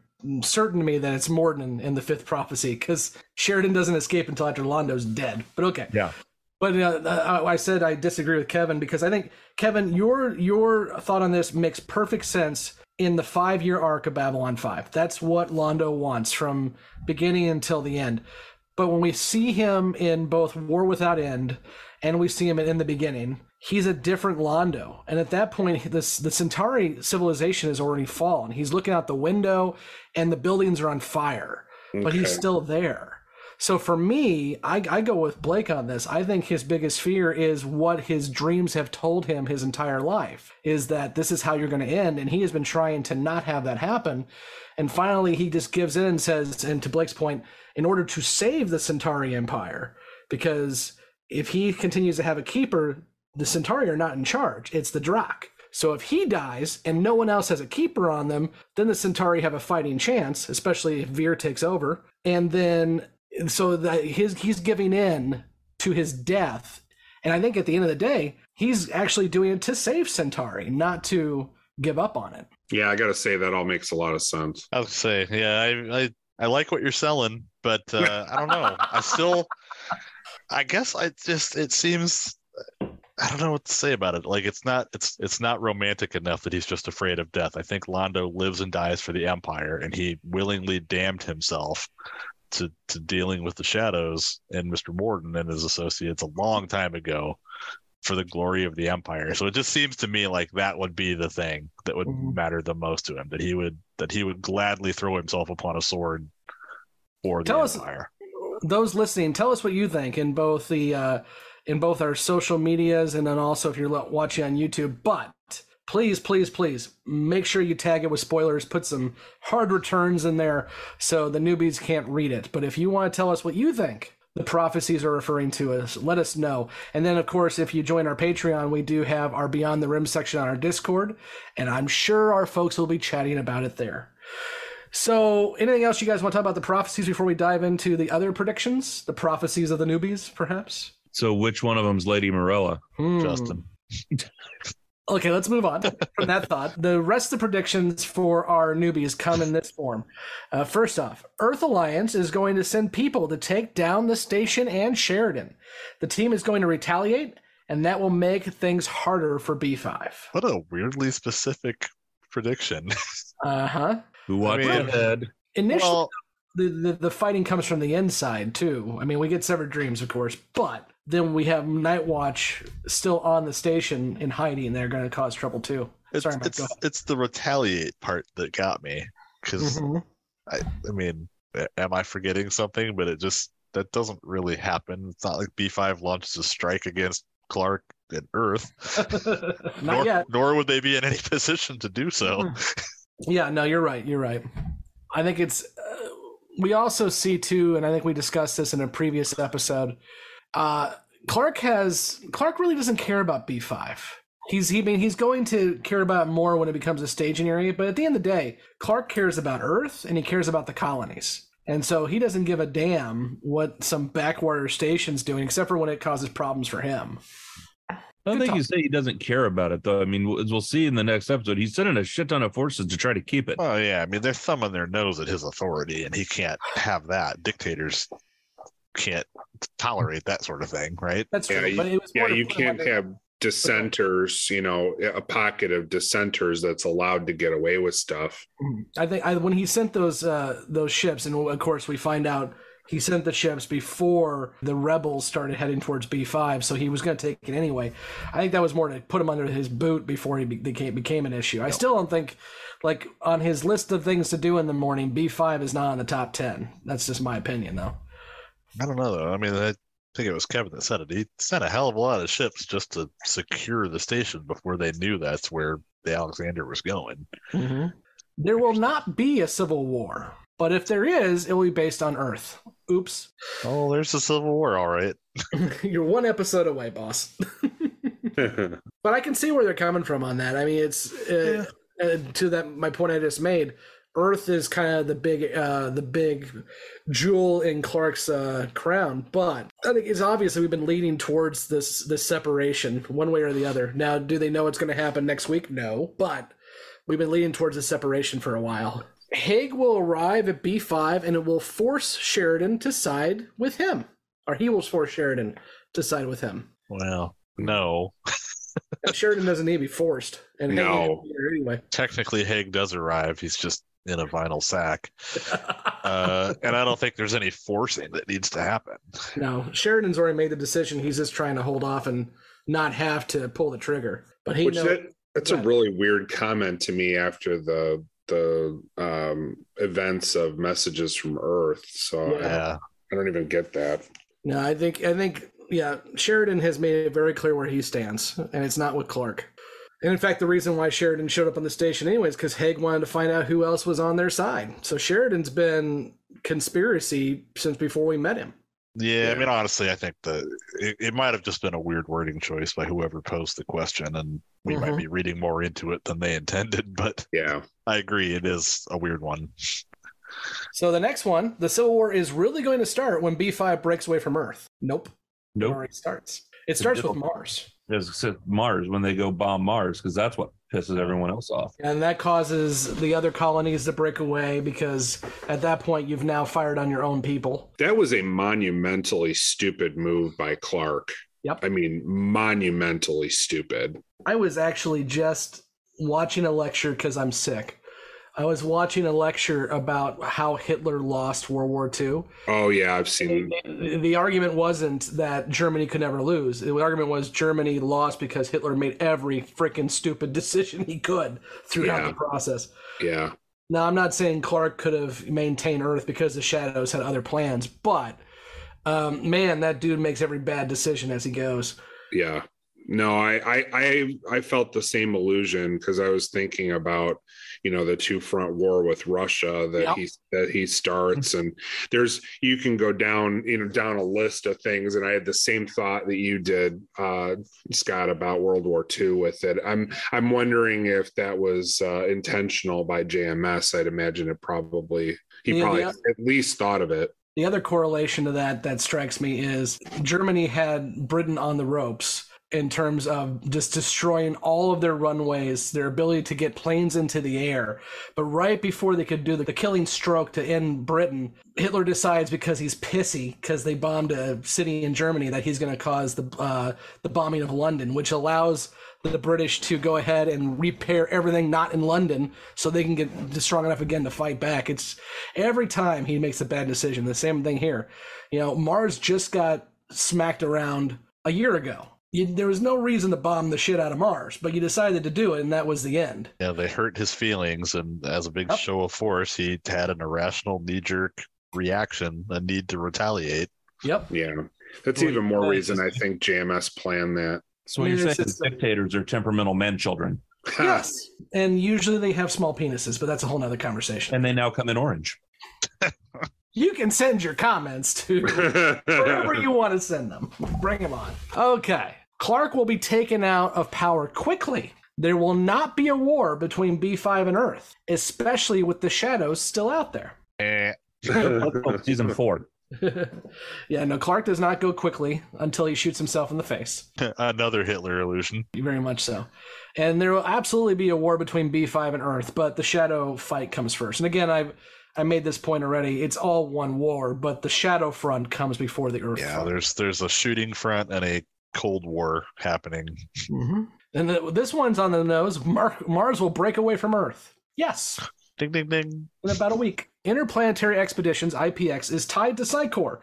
certain to me that it's Morden in, in the fifth prophecy because Sheridan doesn't escape until after Londo's dead. But okay. Yeah. But uh, I I said I disagree with Kevin because I think Kevin, your your thought on this makes perfect sense in the five year arc of Babylon Five. That's what Londo wants from beginning until the end. But when we see him in both War Without End and we see him in the beginning, he's a different Londo. And at that point, this the Centauri civilization has already fallen. He's looking out the window, and the buildings are on fire, but he's still there. So for me, I, I go with Blake on this. I think his biggest fear is what his dreams have told him his entire life is that this is how you're going to end. And he has been trying to not have that happen. And finally, he just gives in and says, and to Blake's point, in order to save the Centauri Empire, because if he continues to have a keeper, the Centauri are not in charge. It's the Drakh. So if he dies and no one else has a keeper on them, then the Centauri have a fighting chance, especially if Vir takes over. And then so that his he's giving in to his death. And I think at the end of the day, he's actually doing it to save Centauri, not to give up on it. Yeah, I got to say that all makes a lot of sense. I would say, yeah, I, I I like what you're selling, but uh, I don't know. I still, I guess I just it seems I don't know what to say about it. Like it's not it's it's not romantic enough that he's just afraid of death. I think Londo lives and dies for the Empire, and he willingly damned himself to to dealing with the shadows and Mr. Morden and his associates a long time ago for the glory of the Empire. So it just seems to me like that would be the thing that would Mhm. matter the most to him. That he would that he would gladly throw himself upon a sword for the Tell us, Empire. those listening, tell us what you think in both the uh, in both our social medias and then also if you're watching on YouTube. But please, please, please make sure you tag it with spoilers. Put some hard returns in there so the newbies can't read it. But if you want to tell us what you think the prophecies are referring to us, let us know. And then, of course, if you join our Patreon, we do have our Beyond the Rim section on our Discord, and I'm sure our folks will be chatting about it there. So, anything else you guys want to talk about the prophecies before we dive into the other predictions? The prophecies of the newbies, perhaps? So which one of them's Lady Morella? Hmm. Justin. [laughs] Okay, let's move on from that thought. The rest of the predictions for our newbies come in this form. Uh, first off, Earth Alliance is going to send people to take down the station and Sheridan. The team is going to retaliate, and that will make things harder for B5. What a weirdly specific prediction. [laughs] Uh huh. Who watch I mean, ahead? Initially, Well- the, the the fighting comes from the inside too. I mean, we get severed dreams, of course, but then we have Night Watch still on the station in hiding. They're going to cause trouble too. It's, Sorry, Mike. it's it's the retaliate part that got me because Mhm. I I mean, am I forgetting something? But it just that doesn't really happen. It's not like B5 launches a strike against Clark and Earth. [laughs] Not nor, yet. nor would they be in any [laughs] position to do so. Yeah, no, you're right. You're right. I think it's. Uh, we also see too, and I think we discussed this in a previous episode. Uh, Clark has Clark really doesn't care about B five. He's he I mean he's going to care about more when it becomes a staging area, but at the end of the day, Clark cares about Earth and he cares about the colonies. And so he doesn't give a damn what some backwater station's doing, except for when it causes problems for him. I don't think you say he doesn't care about it though. I mean, as we'll see in the next episode, he's sending a shit ton of forces to try to keep it. Oh yeah, I mean they're thumbing their nose at his authority, and he can't have that. Dictators can't tolerate that sort of thing, right? That's yeah, you, yeah, you can't have dissenters, you know, a pocket of dissenters that's allowed to get away with stuff. I think I, when he sent those uh, those ships, and of course we find out he sent the ships before the rebels started heading towards B five, so he was going to take it anyway. I think that was more to put him under his boot before he be- became became an issue. I still don't think, like on his list of things to do in the morning, B five is not on the top ten. That's just my opinion, though. I don't know though. I mean, I think it was Kevin that said it. He sent a hell of a lot of ships just to secure the station before they knew that's where the Alexander was going. There will not be a civil war, but if there is, it will be based on Earth. Oops. Oh, there's a civil war, all right. [laughs] You're one episode away, boss. [laughs] but I can see where they're coming from on that. I mean, it's uh, uh, to that my point I just made. Earth is kind of the big, uh, the big jewel in Clark's uh, crown, but I think it's obvious that we've been leading towards this this separation one way or the other. Now, do they know it's going to happen next week? No, but we've been leading towards this separation for a while. Hague will arrive at B5 and it will force Sheridan to side with him. Or he will force Sheridan to side with him. Well, no. [laughs] Sheridan doesn't need to be forced. And No. there anyway. Technically, Hague does arrive. He's just in a vinyl sack. [laughs] uh, and I don't think there's any forcing that needs to happen. No, Sheridan's already made the decision. He's just trying to hold off and not have to pull the trigger. But he Which knows. that, that's a really weird comment to me after the the um, events of messages from Earth. So I, Yeah. don't, I don't even get that. No, I think I think yeah, Sheridan has made it very clear where he stands, and it's not with Clark. And in fact, the reason why Sheridan showed up on the station anyways, because Hague wanted to find out who else was on their side. So Sheridan's been conspiracy since before we met him. Yeah, I mean, honestly, I think the it, it might have just been a weird wording choice by whoever posed the question, and we might Mhm. be reading more into it than they intended. [laughs] But yeah, I agree, it is a weird one. So the next one, the Civil War is really going to start when B5 breaks away from Earth. Nope. Nope. It starts. It starts with Mars. It's except Mars when they go bomb Mars because that's what pisses everyone else off. And that causes the other colonies to break away because at that point you've now fired on your own people. That was a monumentally stupid move by Clark. Yep. I mean, monumentally stupid. I was actually just watching a lecture because I'm sick. I was watching a lecture about how Hitler lost World War II. Oh yeah, I've seen. The argument wasn't that Germany could never lose. The argument was Germany lost because Hitler made every freaking stupid [laughs] decision he could throughout Yeah. the process. Yeah. Now, I'm not saying Clark could have maintained Earth because the Shadows had other plans, but um, man, that dude makes every bad decision as he goes. Yeah. No, I I I, I felt the same illusion because I was thinking about you know the two front war with Russia that Yep. he that he starts and there's you can go down you know down a list of things and I had the same thought that you did uh Scott about World War II with it. I'm I'm wondering if that was uh, intentional by JMS. I'd imagine it probably he Yeah, probably yeah. at least thought of it. The other correlation to that that strikes me is Germany had Britain on the ropes in terms of just destroying all of their runways, their ability to get planes into the air. But right before they could do the, the killing stroke to end Britain, Hitler decides because he's pissy because they bombed a city in Germany that he's going to cause the uh, the bombing of London, which allows the British to go ahead and repair everything not in London so they can get strong enough again to fight back. It's every time he makes a bad decision. The same thing here. You know, Mars just got smacked around a year ago. You, there was no reason to bomb the shit out of Mars, but you decided to do it, and that was the end. Yeah, they hurt his feelings, and as a big show of force, he had an irrational knee jerk reaction, a need to retaliate. Yep. Yeah. That's Well, even more well, reason I think JMS planned that. So what you're it's saying is dictators are temperamental men children. [laughs] Yes. And usually they have small penises, but that's a whole nother conversation. And they now come in orange. [laughs] You can send your comments to [laughs] wherever you want to send them. Bring them on. Okay. Clark will be taken out of power quickly. There will not be a war between B5 and Earth, especially with the shadows still out there. Eh. Season four. [laughs] yeah, no, Clark does not go quickly until he shoots himself in the face. [laughs] Another Hitler illusion. Very much so. And there will absolutely be a war between B5 and Earth, but the shadow fight comes first. And again, I've I made this point already. It's all one war, but the shadow front comes before the Earth Yeah, front. there's there's a shooting front and a Cold War happening. hmm And the, this one's on the nose. Mar- Mars will break away from Earth. Yes. Ding ding ding. In about a week. Interplanetary Expeditions, IPX, is tied to Psi Corps,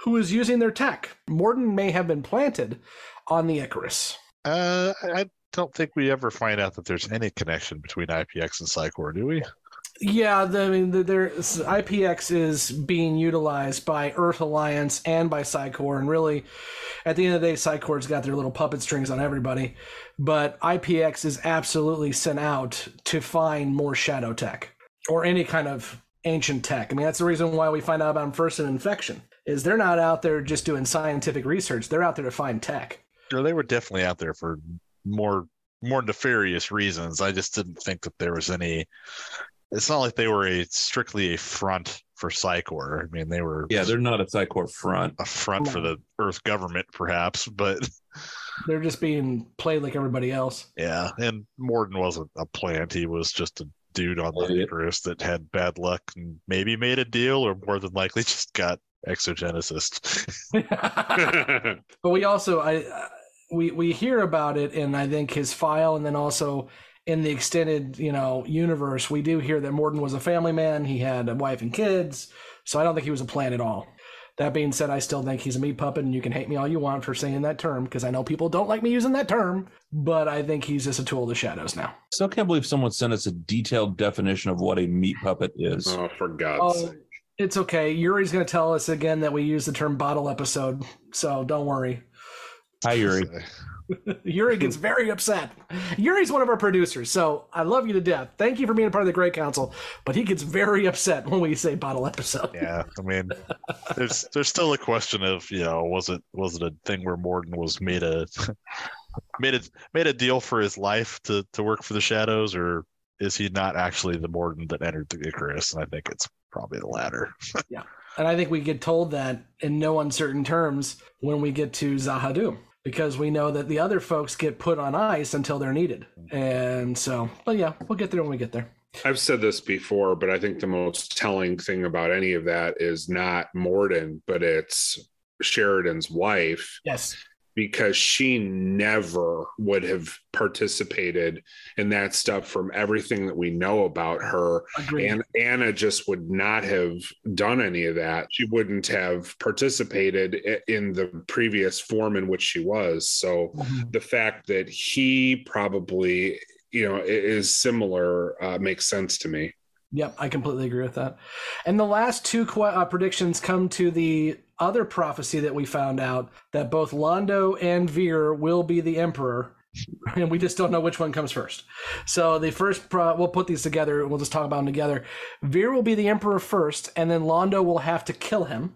who is using their tech. Morden may have been planted on the Icarus. Uh, I don't think we ever find out that there's any connection between IPX and Psi Corps, do we? Yeah, the, I mean, the, there, IPX is being utilized by Earth Alliance and by Psi Corps, and really, at the end of the day, Psi Corps's got their little puppet strings on everybody. But IPX is absolutely sent out to find more shadow tech or any kind of ancient tech. I mean, that's the reason why we find out about them first in infection. Is they're not out there just doing scientific research; they're out there to find tech. Sure, they were definitely out there for more more nefarious reasons. I just didn't think that there was any. It's not like they were a strictly a front for Psi Corps. I mean, they were Yeah, they're not a Psi Corps front. a front for the Earth government, perhaps, but [laughs] They're just being played like everybody else. yeah. And Morden wasn't a plant; he was just a dude on the Icarus that had bad luck and maybe made a deal, or more than likely just got exogenesis. [laughs] But we also I uh, we we hear about it and I think his file, and then also in the extended you know universe, we do hear that Morden was a family man. He had a wife and kids, so I don't think he was a plant at all. That being said, I still think he's a meat puppet, and you can hate me all you want for saying that term because I know people don't like me using that term. But I think he's just a tool of the shadows now. Still can't believe someone sent us a detailed definition of what a meat puppet is. Oh, for God's Oh, sake. it's okay. Yuri's going to tell us again that we use the term bottle episode, so don't worry. Hi, Yuri. Yuri gets very upset. Yuri's one of our producers, so I love you to death. Thank you for being a part of the Great Council, but he gets very upset when we say bottle episode. yeah, I mean, there's there's still a question of you know was it was it a thing where Morden was made a [laughs] made a made a deal for his life to to work for the Shadows, or is he not actually the Morden that entered the Icarus? And I think it's probably the latter. [laughs] yeah. And I think we get told that in no uncertain terms when we get to Z'ha'dum. Because we know that the other folks get put on ice until they're needed. And so, but yeah, we'll get there when we get there. I've said this before, but I think the most telling thing about any of that is not Morden, but it's Sheridan's wife. Yes. Because she never would have participated in that stuff from everything that we know about her. Agreed. And Anna just would not have done any of that. She wouldn't have participated in the previous form in which she was. So Mhm. the fact that he probably, you know, is similar uh, makes sense to me. Yep, I completely agree with that. And the last two qu- uh, predictions come to the other prophecy that we found out that both Londo and Vir will be the Emperor, [laughs] and we just don't know which one comes first. So the first, pro- we'll put these together. We'll just talk about them together. Vir will be the Emperor first, and then Londo will have to kill him.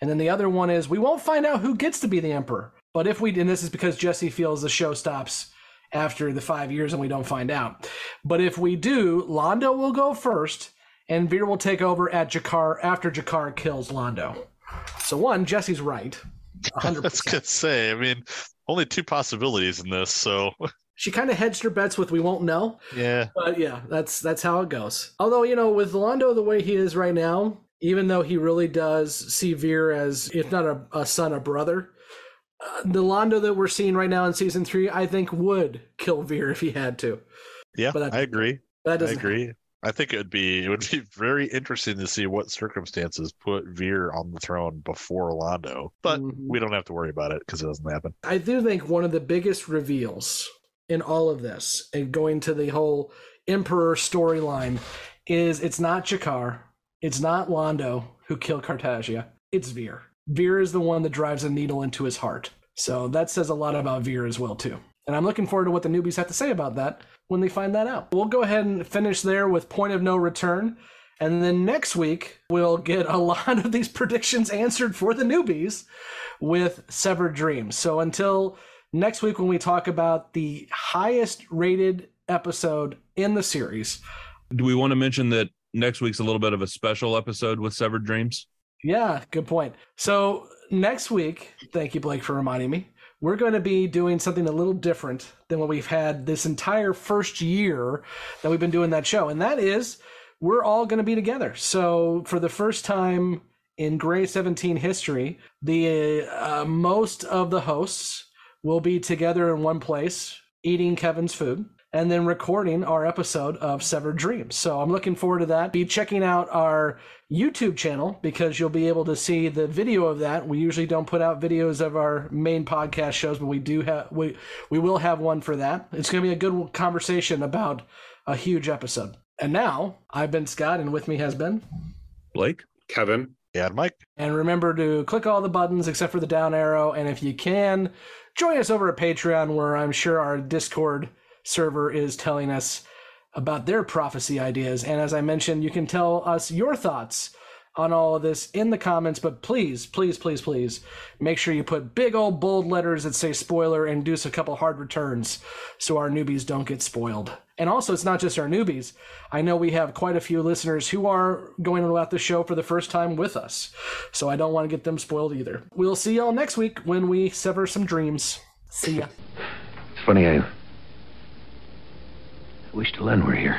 And then the other one is we won't find out who gets to be the Emperor, but if we, and this is because Jessi feels the show stops after the five years and we don't find out. But if we do, Londo will go first, and Vir will take over at G'Kar after G'Kar kills Londo. So one, Jessi's right. 100%. That's good to say. I mean, only two possibilities in this, so She kind of hedged her bets with we won't know. yeah. But yeah, that's that's how it goes. Although, you know, with Londo the way he is right now, even though he really does see Vir as, if not a, a son, a brother, uh, the Londo that we're seeing right now in season three, I think would kill Vir if he had to. Yeah, But I agree. that I doesn't agree. I think it would be it would be [laughs] very interesting to see what circumstances put Vir on the throne before Londo, but Mm-hmm. we don't have to worry about it because it doesn't happen. I do think one of the biggest reveals in all of this, and going to the whole Emperor storyline, is it's not G'Kar, it's not Londo who killed Cartagia, it's Vir. Vir is the one that drives a needle into his heart. So that says a lot about Vir as well, too. And I'm looking forward to what the newbies have to say about that when they find that out. We'll go ahead and finish there with Point of No Return. And then next week, we'll get a [laughs] lot of these predictions answered for the newbies with Severed Dreams. So until next week, when we talk about the highest rated episode in the series, Do we want to mention that next week's a little bit of a special episode with Severed Dreams? Yeah, good point. So next week, thank you, Blake, for reminding me. We're going to be doing something a little different than what we've had this entire first year that we've been doing that show, and that is we're all going to be together. So for the first time in Grey 17 history, the uh, most of the hosts will be together in one place eating Kevin's food and then recording our episode of Severed Dreams. So I'm looking forward to that. Be checking out our YouTube channel because you'll be able to see the video of that. We usually don't put out videos of our main podcast shows, but we do have we we will have one for that. It's going to be a good conversation about a huge episode. And now, I've been Scott and with me has been Blake, Kevin, and Mike. And remember to click all the buttons except for the down arrow. And if you can, join us over at Patreon, where I'm sure our Discord server is telling us about their prophecy ideas. And as I mentioned, you can tell us your thoughts on all of this in the comments. But please, please, please, please make sure you put big old bold letters that say spoiler and do a couple hard returns so our newbies don't get spoiled. And also, it's not just our newbies. I know we have quite a few listeners who are going about the show for the first time with us. So I don't want to get them spoiled either. We'll see y'all next week when we sever some dreams. See ya. It's funny, I wish to Len were here.